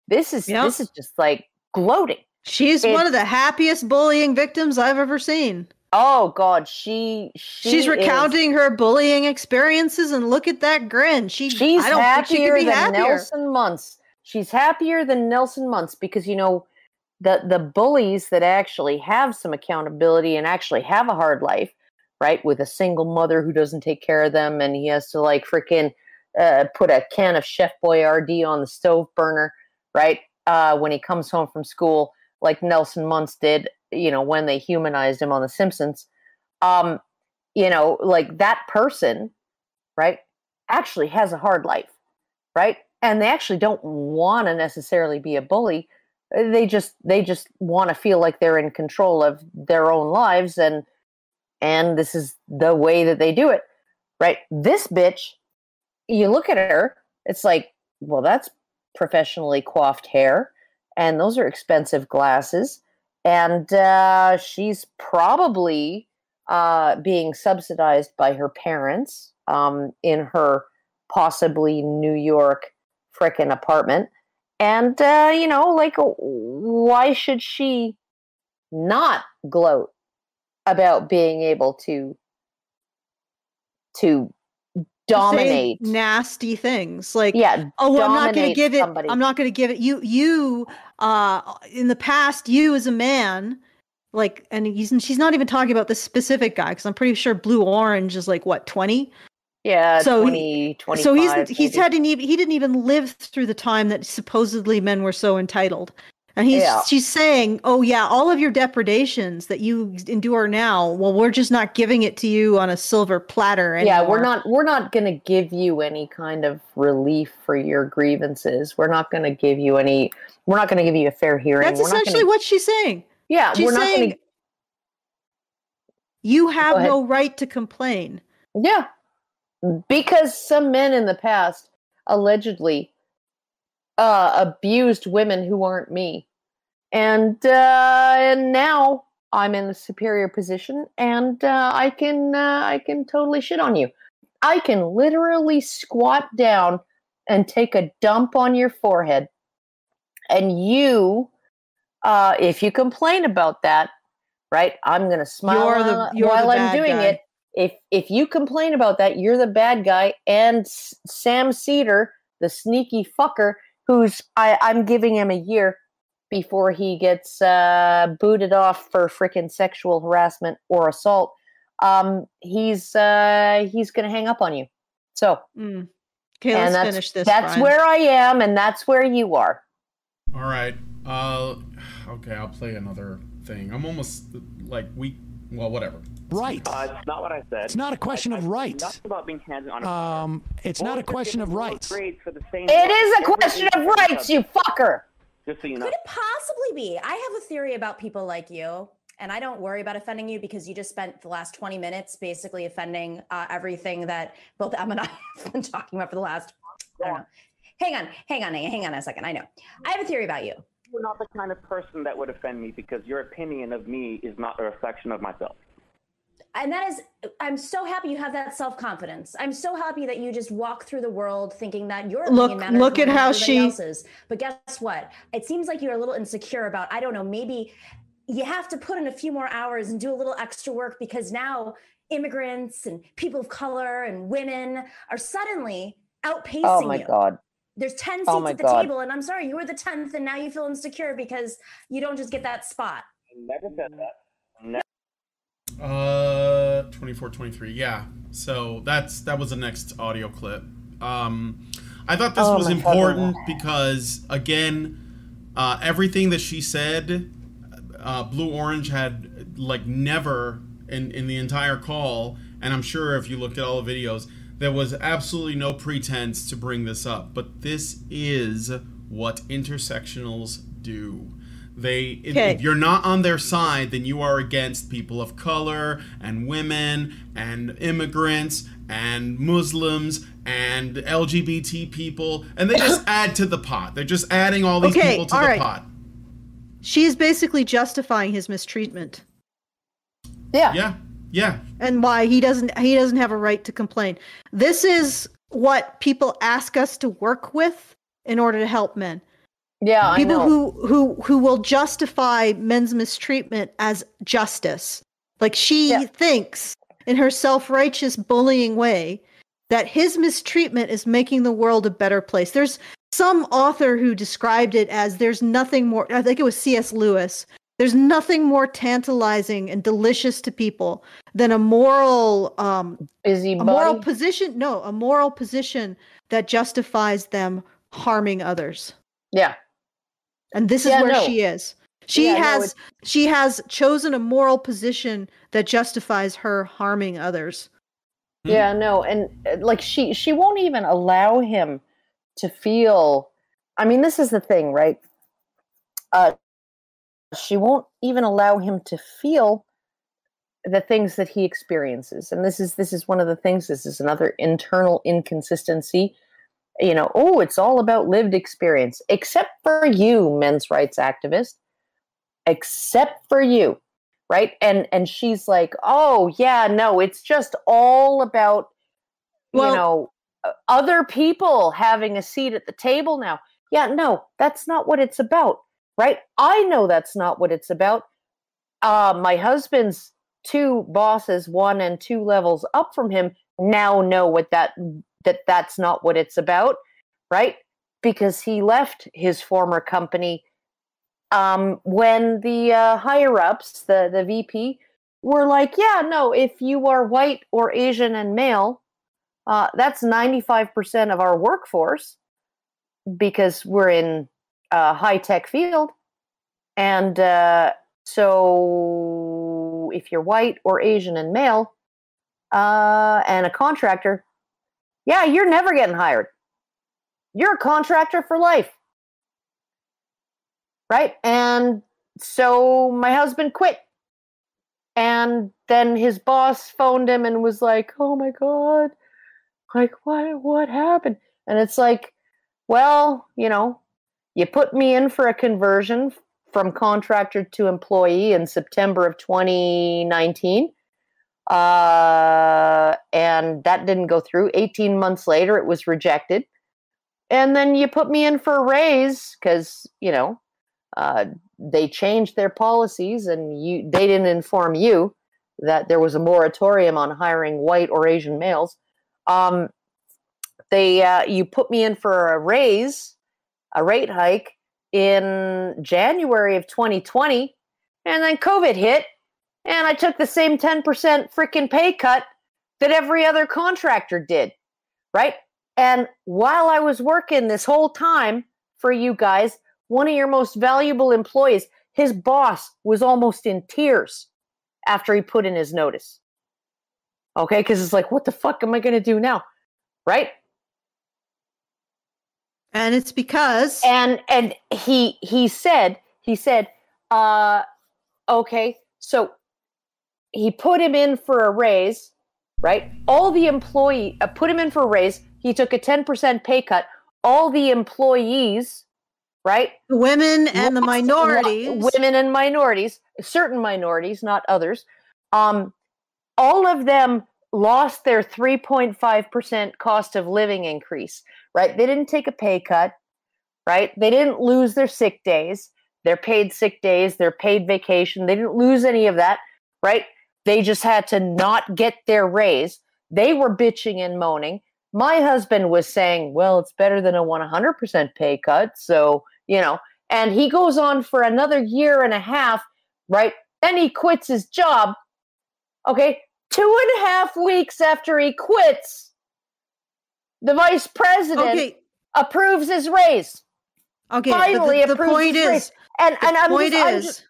this is Yep. this is just like gloating She's It- one of the happiest bullying victims I've ever seen. Oh god she, she She's is- recounting her bullying experiences, and look at that grin. She, she's I don't think she happier could be than happier. nelson muntz she's happier than nelson muntz because you know the the bullies that actually have some accountability and actually have a hard life right with a single mother who doesn't take care of them and he has to like freaking uh, put a can of Chef Boyardee on the stove burner, right? Uh, when he comes home from school, like Nelson Muntz did, you know, when they humanized him on The Simpsons. Um, you know, like that person, right, actually has a hard life, right? And they actually don't want to necessarily be a bully. They just they just want to feel like they're in control of their own lives and and this is the way that they do it. Right? This bitch, you look at her, it's like, well, that's professionally coiffed hair and those are expensive glasses and uh, she's probably uh, being subsidized by her parents um, in her possibly New York frickin' apartment. And, uh, you know, like, why should she not gloat about being able to to dominate? nasty things like Yeah, oh well, i'm not going to give it somebody. i'm not going to give it you you uh in the past you as a man like and he's, and she's not even talking about this specific guy because i'm pretty sure blue orange is like what 20 Yeah, So 20, 25. so he's he's hadn't even he didn't even live through the time that supposedly men were so entitled and he's Yeah. she's saying oh yeah all of your depredations that you endure now well we're just not giving it to you on a silver platter anymore. yeah we're not we're not going to give you any kind of relief for your grievances. We're not going to give you any we're not going to give you a fair hearing. That's we're not essentially gonna, what she's saying. Yeah she's we're not saying to you have no right to complain. Yeah. Because some men in the past allegedly uh abused women who aren't me and uh and now i'm in the superior position and uh i can uh, i can totally shit on you. I can literally squat down and take a dump on your forehead. And you uh if you complain about that right i'm gonna smile You're the- while- you're while i'm doing guy. it. If if you complain about that you're the bad guy and S- sam seder the sneaky fucker who's I, i'm giving him a year before he gets uh, booted off for freaking sexual harassment or assault um, he's uh, he's gonna hang up on you so Mm. Okay, and let's that's, finish this. that's Brian. where i am and that's where you are All right. Uh, okay, I'll play another thing. I'm almost like we. Well, whatever. Right. Uh, it's not what I said. It's not a question of rights. Nothing about being hands on. Um, it's not a question of rights. grades for the same it a question of individual rights you fucker Just so you know. Could it possibly be? I have a theory about people like you, and I don't worry about offending you because you just spent the last 20 minutes basically offending uh, everything that both Em and I have been talking about for the last, I don't know. Hang on, hang on, hang on a second. I know. I have a theory about you. You're not the kind of person that would offend me because your opinion of me is not a reflection of myself. And that is, I'm so happy you have that self confidence. I'm so happy that you just walk through the world thinking that your Look- matters look at how she- else's. But guess what? It seems like you're a little insecure about. I don't know. Maybe you have to put in a few more hours and do a little extra work because now immigrants and people of color and women are suddenly outpacing oh my you. god There's 10 seats Oh at the God. table, and I'm sorry, you were the 10th, and now you feel insecure because you don't just get that spot. I never said that. Never. Uh, 24, 23. Yeah. So that's that was the next audio clip. Um, I thought this Oh was important because again, uh, everything that she said, uh, Blue Orange had like never in in the entire call, and I'm sure if you looked at all the videos, there was absolutely no pretense to bring this up. But this is what intersectionals do. They, if- Okay. if you're not on their side, then you are against people of color and women and immigrants and Muslims and LGBT people, and they just add to the pot. They're just adding all these Okay, people to all the right. pot. She's basically justifying his mistreatment yeah Yeah, yeah. and why he doesn't he doesn't have a right to complain. This is what people ask us to work with in order to help men. Yeah i people know who who who will justify men's mistreatment as justice like she Yeah. thinks in her self-righteous bullying way that his mistreatment is making the world a better place there's some author who described it as there's nothing more i think it was cs lewis there's nothing more tantalizing and delicious to people than a moral um busy a moral position no a moral position that justifies them harming others. Yeah. And this is Yeah, where no. she is. She Yeah, has it's- she has chosen a moral position that justifies her harming others. Yeah, no, and uh, like she she won't even allow him to feel. I mean, this is the thing, right? Uh, she won't even allow him to feel the things that he experiences, and this is this is one of the things. This is another internal inconsistency. You know, oh, it's all about lived experience, except for you, men's rights activist. Except for you right? And and she's like oh yeah no it's just all about Well- you know other people having a seat at the table now. Yeah no that's not what it's about right? I know that's not what it's about. Uh my husband's two bosses one and two levels up from him now know what that that that's not what it's about right? Because he left his former company um, when the uh, higher ups, the the VP, were like, "Yeah, no, if you are white or Asian and male, uh, that's ninety five percent of our workforce because we're in a high tech field, and uh, so if you're white or Asian and male, uh, and a contractor, yeah, you're never getting hired. You're a contractor for life." right? And so my husband quit. And then his boss phoned him and was like, "Oh my god. Like what what happened?" And it's like, "Well, you know, you put me in for a conversion from contractor to employee in September of 2019. Uh, and that didn't go through. 18 months later, it was rejected. And then you put me in for a raise because, you know, uh, they changed their policies and you they didn't inform you that there was a moratorium on hiring white or Asian males. Um, they uh, you put me in for a raise, a rate hike in January of 2020, and then COVID hit, and I took the same 10% freaking pay cut that every other contractor did, right? And while I was working this whole time for you guys, one of your most valuable employees, his boss was almost in tears after he put in his notice. Okay, because it's like, what the fuck am I going to do now? Right? And it's because and and he he said he said uh okay so he put him in for a raise right? All the employee uh, put him in for a raise. He took a 10% pay cut. All the employees right? The women and the minorities. women and minorities certain minorities not others. Um all of them lost their 3.5% cost of living increase right? They didn't take a pay cut right? They didn't lose their sick days. Their paid sick days. Their paid vacation. They didn't lose any of that right they just had to not get their raise. They were bitching and moaning. My husband was saying well it's better than a 100% pay cut. So you know and he goes on for another year and a half right? Then he quits his job okay? Two and a half weeks after he quits the vice president Okay. approves his raise. Okay, finally the, the approves point his raise. is, and the and I'm point just, I'm is, just-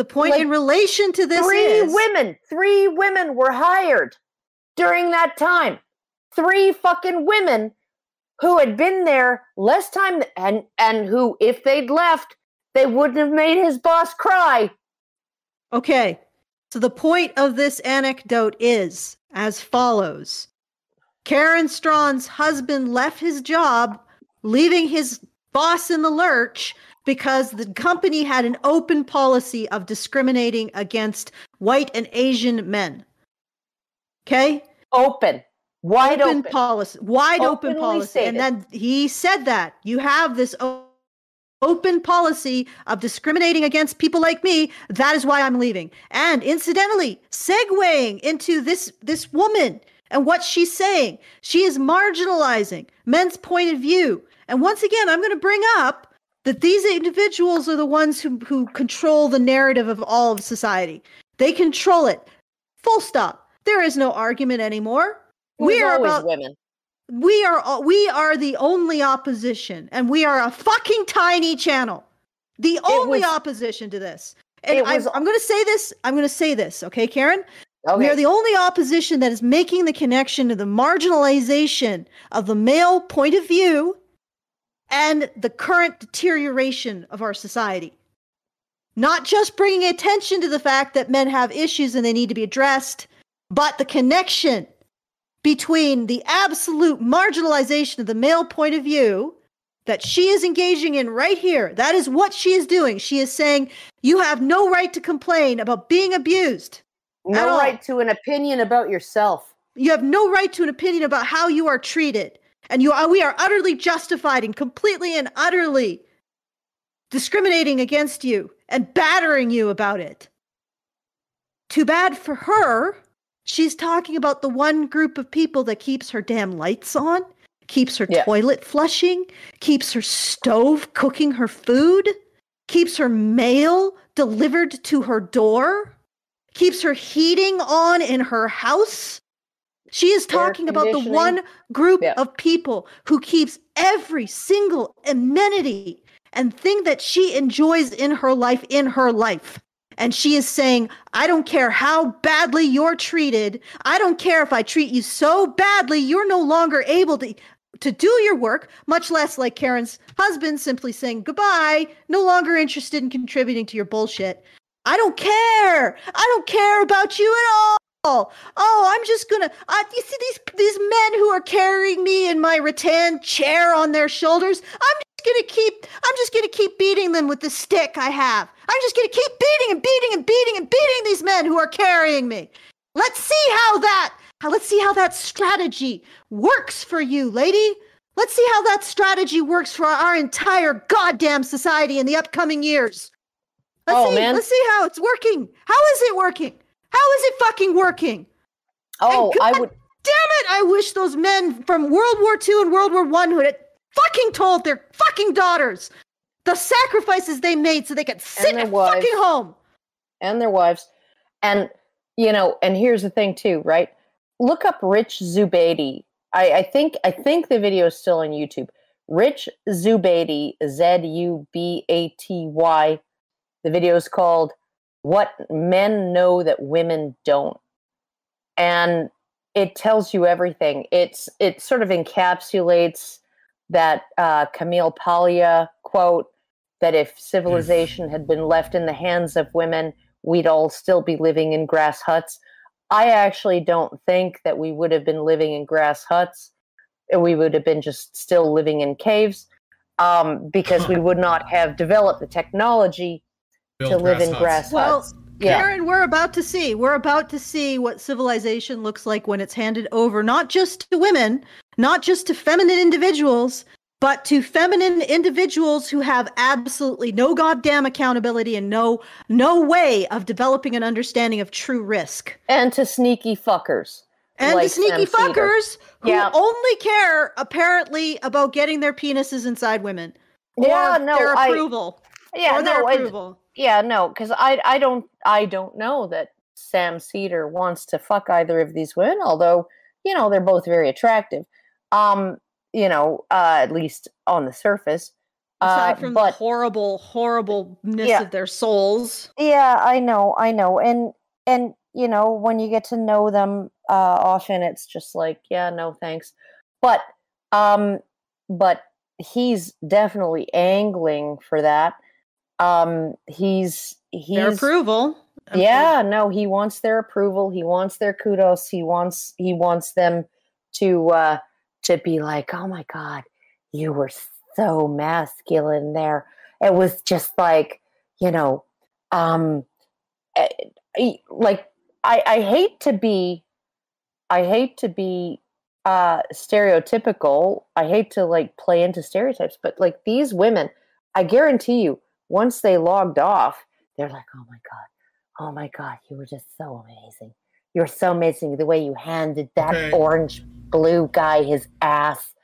the point like, in relation to this three is women three women were hired during that time three fucking women who had been there less time and and who if they'd left they wouldn't have made his boss cry Okay. So the point of this anecdote is as follows Karen Straughan's husband left his job, leaving his boss in the lurch because the company had an open policy of discriminating against white and Asian men. Okay? open wide open, policy, wide open Openly policy. And then he said that you have this open policy of discriminating against people like me. That is why I'm leaving. And incidentally, segueing into this this woman and what she's saying, she is marginalizing men's point of view. And once again, I'm going to bring up that these individuals are the ones who who control the narrative of all of society. They control it. Full stop. There is no argument anymore. It We are about women we are we are the only opposition, and we are a fucking tiny channel. The only was- opposition to this. And it I, was- I'm going to say this. I'm going to say this. Okay, Karen. Okay. We are the only opposition that is making the connection to the marginalization of the male point of view and the current deterioration of our society. Not just bringing attention to the fact that men have issues and they need to be addressed, but the connection between the absolute marginalization of the male point of view that she is engaging in right here. That is what she is doing. She is saying, You have no right to complain about being abused. no all. right to an opinion about yourself. You have no right to an opinion about how you are treated. And you are, we are utterly justified and completely and utterly discriminating against you and battering you about it. Too bad for her. She's talking about the one group of people that keeps her damn lights on, keeps her Yeah. toilet flushing, keeps her stove cooking her food, keeps her mail delivered to her door, keeps her heating on in her house. She is talking about the one group Yeah. of people who keeps every single amenity and thing that she enjoys in her life in her life. And she is saying, I don't care how badly you're treated. I don't care if I treat you so badly, you're no longer able to, to do your work, much less like Karen's husband simply saying goodbye, no longer interested in contributing to your bullshit. I don't care. I don't care about you at all. Oh, I'm just gonna. Uh, you see these these men who are carrying me in my rattan chair on their shoulders. I'm just gonna keep. I'm just gonna keep beating them with the stick I have. I'm just gonna keep beating and beating and beating and beating these men who are carrying me. Let's see how that. Let's see how that strategy works for you, lady. Let's see how that strategy works for our entire goddamn society in the upcoming years. Let's Oh, see. man. Let's see how it's working. How is it working? How is it fucking working? Oh, And I would. Damn it! I wish those men from World War II and World War One would have fucking told their fucking daughters the sacrifices they made so they could sit at wives. fucking home. and their wives. And you know, and here's the thing too, right? Look up Rich Zubaty. I, I think I think the video is still on YouTube. Rich Zubaty, Z U B A T Y. The video is called "What Men Know That Women Don't," and it tells you everything. It's it sort of encapsulates that uh, Camille Paglia quote that if civilization had been left in the hands of women, we'd all still be living in grass huts. I actually don't think that we would have been living in grass huts. We would have been just still living in caves um, because we would not have developed the technology to live in huts. grass Well, huts. Yeah. Karen, we're about to see. We're about to see what civilization looks like when it's handed over, not just to women, not just to feminine individuals, but to feminine individuals who have absolutely no goddamn accountability and no no way of developing an understanding of true risk. And to sneaky fuckers. And like the sneaky fuckers who Yeah. only care apparently about getting their penises inside women. Or Yeah, no, their I- approval. Yeah, or their no, I- approval. Yeah, no, because I I don't I don't know that Sam Seder wants to fuck either of these women, although you know they're both very attractive. Um, you know, uh, at least on the surface. Aside Uh, from the horrible, horribleness Yeah. of their souls. yeah, I know, I know, and and you know when you get to know them, uh, often it's just like, yeah, no, thanks. But um, but he's definitely angling for that. Um, he's he's Their approval. yeah no he wants their approval. He wants their kudos. He wants he wants them to uh to be like oh my god you were so masculine there. It was just like you know um eh, eh, like i i hate to be i hate to be uh stereotypical. I hate to like play into stereotypes but like these women i guarantee you once they logged off they're like oh my god Oh my God, you were just so amazing. You're so amazing. The way you handed that Okay. orange blue guy his ass.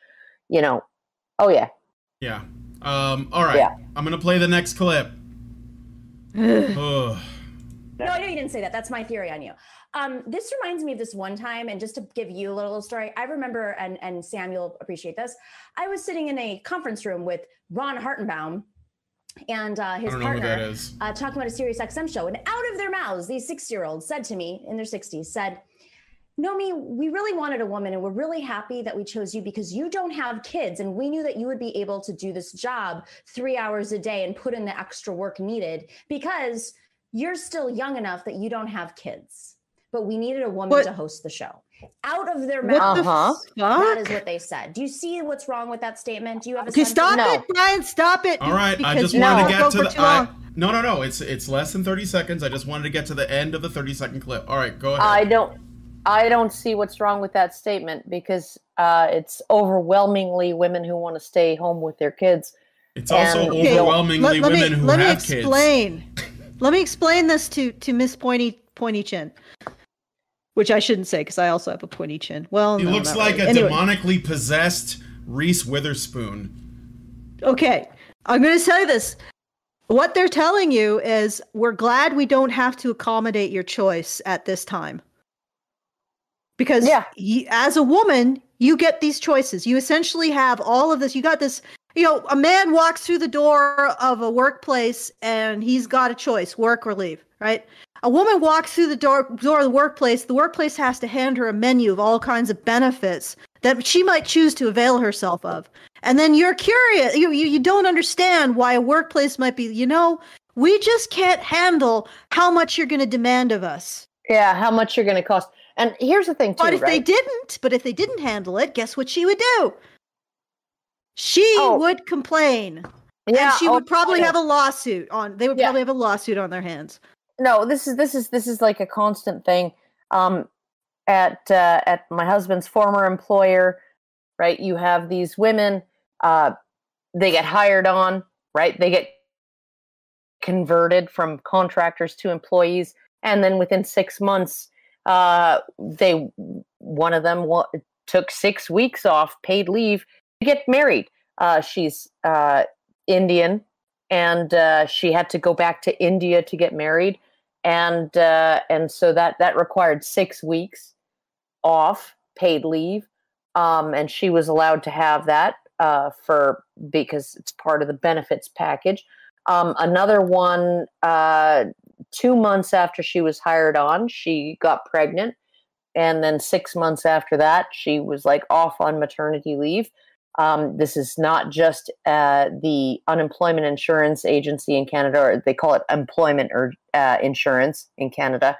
You know, oh yeah. Yeah. Um, all right. Yeah. I'm gonna play the next clip. No, I know you didn't say that. That's my theory on you. Um, this reminds me of this one time, and just to give you a little story, I remember, and and Sam, you'll appreciate this. I was sitting in a conference room with Ron Hartenbaum and uh, I his don't know who partner that is. uh, talking about a Sirius XM show, and out of their mouths, these six-year-olds said to me in their 60s, said, Nomi, we really wanted a woman, and we're really happy that we chose you because you don't have kids, and we knew that you would be able to do this job three hours a day and put in the extra work needed because you're still young enough that you don't have kids. But we needed a woman What- to host the show. Out of their What mouths. the Uh-huh. That fuck? is what they said. Do you see what's wrong with that statement? Do you have a Okay, sense of- stop No. it, Brian. Stop it. All right, I because just you wanted won't to go get to the. I, no, no, no. It's it's less than thirty seconds. I just wanted to get to the end of the thirty second clip. All right, go ahead. I don't. I don't see what's wrong with that statement because uh, it's overwhelmingly women who want to stay home with their kids. it's also Okay, overwhelmingly let, let women me, who let have me kids. explain. let me explain this to to Miss Pointy Pointy Chin, which I shouldn't say because I also have a pointy chin. Well, He no, looks like really. a Anyway, demonically possessed Reese Witherspoon. Okay, I'm going to say this. What they're telling you is we're glad we don't have to accommodate your choice at this time. Because Yeah. y- as a woman, you get these choices. You essentially have all of this. You got this, you know, a man walks through the door of a workplace and he's got a choice work or leave, right? A woman walks through the door, door of the workplace. The workplace has to hand her a menu of all kinds of benefits that she might choose to avail herself of. And then you're curious, you, you, you don't understand why a workplace might be, you know, we just can't handle how much you're going to demand of us. Yeah, how much you're going to cost. And here's the thing, too, But if they didn't, but if they didn't handle it, guess what she would do? She Oh. would complain. yeah, and she would oh, probably yeah. have a lawsuit on they would Yeah. probably have a lawsuit on their hands. No this is this is this is like a constant thing um at uh, at my husband's former employer right? You have these women uh they get hired on right? They get converted from contractors to employees and then within 6 months uh they one of them wa- took 6 weeks off paid leave to get married. Uh she's uh indian and uh, she had to go back to India to get married, and uh, and so that that required six weeks off paid leave, um, and she was allowed to have that uh, for because it's part of the benefits package. Um, another one, uh, two months after she was hired on, she got pregnant, and then six months after that, she was like off on maternity leave. Um, this is not just uh, the unemployment insurance agency in Canada, or they call it employment or uh, insurance in Canada.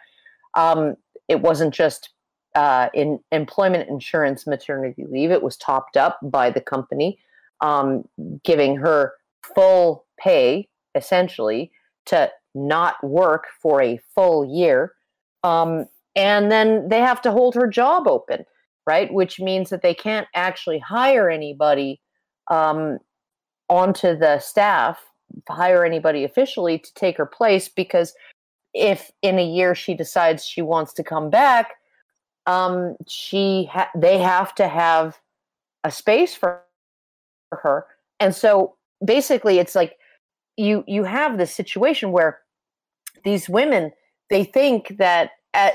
Um, it wasn't just uh, in employment insurance maternity leave; it was topped up by the company, um, giving her full pay essentially to not work for a full year, um, and then they have to hold her job open right? Which means that they can't actually hire anybody um, onto the staff, hire anybody officially to take her place because if in a year she decides she wants to come back, um, she ha- they have to have a space for her, and so basically, it's like you you have this situation where these women they think that at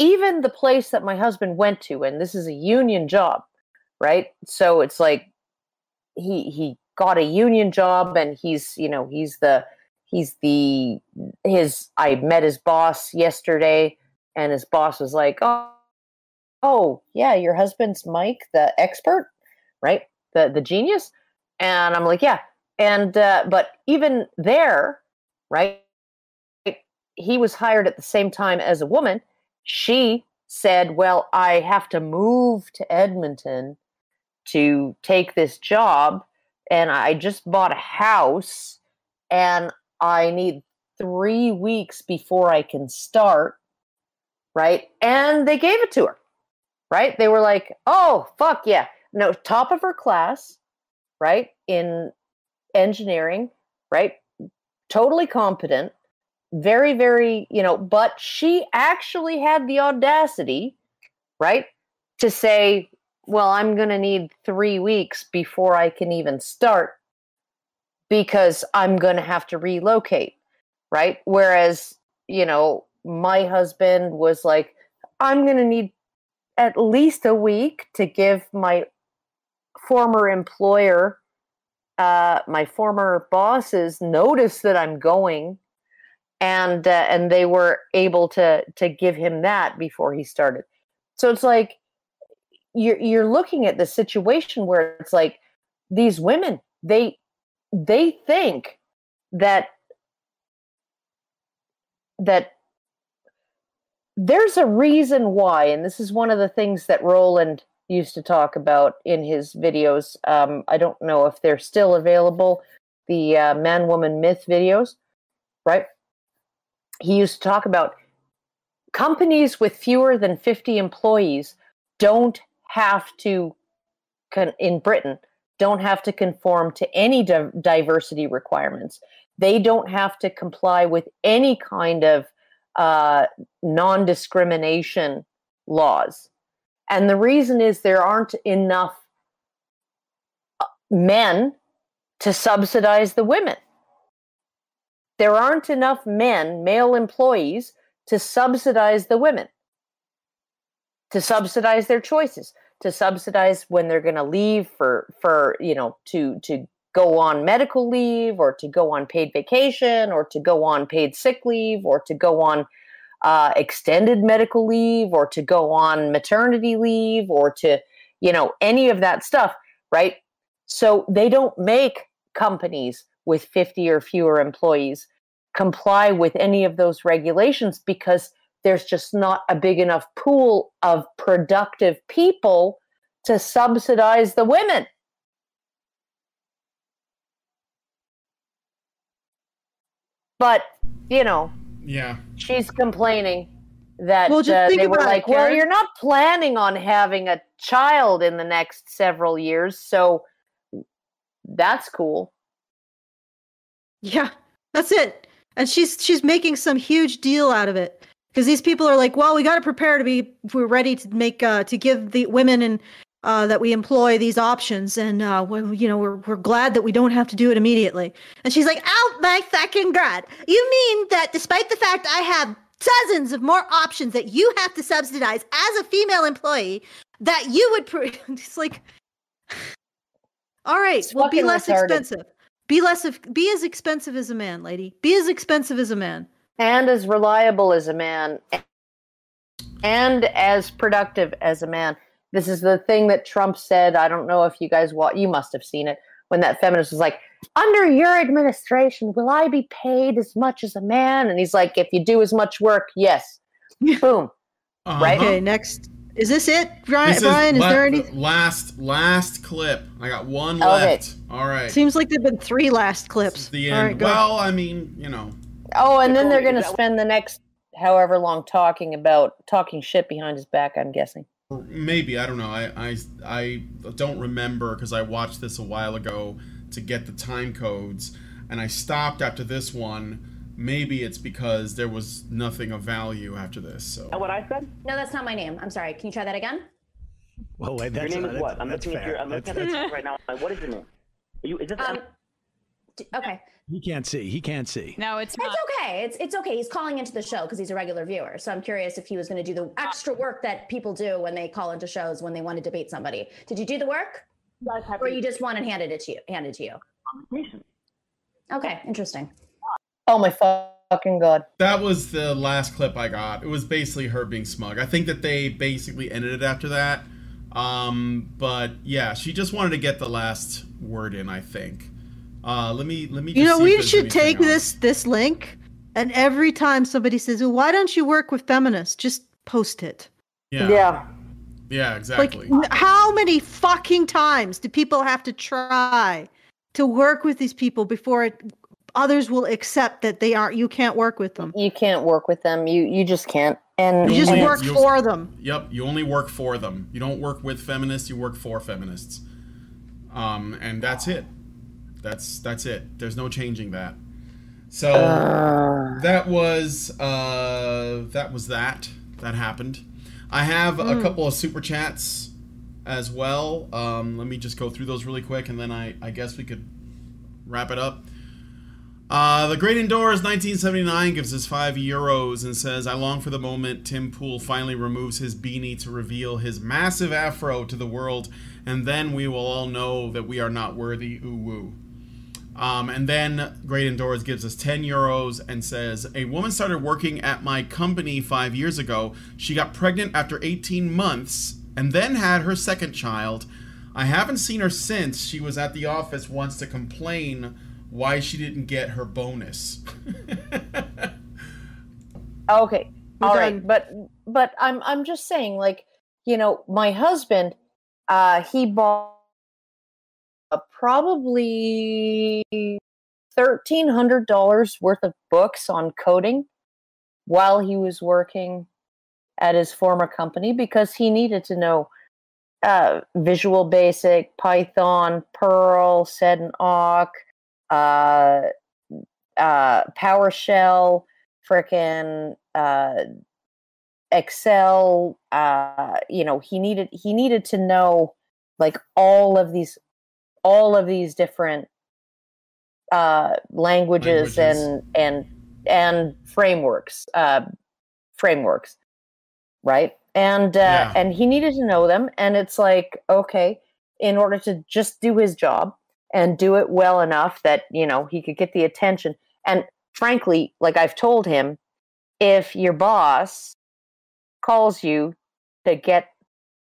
even the place that my husband went to and this is a union job right? So it's like he he got a union job and he's you know he's the he's the his i met his boss yesterday and his boss was like oh oh yeah your husband's mike the expert right? The the genius? And i'm like yeah. And uh, but even there right he was hired at the same time as a woman she said, Well, I have to move to Edmonton to take this job, and I just bought a house, and I need three weeks before I can start. Right. And they gave it to her. Right. They were like, Oh, fuck yeah. No, top of her class, right? In engineering, right? Totally competent very very you know but she actually had the audacity right to say well i'm going to need 3 weeks before i can even start because i'm going to have to relocate right? Whereas you know my husband was like I'm going to need at least a week to give my former employer, uh, my former bosses, notice that I'm going, and uh, and they were able to to give him that before he started. So it's like you're you're looking at the situation where it's like these women they they think that that there's a reason why, and this is one of the things that Roland used to talk about in his videos. Um, I don't know if they're still available, the uh, man woman myth videos, right? He used to talk about companies with fewer than 50 employees don't have to, in Britain, don't have to conform to any diversity requirements. They don't have to comply with any kind of uh, non discrimination laws. And the reason is there aren't enough uh, men to subsidize the women. There aren't enough men, male employees, to subsidize the women, to subsidize their choices, to subsidize when they're going to leave for, for, you know, to, to go on medical leave or to go on paid vacation or to go on paid sick leave or to go on uh, extended medical leave or to go on maternity leave or to, you know, any of that stuff, right? So they don't make companies with 50 or fewer employees comply with any of those regulations because there's just not a big enough pool of productive people to subsidize the women. But, you know, Yeah. she's complaining that Well, just uh, think they were about it, like, well, you're not planning on having a child in the next several years, so that's cool. Yeah, that's it. And she's she's making some huge deal out of it because these people are like, well, we got to prepare to be we're ready to make uh, to give the women and uh, that we employ these options, and uh, you know we're we're glad that we don't have to do it immediately. And she's like, oh my fucking god! You mean that despite the fact I have dozens of more options that you have to subsidize as a female employee, that you would? Pre- it's like, all right, It's well, be less retarded. expensive. Be less of, be as expensive as a man, lady. Be as expensive as a man. And as reliable as a man, and as productive as a man. This is the thing that Trump said. I don't know if you guys wa You must have seen it when that feminist was like, "Under your administration, will I be paid as much as a man?" And he's like, "If you do as much work, yes." Boom. Uh-huh. Right? Okay, next. Is this it, Brian? This Brian, is la- there any? last last clip? I got one Okay. left. All right. Seems like there've been three last clips. the end. right, go. well, I mean, you know, Oh, and then they're going to spend the next however long talking about talking shit behind his back. I'm guessing. maybe I don't know. I I I don't remember because I watched this a while ago to get the time codes, and I stopped after this one. Maybe it's because there was nothing of value after this. So what I said? No, that's not my name. I'm sorry. Can you try that again? Well, wait, Your that's, name uh, is that's, what? I'm that's looking at fair. your. I'm looking That's- at your right now. Like, What is your name? Are you? Is this? Um, okay. he can't see. He can't see. No, it's It's not. okay. It's it's okay. He's calling into the show because he's a regular viewer. So I'm curious if he was going to do the extra work that people do when they call into shows when they want to debate somebody. Did you do the work, You or you just wanted handed it to you? Handed to you? Okay, interesting. Oh my fucking god! that was the last clip I got. It was basically her being smug. I think that they basically ended it after that. Um, but yeah, she just wanted to get the last word in. I think. Uh, let me let me. You just know, see we should take else. this this link, and every time somebody says, "Well, why don't you work with feminists?" Just post it. Yeah. Yeah. Yeah. Exactly. n- how many fucking times do people have to try to work with these people before it, others will accept that they aren't? You can't work with them. You can't work with them. You you just can't. And You just only- work for them. Yep, you only work for them. You don't work with feminists, you work for feminists. Um, and that's it. That's that's it. There's no changing that. So that was uh that was that. That happened. I have a couple of super chats as well. Um, let me just go through those really quick and then I, I guess we could wrap it up. Uh, the Great Indoors 1979 gives us five euros and says, I long for the moment Tim Pool finally removes his beanie to reveal his massive afro to the world, and then we will all know that we are not worthy. Ooh woo. Um, and then Great Indoors gives us 10 euros and says, A woman started working at my company five years ago. She got pregnant after 18 months and then had her second child. I haven't seen her since. She was at the office once to complain why she didn't get her bonus. Okay. We're all right, done. but but I'm I'm just saying, like, you know, my husband, uh, he bought uh, probably thirteen hundred dollars worth of books on coding while he was working at his former company because he needed to know uh, Visual Basic, Python, Perl, Sed and Awk, uh, uh, PowerShell, frickin' uh, Excel. Uh, you know, he needed he needed to know like all of these all of these different uh, languages, Languages. and and and frameworks uh, frameworks, right? And uh, Yeah. and he needed to know them, and it's like okay, in order to just do his job and do it well enough that you know he could get the attention. And frankly, like I've told him, if your boss calls you to get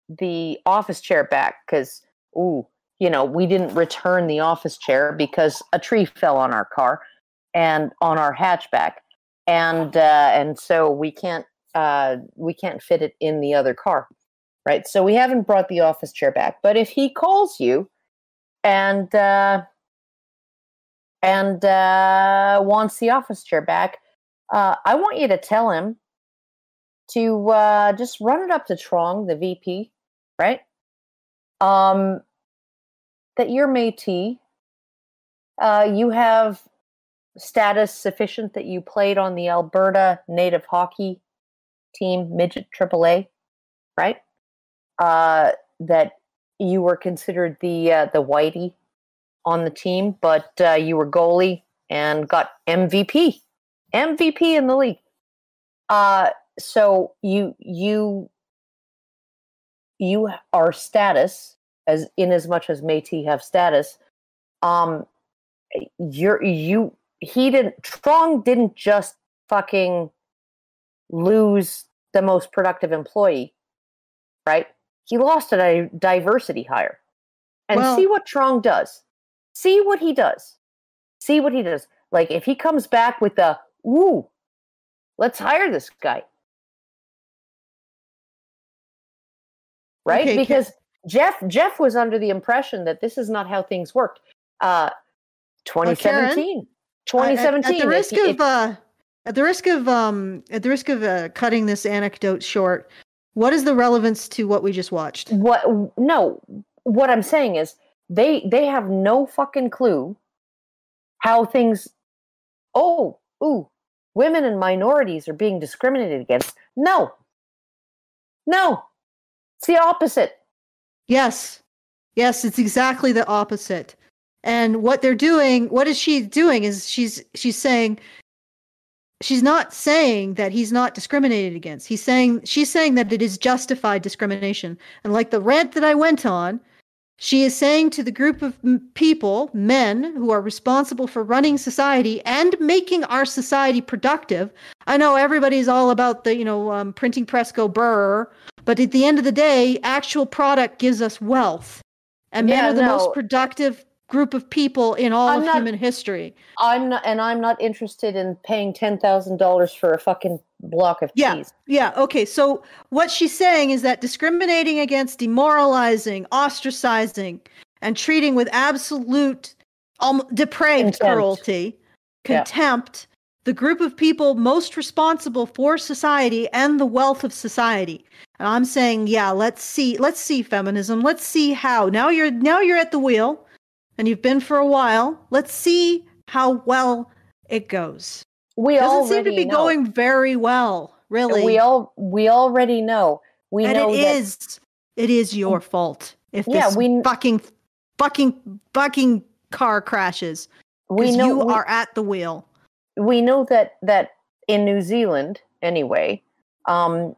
the office chair back because ooh you know we didn't return the office chair because a tree fell on our car and on our hatchback. And uh, and so we can't uh, we can't fit it in the other car right? So we haven't brought the office chair back. But if he calls you and uh, and uh, wants the office chair back uh, i want you to tell him to uh, just run it up to Trong, the VP, right? Um, that you're Métis. Uh, you have status sufficient that you played on the Alberta Native Hockey Team Midget AAA, right? Uh, that you were considered the uh, the whitey on the team, but uh, you were goalie and got MVP, MVP in the league. Uh, so you you you are status as in as much as Métis have status. Um, you're you he didn't Trong didn't just fucking lose the most productive employee, right? He lost a diversity hire. And Well- see what Trong does. See what he does. See what he does. Like if he comes back with the ooh, let's hire this guy. Right? Okay, Ca- because Jeff Jeff was under the impression that this is not how things worked. Uh 2017. At- 2017. At, at the risk of if- uh, at the risk of um, at the risk of uh, cutting this anecdote short, what is the relevance to what we just watched? what no what i'm saying is they they have no fucking clue how things oh ooh women and minorities are being discriminated against no no it's the opposite Yes, yes, it's exactly the opposite. And what they're doing, what is she doing? Is she's she's saying she's not saying that he's not discriminated against. He's saying she's saying that it is justified discrimination. And like the rant that I went on, she is saying to the group of people, men who are responsible for running society and making our society productive. I know everybody's all about the, you know, um, printing press go burr, but at the end of the day, actual product gives us wealth. And men are the no. most productive group of people in all I'm of not- human history. i'm not and i'm not interested in paying $10000 for a fucking block of Yeah. cheese Yeah. Okay. So what she's saying is that discriminating against, demoralizing, ostracizing, and treating with absolute um, depraved Contempt. cruelty, Yeah. contempt, the group of people most responsible for society and the wealth of society. And I'm saying, yeah, let's see, let's see feminism. Let's see how. Now you're now you're at the wheel, and you've been for a while. Let's see how well it goes. we Doesn't seem to be know. going very well, really. we all we already know we and know it that is it is your fault if Yeah, this we- fucking fucking fucking car crashes we know you we- are at the wheel. we know that that in New Zealand anyway, um,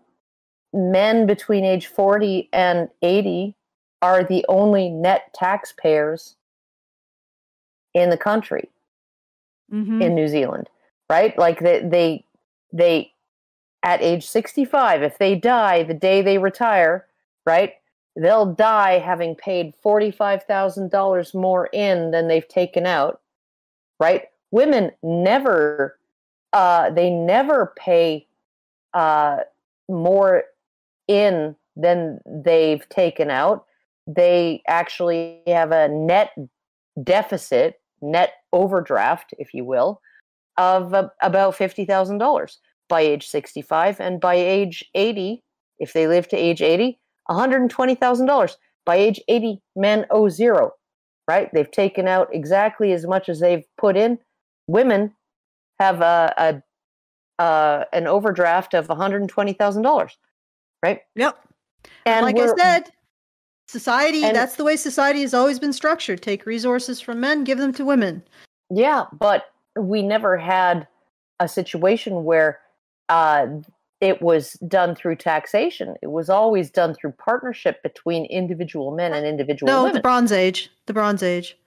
men between age 40 and 80 are the only net taxpayers in the country Mhm. in New Zealand, right? Like they they they at age 65 if they die the day they retire, right? They'll die having paid $45,000 more in than they've taken out, right? Women never uh they never pay uh more in than they've taken out. They actually have a net deficit, net overdraft, if you will, of uh, about $50,000 by age 65. And by age 80, if they live to age 80, $120,000. By age 80, men owe zero, right? They've taken out exactly as much as they've put in. Women have a, a uh, an overdraft of $120,000, right? Yep. And like I said, society, and- that's the way society has always been structured. Take resources from men, give them to women. Yeah, but we never had a situation where uh, it was done through taxation. It was always done through partnership between individual men and individual no, women. No, the Bronze Age. The Bronze Age.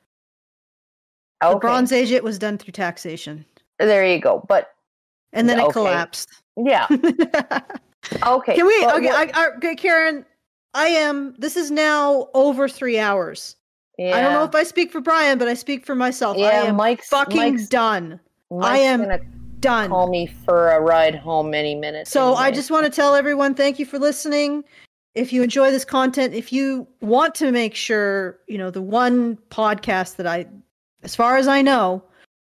The Bronze Age, it was done through taxation. there you go. But And then it collapsed. yeah, okay. Can we? Okay, I, I, okay, Karen. I am. This is now over three hours. I don't know if I speak for Brian, but I speak for myself. I Yeah, am Mike's- fucking Mike's- done. Mike's am Done. call me for a ride home any minute. So I just want to tell everyone thank you for listening. If you enjoy this content, if you want to make sure, you know, the one podcast that I, as far as I know,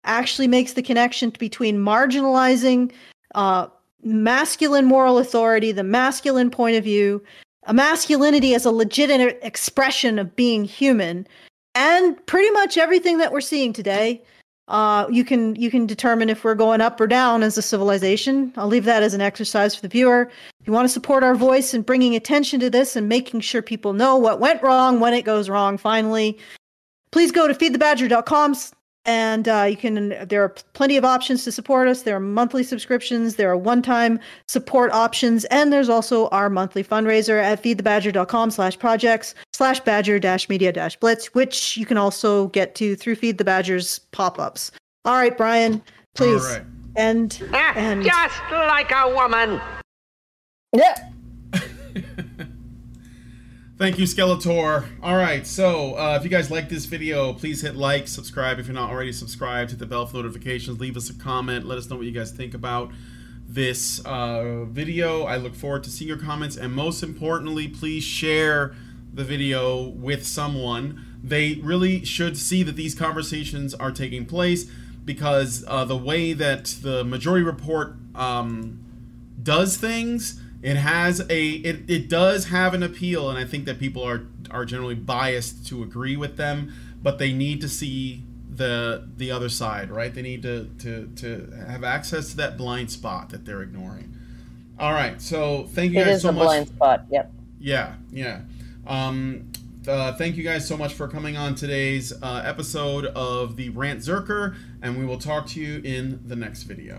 actually makes the connection between marginalizing uh, masculine moral authority, the masculine point of view, a masculinity as a legitimate expression of being human, and pretty much everything that we're seeing today uh, you can you can determine if we're going up or down as a civilization. I'll leave that as an exercise for the viewer. If you want to support our voice and bringing attention to this and making sure people know what went wrong when it goes wrong, finally, please go to feedthebadger.com and uh, you can. There are plenty of options to support us. There are monthly subscriptions. There are one-time support options, and there's also our monthly fundraiser at feedthebadger.com slash projects slash badger dash media dash blitz, which you can also get to through Feed the Badger's pop-ups. All right, Brian, please. All right. And and Just like a woman. yeah. Thank you, Skeletor. All right, so uh, if you guys like this video, please hit like, subscribe if you're not already subscribed, hit the bell for notifications, leave us a comment, let us know what you guys think about this uh, video. I look forward to seeing your comments, and most importantly, please share the video with someone. They really should see that these conversations are taking place because uh, the way that the majority report um, does things it has a it, it does have an appeal and i think that people are are generally biased to agree with them but they need to see the the other side right they need to to to have access to that blind spot that they're ignoring all right so thank you It guys is so a much blind spot. Yep. yeah, yeah. Um, uh, thank you guys so much for coming on today's uh, episode of the Rant Zerker, and we will talk to you in the next video.